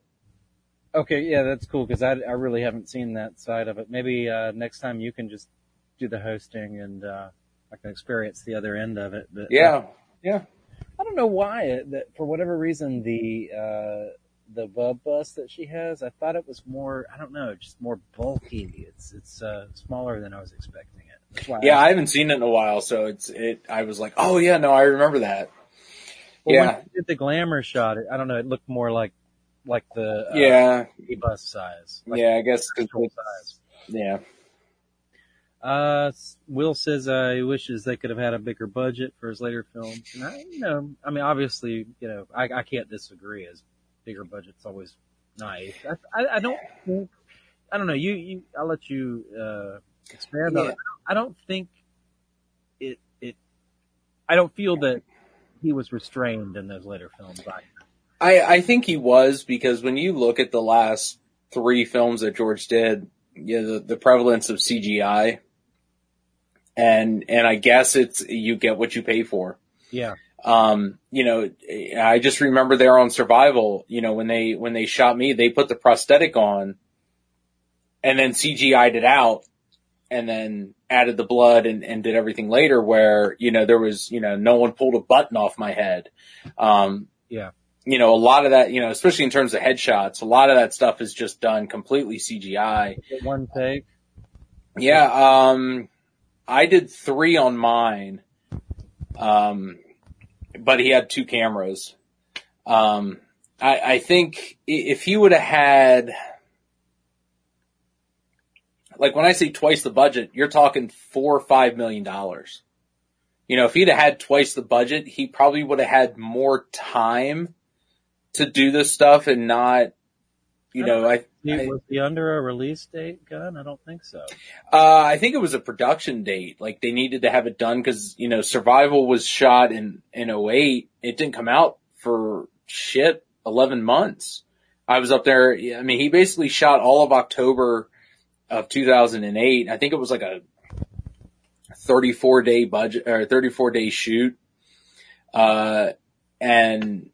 Okay, yeah, that's cool because I, I really haven't seen that side of it. Maybe uh, next time you can just do the hosting and uh, I can experience the other end of it. But uh, Yeah. I don't know why that for whatever reason the uh, the Bub bus that she has, I thought it was more. I don't know, just more bulky. It's it's uh, smaller than I was expecting it. Yeah, I haven't seen it in a while, so it's, it, I was like, oh yeah, no, I remember that. Well, yeah. Did the glamour shot, it, I don't know. It looked more like like the uh, Yeah. bus size. Like Yeah, I guess, size. yeah. Uh, Will says uh, he wishes they could have had a bigger budget for his later films. And I, you know, I mean, obviously, you know, I, I can't disagree. As bigger budget's always nice. I, I, I don't think, I don't know. You, you, I'll let you uh, expand on Yeah. it. I don't think it, it. I don't feel that he was restrained in those later films. I, I, I think he was because when you look at the last three films that George did, yeah, the, the prevalence of CGI, and and I guess it's you get what you pay for. yeah, Um, you know, I just remember there on Survival, you know, when they when they shot me, they put the prosthetic on, and then CGI'd it out, and then added the blood and, and did everything later. Where you know there was you know no one pulled a button off my head. Um, yeah, you know, a lot of that, you know, especially in terms of headshots, a lot of that stuff is just done completely CGI. One take. Yeah, um, I did three on mine. Um, but he had two cameras. Um, I, I think if he would have had, like when I say twice the budget, you're talking four or five million dollars. You know, if he'd have had twice the budget, he probably would have had more time to do this stuff and not, you know, I, I was he under a release date gun? I don't think so. Uh, I think it was a production date. Like they needed to have it done because, you know, Survival was shot in, in 08. It didn't come out for shit, 11 months. I was up there. I mean, he basically shot all of October of 2008. I think it was like a 34 day budget or 34 day shoot. Uh, and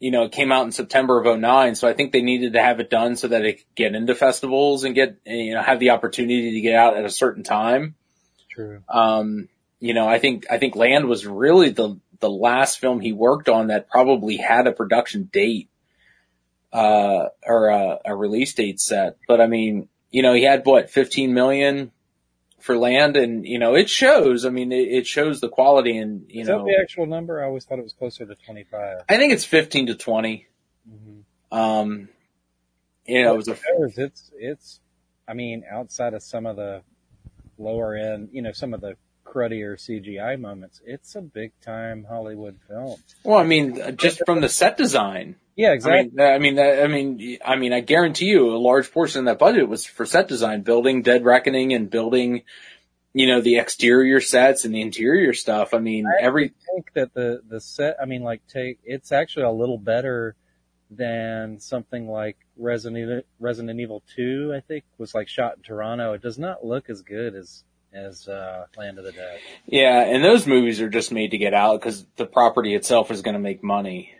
you know, it came out in September of 09. So I think they needed to have it done so that it could get into festivals and get, you know, have the opportunity to get out at a certain time. True. Um, you know, I think, I think Land was really the, the last film he worked on that probably had a production date, uh, or a, a release date set. But I mean, you know, he had what, 15 million for land and, you know, it shows. I mean, it, it shows the quality and, you Is know, that the actual number? I always thought it was closer to 25. I think it's 15 to 20. Mm-hmm. Um, you know, it was a, it's, it's, I mean, outside of some of the lower end, you know, some of the cruddier CGI moments, it's a big time Hollywood film. well, I mean, just from the set design. Yeah, I exactly. mean, I mean, I mean, I mean, I guarantee you a large portion of that budget was for set design, building Dead Reckoning and building, you know, the exterior sets and the interior stuff. I mean, I every, think that the, the set, I mean, like take, it's actually a little better than something like Resident Evil, Resident Evil 2, I think was like shot in Toronto. It does not look as good as, as, uh, Land of the Dead. yeah, and those movies are just made to get out because the property itself is going to make money.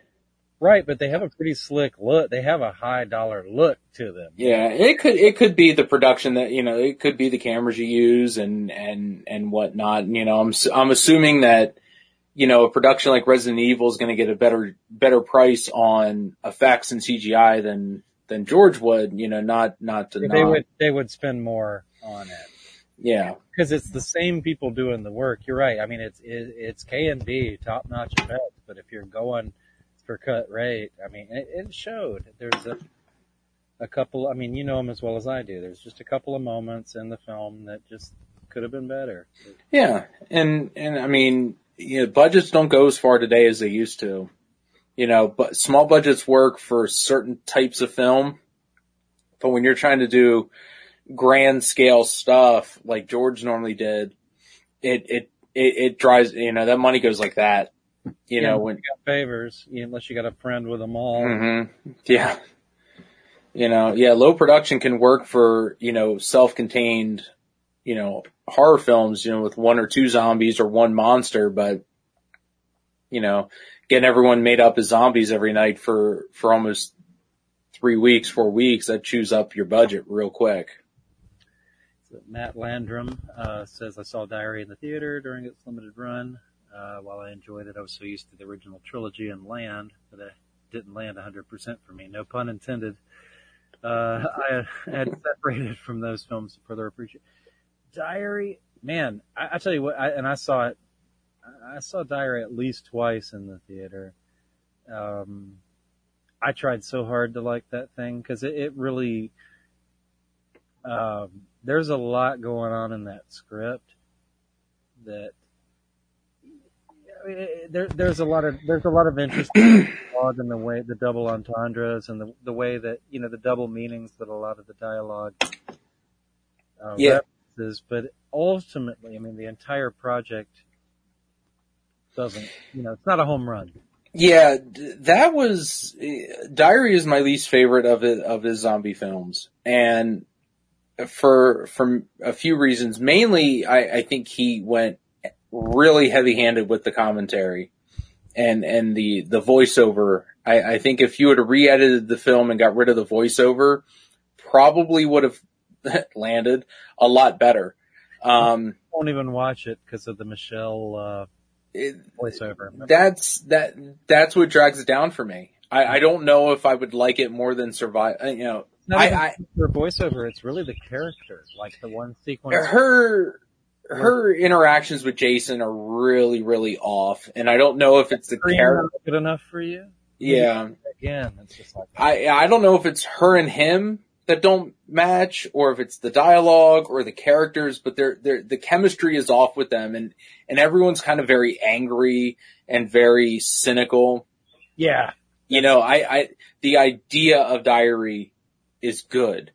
Right, but they have a pretty slick look. They have a high dollar look to them. Yeah, it could it could be the production that you know it could be the cameras you use and and and whatnot. You know, I'm I'm assuming that you know a production like Resident Evil is going to get a better better price on effects and CGI than than George would. You know, not not to They not. would, they would spend more on it. Yeah, Cause it's the same people doing the work. You're right. I mean, it's, it, it's KNB, top notch effects, but if you're going for cut rate, I mean, it, it showed. There's a, a couple, I mean, you know them as well as I do. There's just a couple of moments in the film that just could have been better. yeah, and and I mean, you know, budgets don't go as far today as they used to. You know, but small budgets work for certain types of film, but when you're trying to do grand scale stuff like George normally did, it, it, it, it drives, you know, that money goes like that, you Yeah, know, when, you got favors, unless you got a friend with them all. hmm yeah, you know, yeah, low production can work for, you know, self-contained, you know, horror films, you know, with one or two zombies or one monster, but, you know, getting everyone made up as zombies every night for, for almost three weeks, four weeks, that chews up your budget real quick. Matt Landrum uh, says, I saw Diary in the theater during its limited run. Uh, while I enjoyed it, I was so used to the original trilogy and Land that it didn't land 100% for me. No pun intended. Uh, I had separated from those films to further appreciate. Diary, man, I, I tell you what, I, and I saw it, I saw Diary at least twice in the theater. Um, I tried so hard to like that thing because it, it really, um, there's a lot going on in that script that there, there's a lot of there's a lot of interesting dialogue in the way the double entendres and the the way that you know the double meanings that a lot of the dialogue uh, Yeah. references. But ultimately, I mean, the entire project doesn't you know it's not a home run. Yeah, that was Diary is my least favorite of it of his zombie films, and for for a few reasons. Mainly, I, I think he went really heavy handed with the commentary and and the the voiceover. I, I think if you had re-edited the film and got rid of the voiceover, probably would have landed a lot better. Um, won't even watch it because of the Michelle uh, voiceover. that's that that's what drags it down for me. I, I don't know if I would like it more than survive. uh, You know, I, I her voiceover, it's really the character, like the one sequence. her her interactions with Jason are really really off, and I don't know if it's the character. good enough for you? Yeah, Again, it's just like I I don't know if it's her and him that don't match, or if it's the dialogue or the characters, but they're they're the chemistry is off with them, and and everyone's kind of very angry and very cynical. yeah, you know, I, I, the idea of diary is good.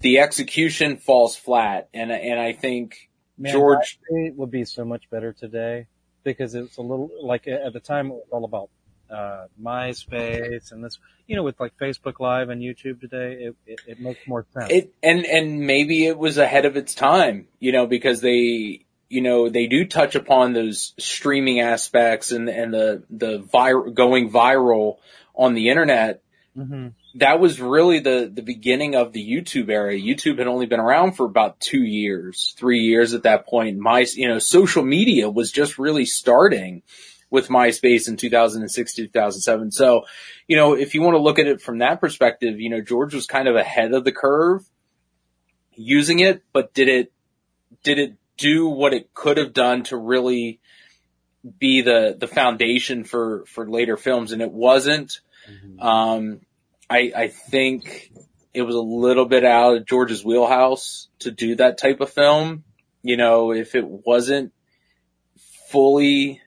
The execution falls flat, and and I think Man, George. MySpace would be so much better today because it's a little like at the time it was all about uh, MySpace and this, you know, with like Facebook Live and YouTube today, it, it, it makes more sense. It and and maybe it was ahead of its time, you know, because they you know they do touch upon those streaming aspects and and the the vir- going viral on the internet. hmm That was really the the beginning of the YouTube era. YouTube had only been around for about two years, three years at that point. My you know social media was just really starting with MySpace in 2006 to 2007. So, you know, if you want to look at it from that perspective, you know, George was kind of ahead of the curve using it, but did it, did it do what it could have done to really be the, the foundation for, for later films? And it wasn't. Um, I, I think it was a little bit out of George's wheelhouse to do that type of film. You know, if it wasn't fully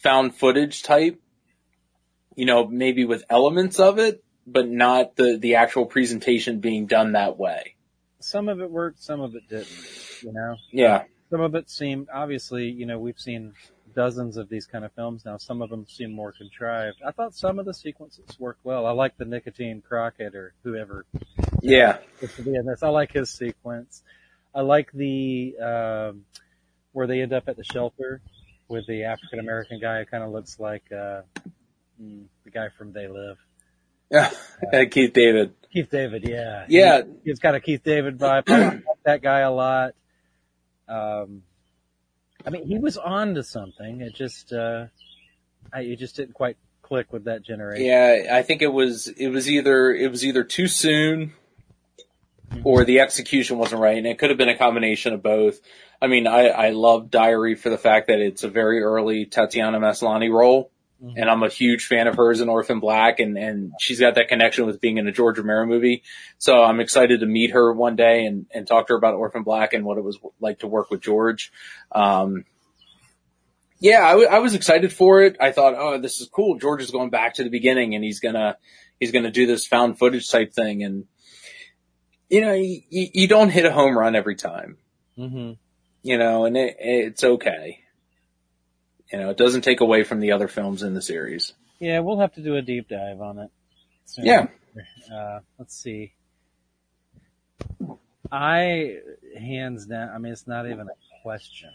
found footage type, you know, maybe with elements of it, but not the, the actual presentation being done that way. Some of it worked, some of it didn't, you know? Yeah. Some of it seemed, obviously, you know, we've seen dozens of these kind of films now. Some of them seem more contrived. I thought some of the sequences worked well. I like the Nicotine Crockett or whoever Yeah. to be in this. I like his sequence. I like the, um, where they end up at the shelter with the African American guy who kind of looks like, uh, mm, the guy from They Live. Yeah. Keith David. Keith David, yeah. Yeah. He, he's got a Keith David vibe. I like that guy a lot. Um, I mean, he was on to something. It just, uh, I, it just didn't quite click with that generation. Yeah. I think it was, it was either, it was either too soon or the execution wasn't right. And it could have been a combination of both. I mean, I, I love Diary for the fact that it's a very early Tatiana Maslany role. And I'm a huge fan of hers in Orphan Black and, and she's got that connection with being in a George Romero movie. So I'm excited to meet her one day and, and talk to her about Orphan Black and what it was like to work with George. Um, yeah, I, w- I was excited for it. I thought, oh, this is cool. George is going back to the beginning and he's gonna, he's gonna do this found footage type thing. And, you know, you, you don't hit a home run every time, hmm you know, and it, it's okay. You know, it doesn't take away from the other films in the series. Yeah, we'll have to do a deep dive on it. soon. Yeah. Uh, let's see. I, hands down, I mean, it's not even a question.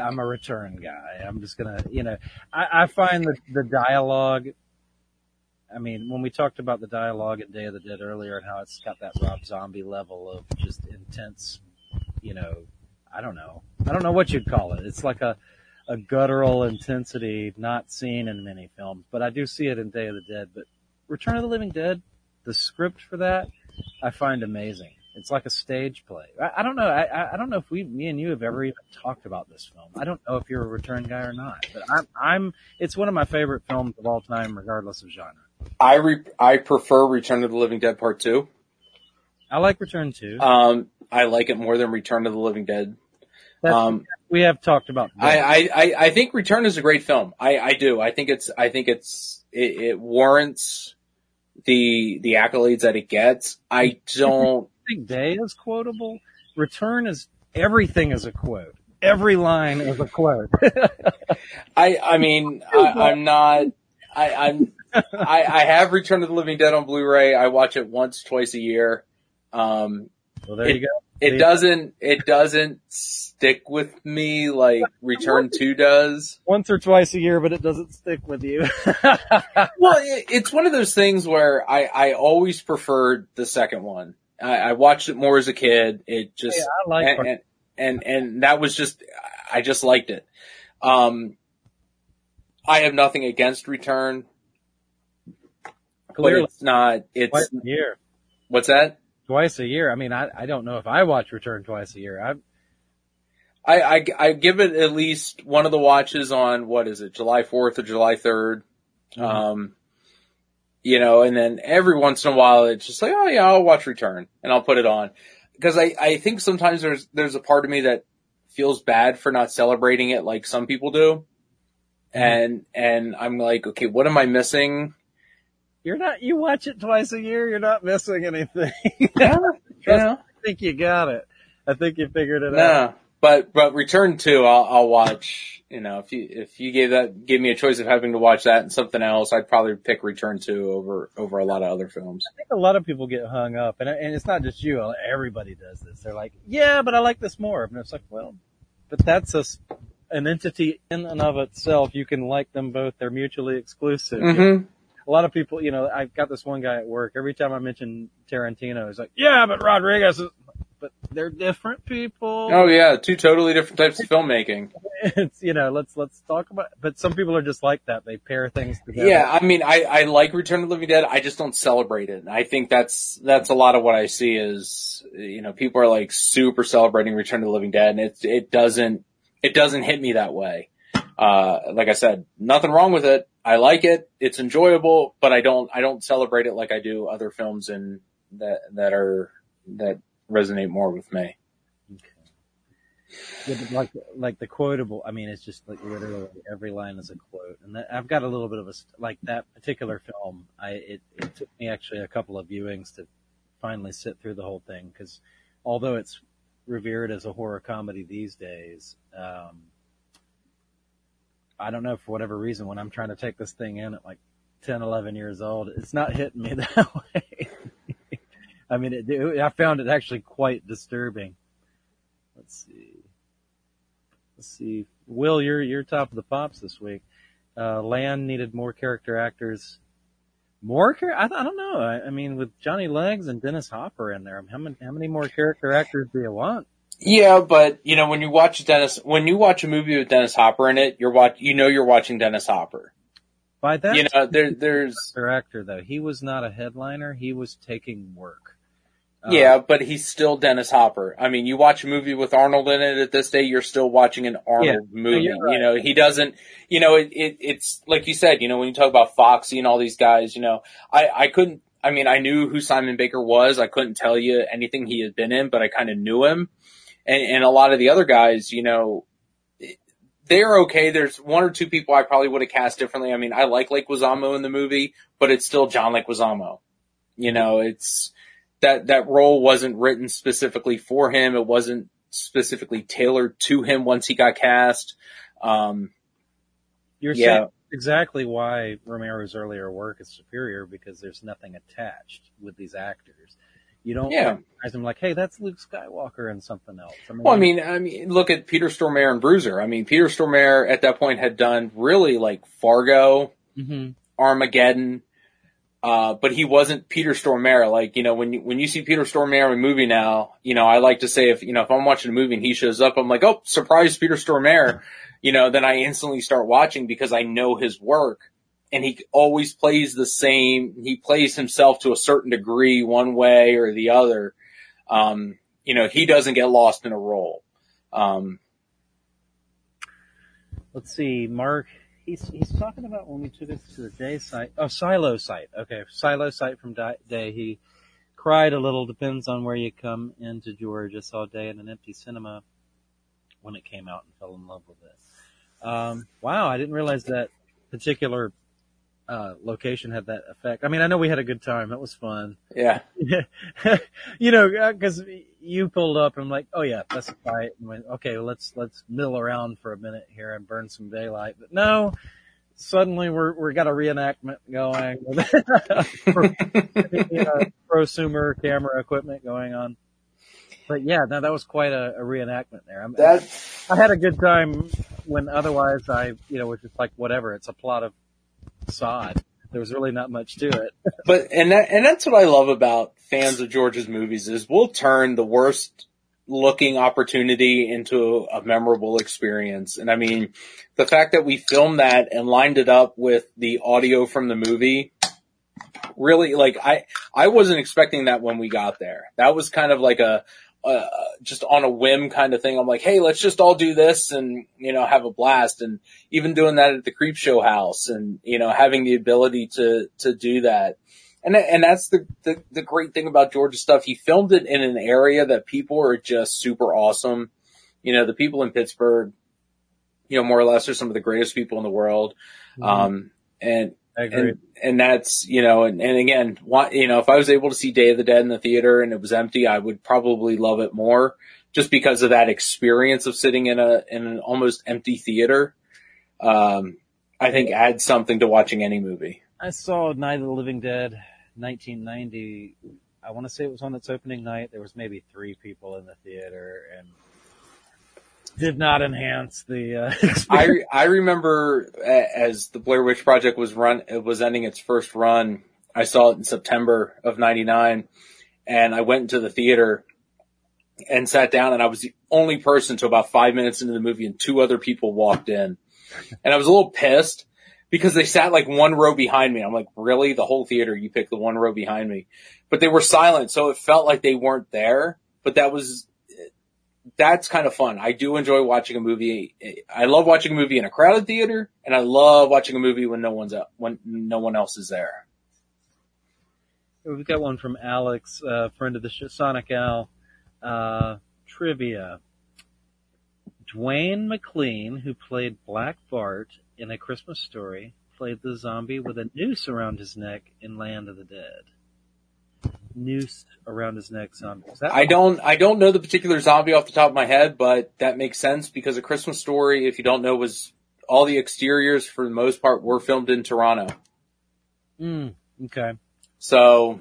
I'm a return guy. I'm just gonna, you know, I, I find the, the dialogue, I mean, when we talked about the dialogue in Day of the Dead earlier and how it's got that Rob Zombie level of just intense, you know, I don't know. I don't know what you'd call it. It's like a, a guttural intensity not seen in many films, but I do see it in Day of the Dead. But Return of the Living Dead, the script for that, I find amazing. It's like a stage play. I, I don't know. I, I- don't know if we, me and you have ever even talked about this film. I don't know if you're a return guy or not, but I'm, I'm, it's one of my favorite films of all time, regardless of genre. I re- I prefer Return of the Living Dead Part 2. I like Return 2. Um, I like it more than Return of the Living Dead. Um, we have talked about. I, I, I, think Return is a great film. I, I do. I think it's, I think it's, it, it warrants the, the accolades that it gets. I don't, think Day is quotable. Return is everything is a quote. Every line is a quote. I, I mean, I, I'm not, I, I'm, I, I have Return of the Living Dead on Blu-ray. I watch it once, twice a year. Um, well, there you go. It See? doesn't, it doesn't stick with me like Return 2 does. Once or twice a year, but it doesn't stick with you. Well, it, it's one of those things where I, I always preferred the second one. I, I watched it more as a kid. It just, Yeah, I like and, and, and, and that was just, I just liked it. Um, I have nothing against Return, but Clearly, it's not, it's, twice a year. what's that? Twice a year. I mean, I, I don't know if I watch Return twice a year. I, I, I, I give it at least one of the watches on, what is it, July 4th or July 3rd. Um, you know, and then every once in a while it's just like, oh yeah, I'll watch Return and I'll put it on. Cause I, I think sometimes there's, there's a part of me that feels bad for not celebrating it like some people do. And, and I'm like, okay, what am I missing? You're not, you watch it twice a year, you're not missing anything. Yeah, know. I think you got it. I think you figured it out. No, but but Return Two, I'll, I'll watch. You know, if you if you gave that gave me a choice of having to watch that and something else, I'd probably pick Return Two over over a lot of other films. I think a lot of people get hung up, and and it's not just you. Everybody does this. They're like, yeah, but I like this more. And it's like, well, but that's a, an entity in and of itself. You can like them both. They're mutually exclusive. Mm-hmm. A lot of people, you know, I've got this one guy at work. Every time I mention Tarantino, he's like, yeah, but Rodriguez is, but they're different people. Oh yeah, two totally different types of filmmaking. It's, you know, let's, let's talk about, but some people are just like that. They pair things together. Yeah, I mean, I, I like Return of the Living Dead. I just don't celebrate it. I think that's that's a lot of what I see is you know people are like super celebrating Return of the Living Dead, and it it doesn't it doesn't hit me that way. Uh, like I said, nothing wrong with it. I like it. It's enjoyable, but I don't I don't celebrate it like I do other films and that that are that resonate more with me. Yeah, but like like the quotable. I mean, it's just like literally every line is a quote, and that, I've got a little bit of a like that particular film. I it, it took me actually a couple of viewings to finally sit through the whole thing because although it's revered as a horror comedy these days, um, I don't know for whatever reason when I'm trying to take this thing in at like 10, 11 years old, it's not hitting me that way. I mean, it, it, I found it actually quite disturbing. Let's see. Let's see. Will, you're you're top of the pops this week. Uh, Land needed more character actors. More char- I, I don't know. I, I mean, with Johnny Legs and Dennis Hopper in there, how many how many more character actors do you want? Yeah, but you know when you watch Dennis, when you watch a movie with Dennis Hopper in it, you're watch you know you're watching Dennis Hopper. By that You know there there's actor though, he was not a headliner. He was taking work. Uh, yeah, but he's still Dennis Hopper. I mean, you watch a movie with Arnold in it at this day, you're still watching an Arnold movie. you're right. You know, he doesn't. You know, it, it it's like you said. You know, when you talk about Foxy and all these guys, you know, I I couldn't. I mean, I knew who Simon Baker was. I couldn't tell you anything he had been in, but I kind of knew him. And and a lot of the other guys, you know, they're okay. There's one or two people I probably would have cast differently. I mean, I like Leguizamo in the movie, but it's still John Leguizamo. You know, it's that that role wasn't written specifically for him. It wasn't specifically tailored to him once he got cast. Um, You're Yeah. saying exactly why Romero's earlier work is superior because there's nothing attached with these actors. You don't Yeah. recognize them like, hey, that's Luke Skywalker and something else. I mean, well, I mean, I mean, look at Peter Stormare and Bruiser. I mean, Peter Stormare at that point had done really like Fargo, hmm Armageddon, uh, but he wasn't Peter Stormare. Like, you know, when you, when you see Peter Stormare in a movie now, you know, I like to say if, you know, if I'm watching a movie and he shows up, I'm like, oh, surprise, Peter Stormare. You know, then I instantly start watching because I know his work and he always plays the same. He plays himself to a certain degree, one way or the other. Um, you know, he doesn't get lost in a role. Um, let's see, Mark. He's he's talking about when we took us to the day site. Oh, Silo site. Okay, Silo site from Day. He cried a little. Depends on where you come into Georgia. Saw Day in an empty cinema when it came out and fell in love with it. Um, wow, I didn't realize that particular uh, location had that effect. I mean, I know we had a good time. It was fun. yeah. you know, because you pulled up and I'm like, oh yeah, that's a fight. And went, okay, well, let's let's mill around for a minute here and burn some daylight. But no, suddenly we're we got a reenactment going, with you know, prosumer camera equipment going on. But yeah, no, that was quite a, a reenactment there. I'm, I had a good time when otherwise I, you know, was just like whatever. It's a plot of sod. There was really not much to it. But and that and that's what I love about fans of George's movies is we'll turn the worst looking opportunity into a memorable experience. And I mean, the fact that we filmed that and lined it up with the audio from the movie really like I I wasn't expecting that when we got there. That was kind of like a uh, just on a whim kind of thing. I'm like, hey, let's just all do this and, you know, have a blast. And even doing that at the Creepshow house and, you know, having the ability to, to do that. And, and that's the, the, the great thing about George's stuff. He filmed it in an area that people are just super awesome. You know, the people in Pittsburgh, you know, more or less are some of the greatest people in the world. Um, and. And and that's you know and, and again you know if I was able to see Day of the Dead in the theater and it was empty I would probably love it more just because of that experience of sitting in a in an almost empty theater um I think adds something to watching any movie I saw Night of the Living Dead, 1990. I want to say it was on its opening night. There was maybe three people in the theater, and did not enhance the. Uh, experience. I I remember as the Blair Witch Project was run it was ending its first run I saw it in September of 99 and I went into the theater and sat down and I was the only person to about five minutes into the movie and two other people walked in. And I was a little pissed because they sat like one row behind me. I'm like, really? The whole theater, you picked the one row behind me. But they were silent, so it felt like they weren't there. But that was, that's kind of fun. I do enjoy watching a movie. I love watching a movie in a crowded theater and I love watching a movie when no one's out, when no one else is there. We've got one from Alex, uh, friend of the Sonic Al. Uh, trivia. Dwayne McLean, who played Black Bart in A Christmas Story, played the zombie with a noose around his neck in Land of the Dead. Noose around his neck zombie. Is that I don't, I don't know the particular zombie off the top of my head, but that makes sense because A Christmas Story, if you don't know, was all the exteriors for the most part were filmed in Toronto. Mm, okay. So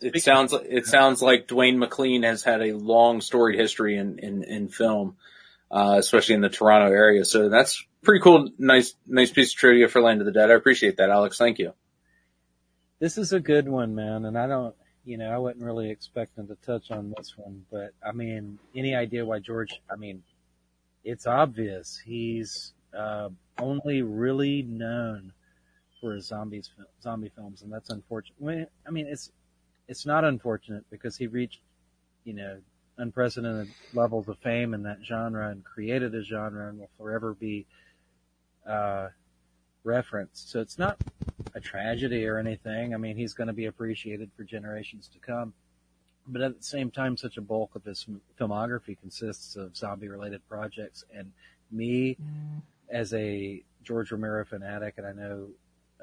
it sounds, it sounds like Dwayne McLean has had a long storied history in, in, in film, uh, especially in the Toronto area. So that's pretty cool. Nice, nice piece of trivia for Land of the Dead. I appreciate that, Alex. Thank you. This is a good one, man, and I don't, you know, I wasn't really expecting to touch on this one, but I mean, any idea why George? I mean, it's obvious he's uh, only really known for his zombies, zombie films, and that's unfortunate. I mean, it's it's not unfortunate because he reached, you know, unprecedented levels of fame in that genre and created a genre and will forever be uh, referenced. So it's not a tragedy or anything. I mean, he's going to be appreciated for generations to come. But at the same time, such a bulk of his filmography consists of zombie related projects. And me, as a George Romero fanatic, and I know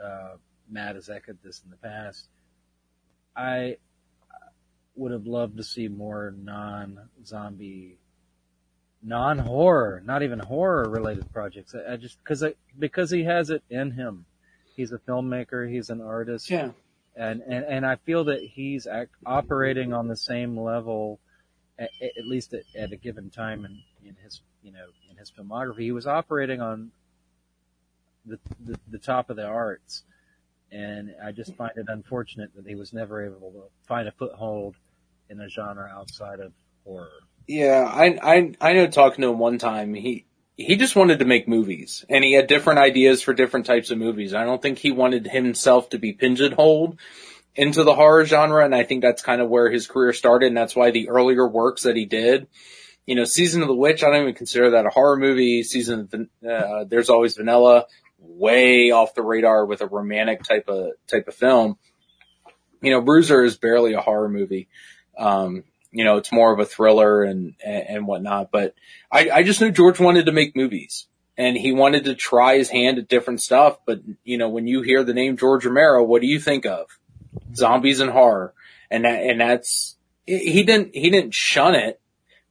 uh, Matt has echoed this in the past, I would have loved to see more non zombie, non horror, not even horror related projects. I, I just, cause I, because he has it in him. He's a filmmaker, he's an artist. Yeah. And, and, and I feel that he's act, operating on the same level, at, at least at, at a given time in, in his, you know, in his filmography. He was operating on the, the, the top of the arts. And I just find it unfortunate that he was never able to find a foothold in a genre outside of horror. Yeah, I, I, I know talking to him one time, he, he just wanted to make movies and he had different ideas for different types of movies. I don't think he wanted himself to be pigeonholed into the horror genre. And I think that's kind of where his career started. And that's why the earlier works that he did, you know, Season of the Witch, I don't even consider that a horror movie. Season of the, uh, There's Always Vanilla, way off the radar with a romantic type of, type of film. You know, Bruiser is barely a horror movie. Um, you know, it's more of a thriller and, and, and whatnot, but I, I just knew George wanted to make movies and he wanted to try his hand at different stuff. But, you know, when you hear the name George Romero, what do you think of? Zombies and horror. And that, and that's, he didn't, he didn't shun it,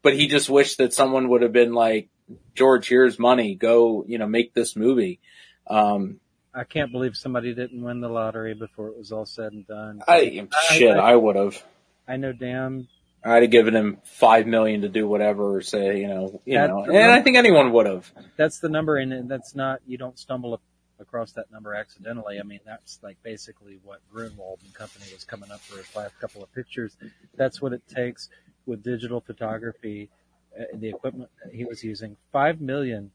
but he just wished that someone would have been like, George, here's money. Go, you know, make this movie. Um, I can't believe somebody didn't win the lottery before it was all said and done. I, shit, I, would have. I know damn. I'd have given him five million to do whatever, or say, you know, you That's know, and I think anyone would have. That's the number, and that's not. You don't stumble across that number accidentally. I mean, that's like basically what Grunwald and Company was coming up for his last couple of pictures. That's what it takes with digital photography, uh, the equipment that he was using. Five million,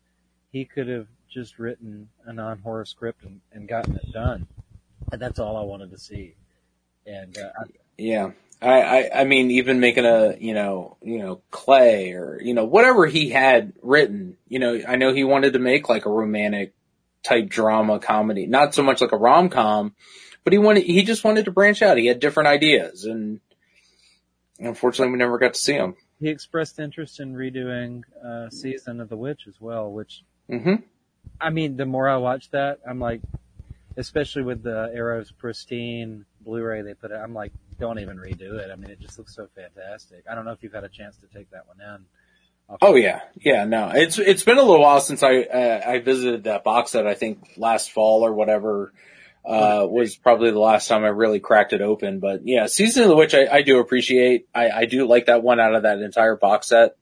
he could have just written a non-horror script and, and gotten it done. And that's all I wanted to see. And uh, I, Yeah. I, I, I mean, even making a, you know, you know, clay or, you know, whatever he had written, you know, I know he wanted to make like a romantic type drama comedy, not so much like a rom-com, but he wanted, he just wanted to branch out. He had different ideas and unfortunately we never got to see him. he expressed interest in redoing uh, season of the witch as well which hmm i mean the more i watch that i'm like especially with the Arrow's pristine Blu-ray they put it. I'm like, don't even redo it. I mean, it just looks so fantastic. I don't know if you've had a chance to take that one in. I'll- Oh yeah, yeah. No, it's it's been a little while since I uh, I visited that box set. I think last fall or whatever uh, was probably the last time I really cracked it open. But yeah, Season of the Witch I, I do appreciate. I, I do like that one out of that entire box set.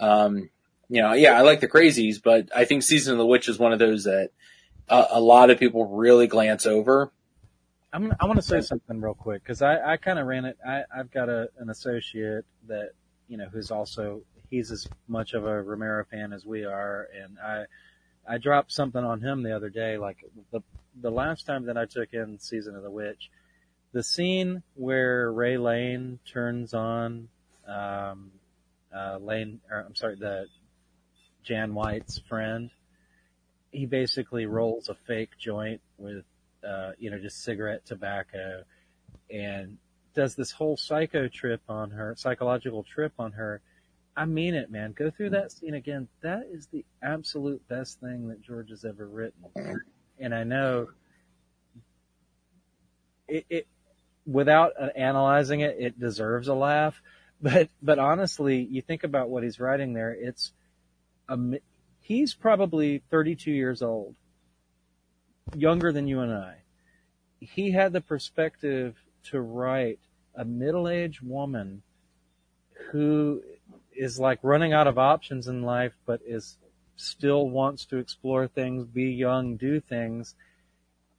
Um, you know, yeah, I like the Crazies, but I think Season of the Witch is one of those that uh, a lot of people really glance over. I'm, I want to say something real quick because I, I kind of ran it. I, I've got a, an associate that, you know, who's also, he's as much of a Romero fan as we are. And I, I dropped something on him the other day, like the, the last time that I took in Season of the Witch, the scene where Ray Laine turns on, um, uh, Lane, or I'm sorry, the Jan White's friend, he basically rolls a fake joint with uh, you know, just cigarette tobacco and does this whole psycho trip on her, psychological trip on her. I mean it, man. Go through that scene again. That is the absolute best thing that George has ever written. And I know it, it without uh, analyzing it, it deserves a laugh. But, but honestly, you think about what he's writing there. It's, a, he's probably 32 years old younger than you and I. He had the perspective to write a middle-aged woman who is like running out of options in life, but is still wants to explore things, be young, do things.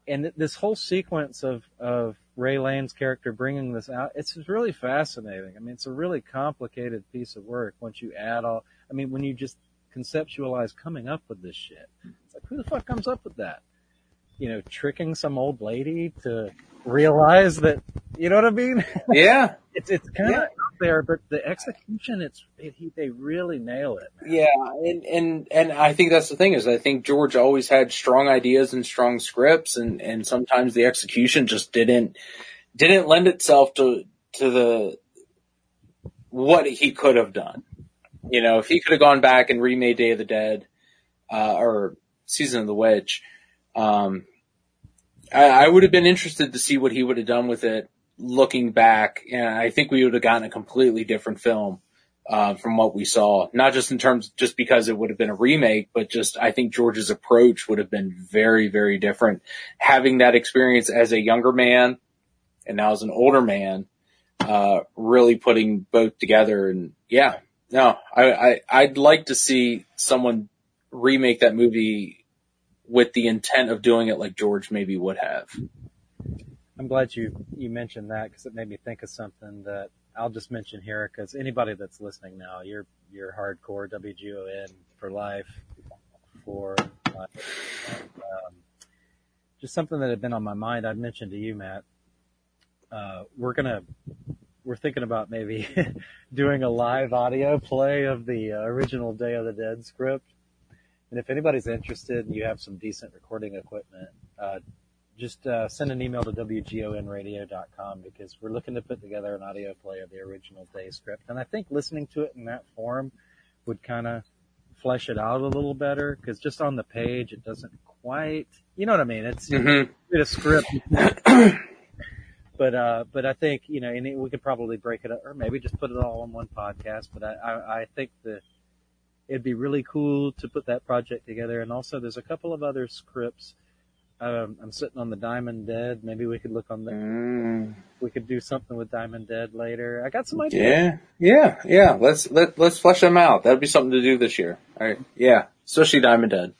And this whole sequence of, of Ray Laine's character bringing this out, it's really fascinating. I mean, it's a really complicated piece of work once you add all, I mean, when you just conceptualize coming up with this shit. It's like, who the fuck comes up with that? you know, tricking some old lady to realize that, you know what I mean? Yeah, it's, it's kind of Yeah. out there, but the execution, it's, it, he, they really nail it. Man. Yeah, and, and and I think that's the thing is I think George always had strong ideas and strong scripts, and and sometimes the execution just didn't didn't lend itself to to the what he could have done. You know, if he could have gone back and remade Day of the Dead uh, or Season of the Witch, um, I, I would have been interested to see what he would have done with it. Looking back, and I think we would have gotten a completely different film uh, from what we saw. Not just in terms, just because it would have been a remake, but just I think George's approach would have been very, very different. Having that experience as a younger man and now as an older man, uh, really putting both together. And yeah, no, I, I I'd like to see someone remake that movie with the intent of doing it like George maybe would have. I'm glad you, you mentioned that because it made me think of something that I'll just mention here because anybody that's listening now, you're, you're hardcore WGON for life, for life. Um, just something that had been on my mind. I'd mentioned to you, Matt. Uh, we're gonna, we're thinking about maybe doing a live audio play of the uh, original Day of the Dead script. And if anybody's interested and you have some decent recording equipment, uh, just uh, send an email to wgonradio.com because we're looking to put together an audio play of the original day script. And I think listening to it in that form would kind of flesh it out a little better because just on the page it doesn't quite, you know what I mean? It's Mhm. it's a script. but uh, but I think you know, and we could probably break it up, or maybe just put it all on one podcast. But I, I, I think that it'd be really cool to put that project together. And also, there's a couple of other scripts. Um, I'm sitting on the Diamond Dead. Maybe we could look on the. Mm, We could do something with Diamond Dead later. I got some ideas. yeah, yeah, yeah. Let's let let's flesh them out. That'd be something to do this year. All right. Yeah, especially Diamond Dead.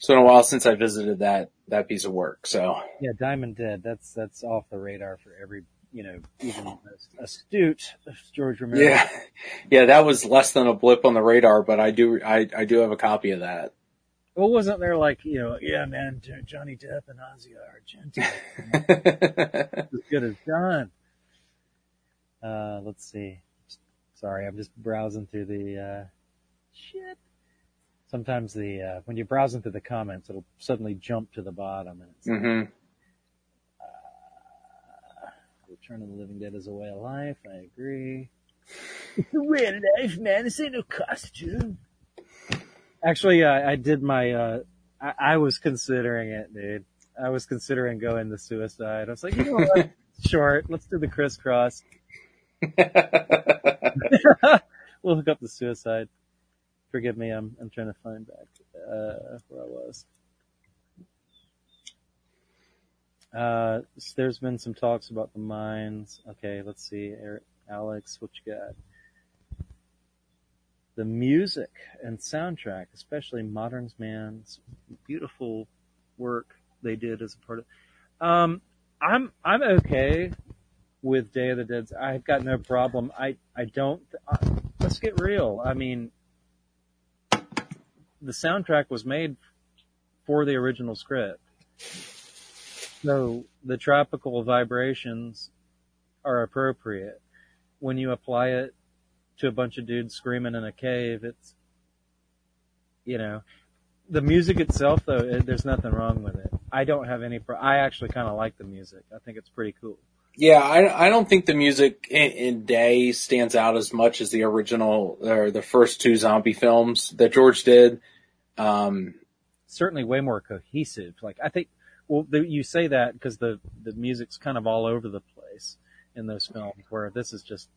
It's been a while since I visited that that piece of work. So Yeah, Diamond Dead. That's that's off the radar for every you know even astute George Romero. yeah, yeah, that was less than a blip on the radar, but I do I I do have a copy of that. Well, wasn't there like you know? Yeah, man, Johnny Depp and Asia Argento. as good as done. Uh, let's see. Sorry, I'm just browsing through the, uh, shit. Sometimes the, uh, when you're browsing through the comments, it'll suddenly jump to the bottom and it's, hmm uh, Return of the Living Dead is a way of life. I agree. It's a way of life, man. This ain't no costume. Actually, uh, I did my, uh, I, I was considering it, dude. I was considering going to Suicide. I was like, you know what? Short. Let's do the crisscross. we'll hook up the Suicide. Forgive me. I'm I'm trying to find back uh, where I was. Uh, there's been some talks about the mines. Okay, let's see. Eric, Alex, what you got? The music and soundtrack, especially Modern's Man's beautiful work they did as a part of. Um, I'm I'm okay with Day of the Dead. I've got no problem. I I don't. Uh, let's get real. I mean, the soundtrack was made for the original script. So the tropical vibrations are appropriate. When you apply it to a bunch of dudes screaming in a cave, it's, you know, the music itself though, it, there's nothing wrong with it. I don't have any, pro- I actually kind of like the music. I think it's pretty cool. Yeah, I, I don't think the music in, in Day stands out as much as the original or the first two zombie films that George did. Um, Certainly way more cohesive. Like I think, well, the, you say that because the, the music's kind of all over the place in those films where this is just,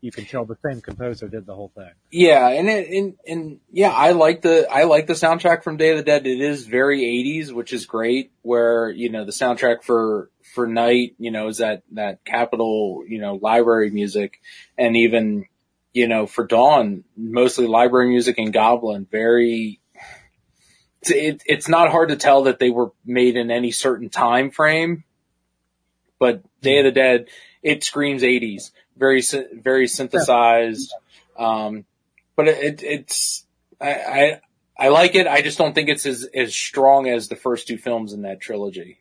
you can tell the same composer did the whole thing. Yeah, and it, and and yeah, I like the I like the soundtrack from Day of the Dead. It is very 80s, which is great. Where you know the soundtrack for for Night, you know, is that that capital you know, library music, and even you know for Dawn, mostly library music and Goblin, very. It, it's not hard to tell that they were made in any certain time frame, but Day of the Dead, it screams 80s very very synthesized. Um, but it, it, it's I, I I like it. I just don't think it's as as strong as the first two films in that trilogy.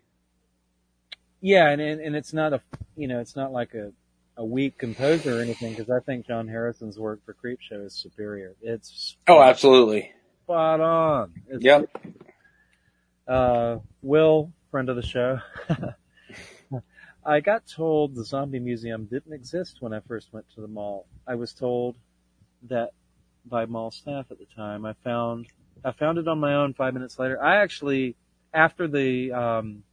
Yeah, and and, and it's not a you know it's not like a a weak composer or anything because I think John Harrison's work for Creepshow is superior. It's oh absolutely spot on. It's yep. Uh, Will, friend of the show. I got told the zombie museum didn't exist when I first went to the mall. I was told that by mall staff at the time. I found I found it on my own five minutes later. I actually after the um,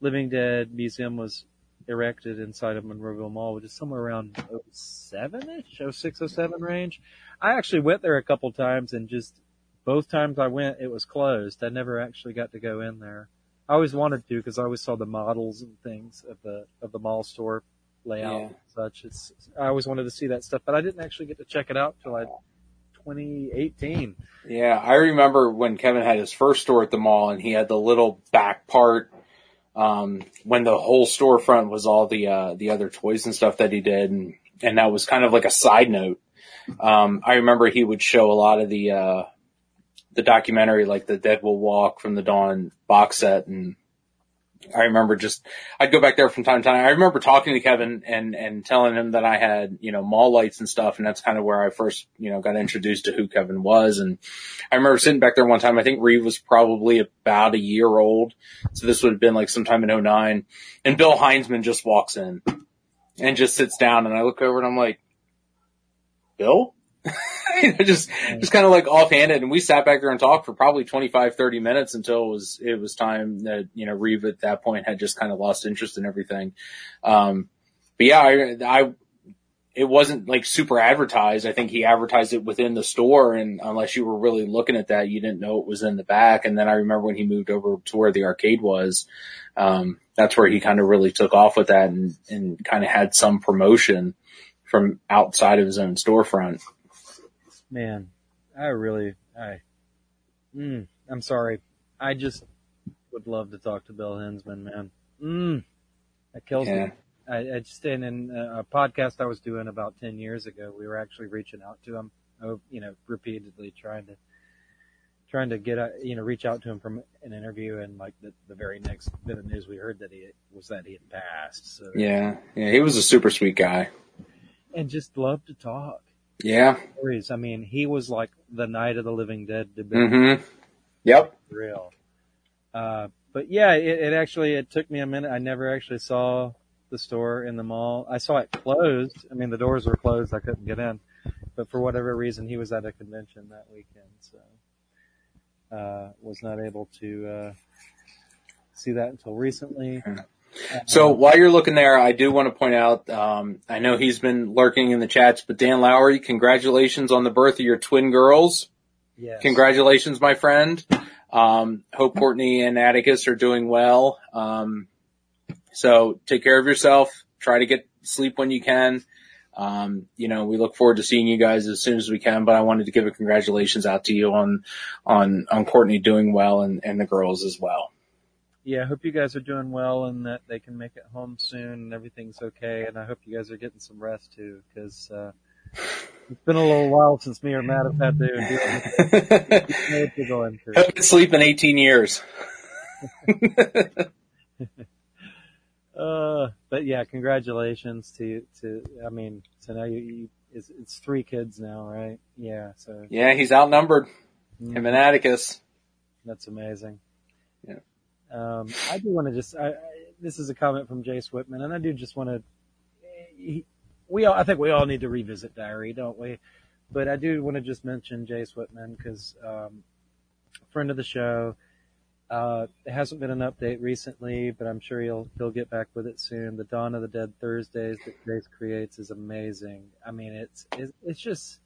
Living Dead Museum was erected inside of Monroeville Mall, which is somewhere around 07-ish, 06, 07 range. I actually went there a couple times and just both times I went, it was closed. I never actually got to go in there. I always wanted to because I always saw the models and things of the of the mall store layout Yeah. and such. It's I always wanted to see that stuff, but I didn't actually get to check it out till I 2018. Yeah, I remember when Kevin had his first store at the mall and he had the little back part um when the whole storefront was all the uh the other toys and stuff that he did and and that was kind of like a side note. Um I remember he would show a lot of the uh the documentary like the Dead Will Walk from the Dawn box set and I remember just, I'd go back there from time to time. I remember talking to Kevin and, and telling him that I had, you know, mall lights and stuff. And that's kind of where I first, you know, got introduced to who Kevin was. And I remember sitting back there one time. I think Reeve was probably about a year old. So this would have been like sometime in 09 and Bill Hinzman just walks in and just sits down and I look over and I'm like, Bill? You know, just, just kind of like offhanded. And we sat back there and talked for probably 25, 30 minutes until it was, it was time that, you know, Reeve at that point had just kind of lost interest in everything. Um, but yeah, I, I, it wasn't like super advertised. I think he advertised it within the store. And unless you were really looking at that, you didn't know it was in the back. And then I remember when he moved over to where the arcade was, um, that's where he kind of really took off with that and, and kind of had some promotion from outside of his own storefront. Man, I really, I, mm, I'm sorry. I just would love to talk to Bill Hinzman, man. Mm, that kills Yeah. me. I, I just, in, in a podcast I was doing about 10 years ago, we were actually reaching out to him, you know, repeatedly trying to, trying to get, a, you know, reach out to him from an interview and like the, the very next bit of news we heard that he was that he had passed. So, Yeah. Yeah. He was a super sweet guy. and just loved to talk. Yeah. I mean, he was like the night of the living dead to be hmm Yep. real. Uh, but yeah, it, it actually, it took me a minute. I never actually saw the store in the mall. I saw it closed. I mean, the doors were closed. I couldn't get in, but for whatever reason, he was at a convention that weekend. So, uh, was not able to, uh, see that until recently. So while you're looking there, I do want to point out, um, I know he's been lurking in the chats, but Dan Lowry, congratulations on the birth of your twin girls. Yes. Congratulations, my friend. Um, hope Courtney and Atticus are doing well. Um, so take care of yourself. Try to get sleep when you can. Um, you know, we look forward to seeing you guys as soon as we can, but I wanted to give a congratulations out to you on, on, on Courtney doing well and, and the girls as well. Yeah, I hope you guys are doing well and that they can make it home soon and everything's okay. And I hope you guys are getting some rest too, because, uh, it's been a little while since me or Matt have had to do what you're going through. Haven't sleep in 18 years. Uh, but yeah, congratulations to, to, I mean, so now you, you it's, it's three kids now, right? Yeah, so. Yeah, he's outnumbered. mm, Him and Atticus. That's amazing. Yeah. Um, I do want to just, I, I, this is a comment from Jace Whitman, and I do just want to, we all, I think we all need to revisit Diary, don't we? But I do want to just mention Jace Whitman because, um, friend of the show, uh, there hasn't been an update recently, but I'm sure he'll, he'll get back with it soon. The Dawn of the Dead Thursdays that Jace creates is amazing. I mean, it's, it's, it's just,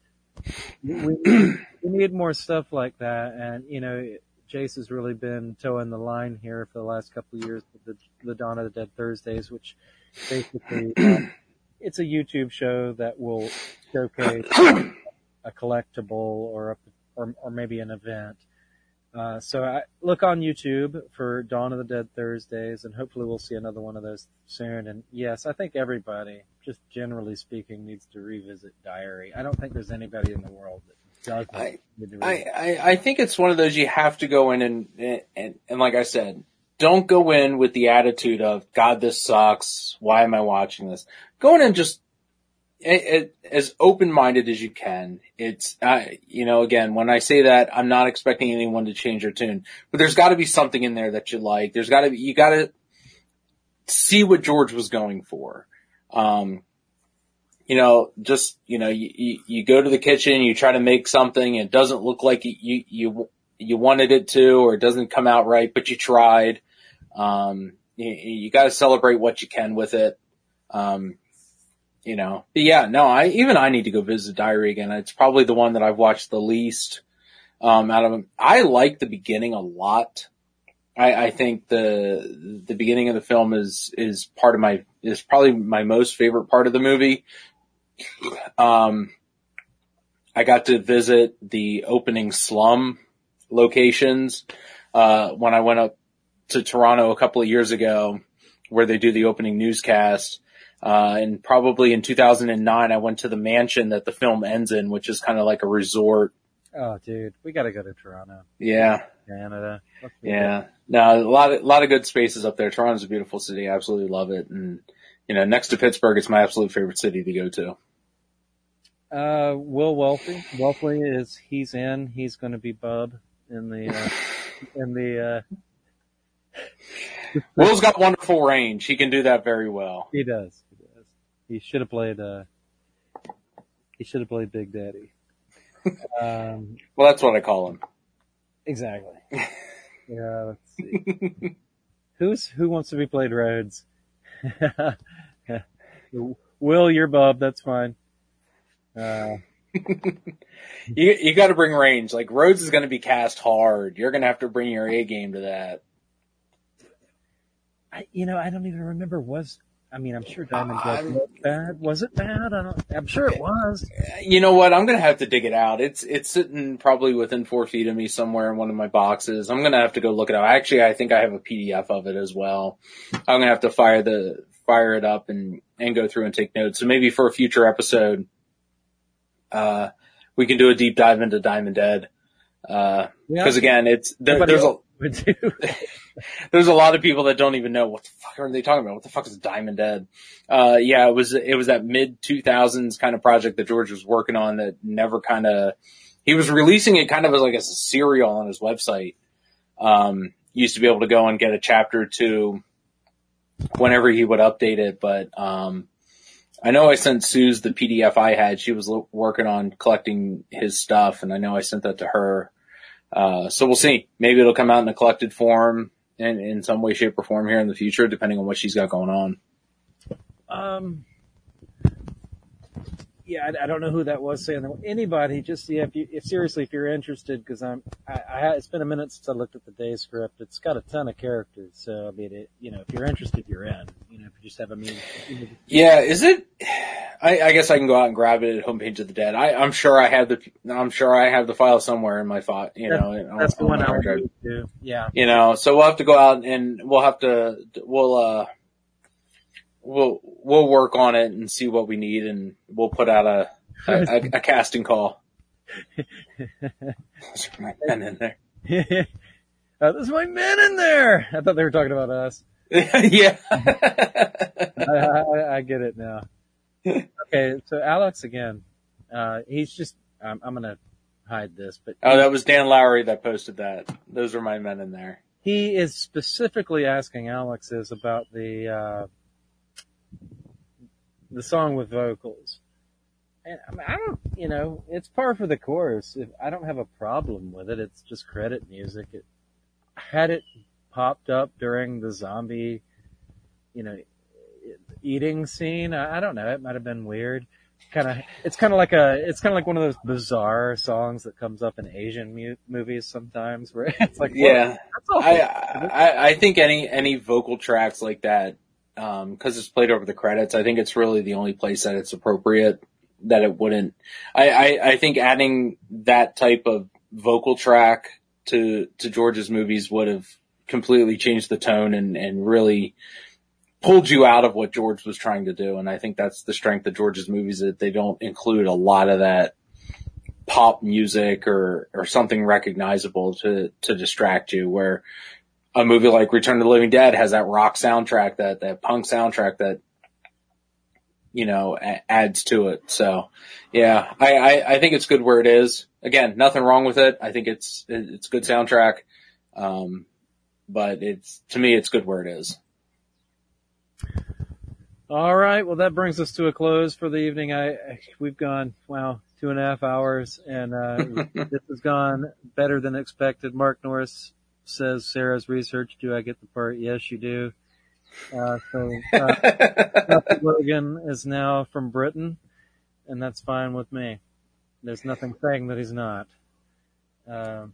we, we need more stuff like that. And, you know, Jace has really been towing the line here for the last couple of years with the, the Dawn of the Dead Thursdays, which basically, uh, it's a YouTube show that will showcase a collectible or a, or, or maybe an event. Uh, so I look on YouTube for Dawn of the Dead Thursdays and hopefully we'll see another one of those soon. And yes, I think everybody, just generally speaking, needs to revisit Diary. I don't think there's anybody in the world that I- I. I, think it's one of those you have to go in and, and, and like I said, don't go in with the attitude of, God, this sucks. Why am I watching this? Go in and just, a- a- as open-minded as you can. It's, uh, you know, again, when I say that, I'm not expecting anyone to change their tune, but there's gotta be something in there that you like. There's gotta be, you gotta see what George was going for. Um, you know, just, you know, you, you, you go to the kitchen, you try to make something, it doesn't look like you, you, you, wanted it to, or it doesn't come out right, but you tried. Um, you, you gotta celebrate what you can with it. Um, you know, but yeah, no, I, even I need to go visit Diary again. It's probably the one that I've watched the least, um, out of them. I like the beginning a lot. I, I think the, the beginning of the film is, is part of my, is probably my most favorite part of the movie. Um, I got to visit the opening slum locations, uh, when I went up to Toronto a couple of years ago where they do the opening newscast. Uh, and probably in 2009, I went to the mansion that the film ends in, which is kind of like a resort. Oh, dude, we gotta go to Toronto, Yeah. Canada. Yeah. No, a lot of, a lot of good spaces up there. Toronto's a beautiful city. I absolutely love it. And, you know, next to Pittsburgh, it's my absolute favorite city to go to. That. Uh, Will Welty. Welty is, he's in, he's gonna be Bub in the, uh, in the, uh, Will's got wonderful range. He can do that very well. He does. He does. He should have played. Uh, he should have played Big Daddy. Um, Well, that's what I call him. exactly. Yeah. Let's see. Who's who wants to be played Rhodes? Will, you're Bub. That's fine. Uh, You you got to bring range. Like Rhodes is going to be cast hard. You're going to have to bring your A game to that. I, you know, I don't even remember. Was I mean, I'm sure Diamond I'm- was bad. Was it bad? I don't. I'm sure it was. You know what? I'm going to have to dig it out. It's it's sitting probably within four feet of me somewhere in one of my boxes. I'm going to have to go look it up. Actually, I think I have a PDF of it as well. I'm going to have to fire the fire it up and and go through and take notes. So maybe for a future episode, uh, we can do a deep dive into Diamond Dead. Uh, Yeah. cause again, it's, there, there's a, else would do. there's a lot of people that don't even know what the fuck are they talking about? What the fuck is Diamond Dead? Uh, yeah, it was, it was that mid 2000s kind of project that George was working on that never kind of, he was releasing it kind of as like as a serial on his website. Um, used to be able to go and get a chapter two whenever he would update it, but, um, I know I sent Suze the PDF I had. She was working on collecting his stuff and I know I sent that to her. Uh, so we'll see. Maybe it'll come out in a collected form. in, in some way, shape or form here in the future, depending on what she's got going on. Um, yeah, I, I don't know who that was saying that. Anybody, just yeah, if you, if seriously, if you're interested, because I'm, I, I it's been a minute since I looked at the day script. It's got a ton of characters, so I mean, it, you know, if you're interested, you're in. You know, if you just have a mean. Yeah, is it? I, I guess I can go out and grab it at Homepage of the Dead. I, I'm sure I have the, I'm sure I have the file somewhere in my thought. You know, on- That's the on one my I would do. Yeah. you know, so we'll have to go out and we'll have to, we'll, uh, we'll, we'll work on it and see what we need and we'll put out a, a, a, a casting call. Those are my men in there. uh, there's my men in there. I thought they were talking about us. yeah. I, I, I get it now. Okay, so Alex again. Uh, he's just. I'm, I'm gonna hide this, but oh, that was Dan Lowry that posted that. Those are my men in there. he is specifically asking Alex is about the uh, the song with vocals. And I, mean, I don't, you know, it's par for the course. If I don't have a problem with it, it's just credit music. It had it popped up during the zombie, you know, eating scene. I, I don't know. It might have been weird. Kind of, it's kind of like a, it's kind of like one of those bizarre songs that comes up in Asian mu- movies sometimes, where it's like, Yeah. that's. I, I, I think any, any vocal tracks like that, um, cause it's played over the credits, I think it's really the only place that it's appropriate that it wouldn't. I, I, I think adding that type of vocal track to, to George's movies would have completely changed the tone and, and really pulled you out of what George was trying to do. And I think that's the strength of George's movies that they don't include a lot of that pop music or, or something recognizable to, to distract you where a movie like Return of the Living Dead has that rock soundtrack, that, that punk soundtrack that, you know, a- adds to it. So yeah, I, I, I think it's good where it is. Again, nothing wrong with it. I think it's, it's good soundtrack. Um, but it's, to me, it's good where it is. All right. Well, that brings us to a close for the evening. I, we've gone wow two and a half hours, and uh, this has gone better than expected. Mark Norris says Sarah's research. Do I get the part? Yes, you do. Uh, so uh, Logan is now from Britain, and that's fine with me. There's nothing saying that he's not. Um,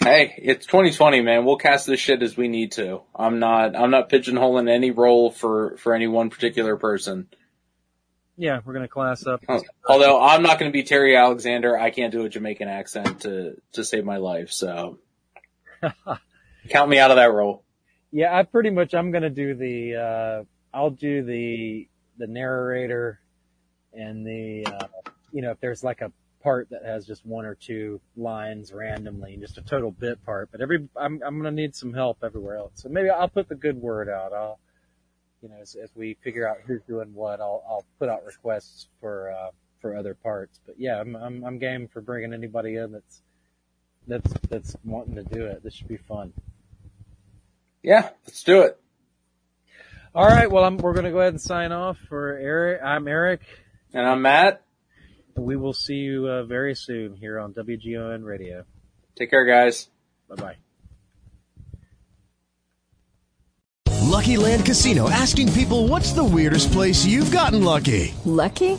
Hey, it's 2020, man. We'll cast this shit as we need to. I'm not, I'm not pigeonholing any role for, for any one particular person. yeah, we're gonna class up. Although I'm not to be Terry Alexander. I can't do a Jamaican accent to, to save my life. So count me out of that role. Yeah, I pretty much I'm gonna do the uh I'll do the the narrator and the uh you know if there's like a part that has just one or two lines randomly and just a total bit part, but every I'm I'm gonna need some help everywhere else. So maybe I'll put the good word out. I'll you know as, as we figure out who's doing what, I'll I'll put out requests for uh for other parts. But yeah, I'm I'm, I'm game for bringing anybody in that's that's that's wanting to do it. This should be fun. Yeah, let's do it. All right. Well, I'm, we're going to go ahead and sign off for Eric. I'm Eric. And I'm Matt. We will see you uh, very soon here on WGON Radio. Take care, guys. Bye bye. Lucky Land Casino asking people what's the weirdest place you've gotten lucky? Lucky?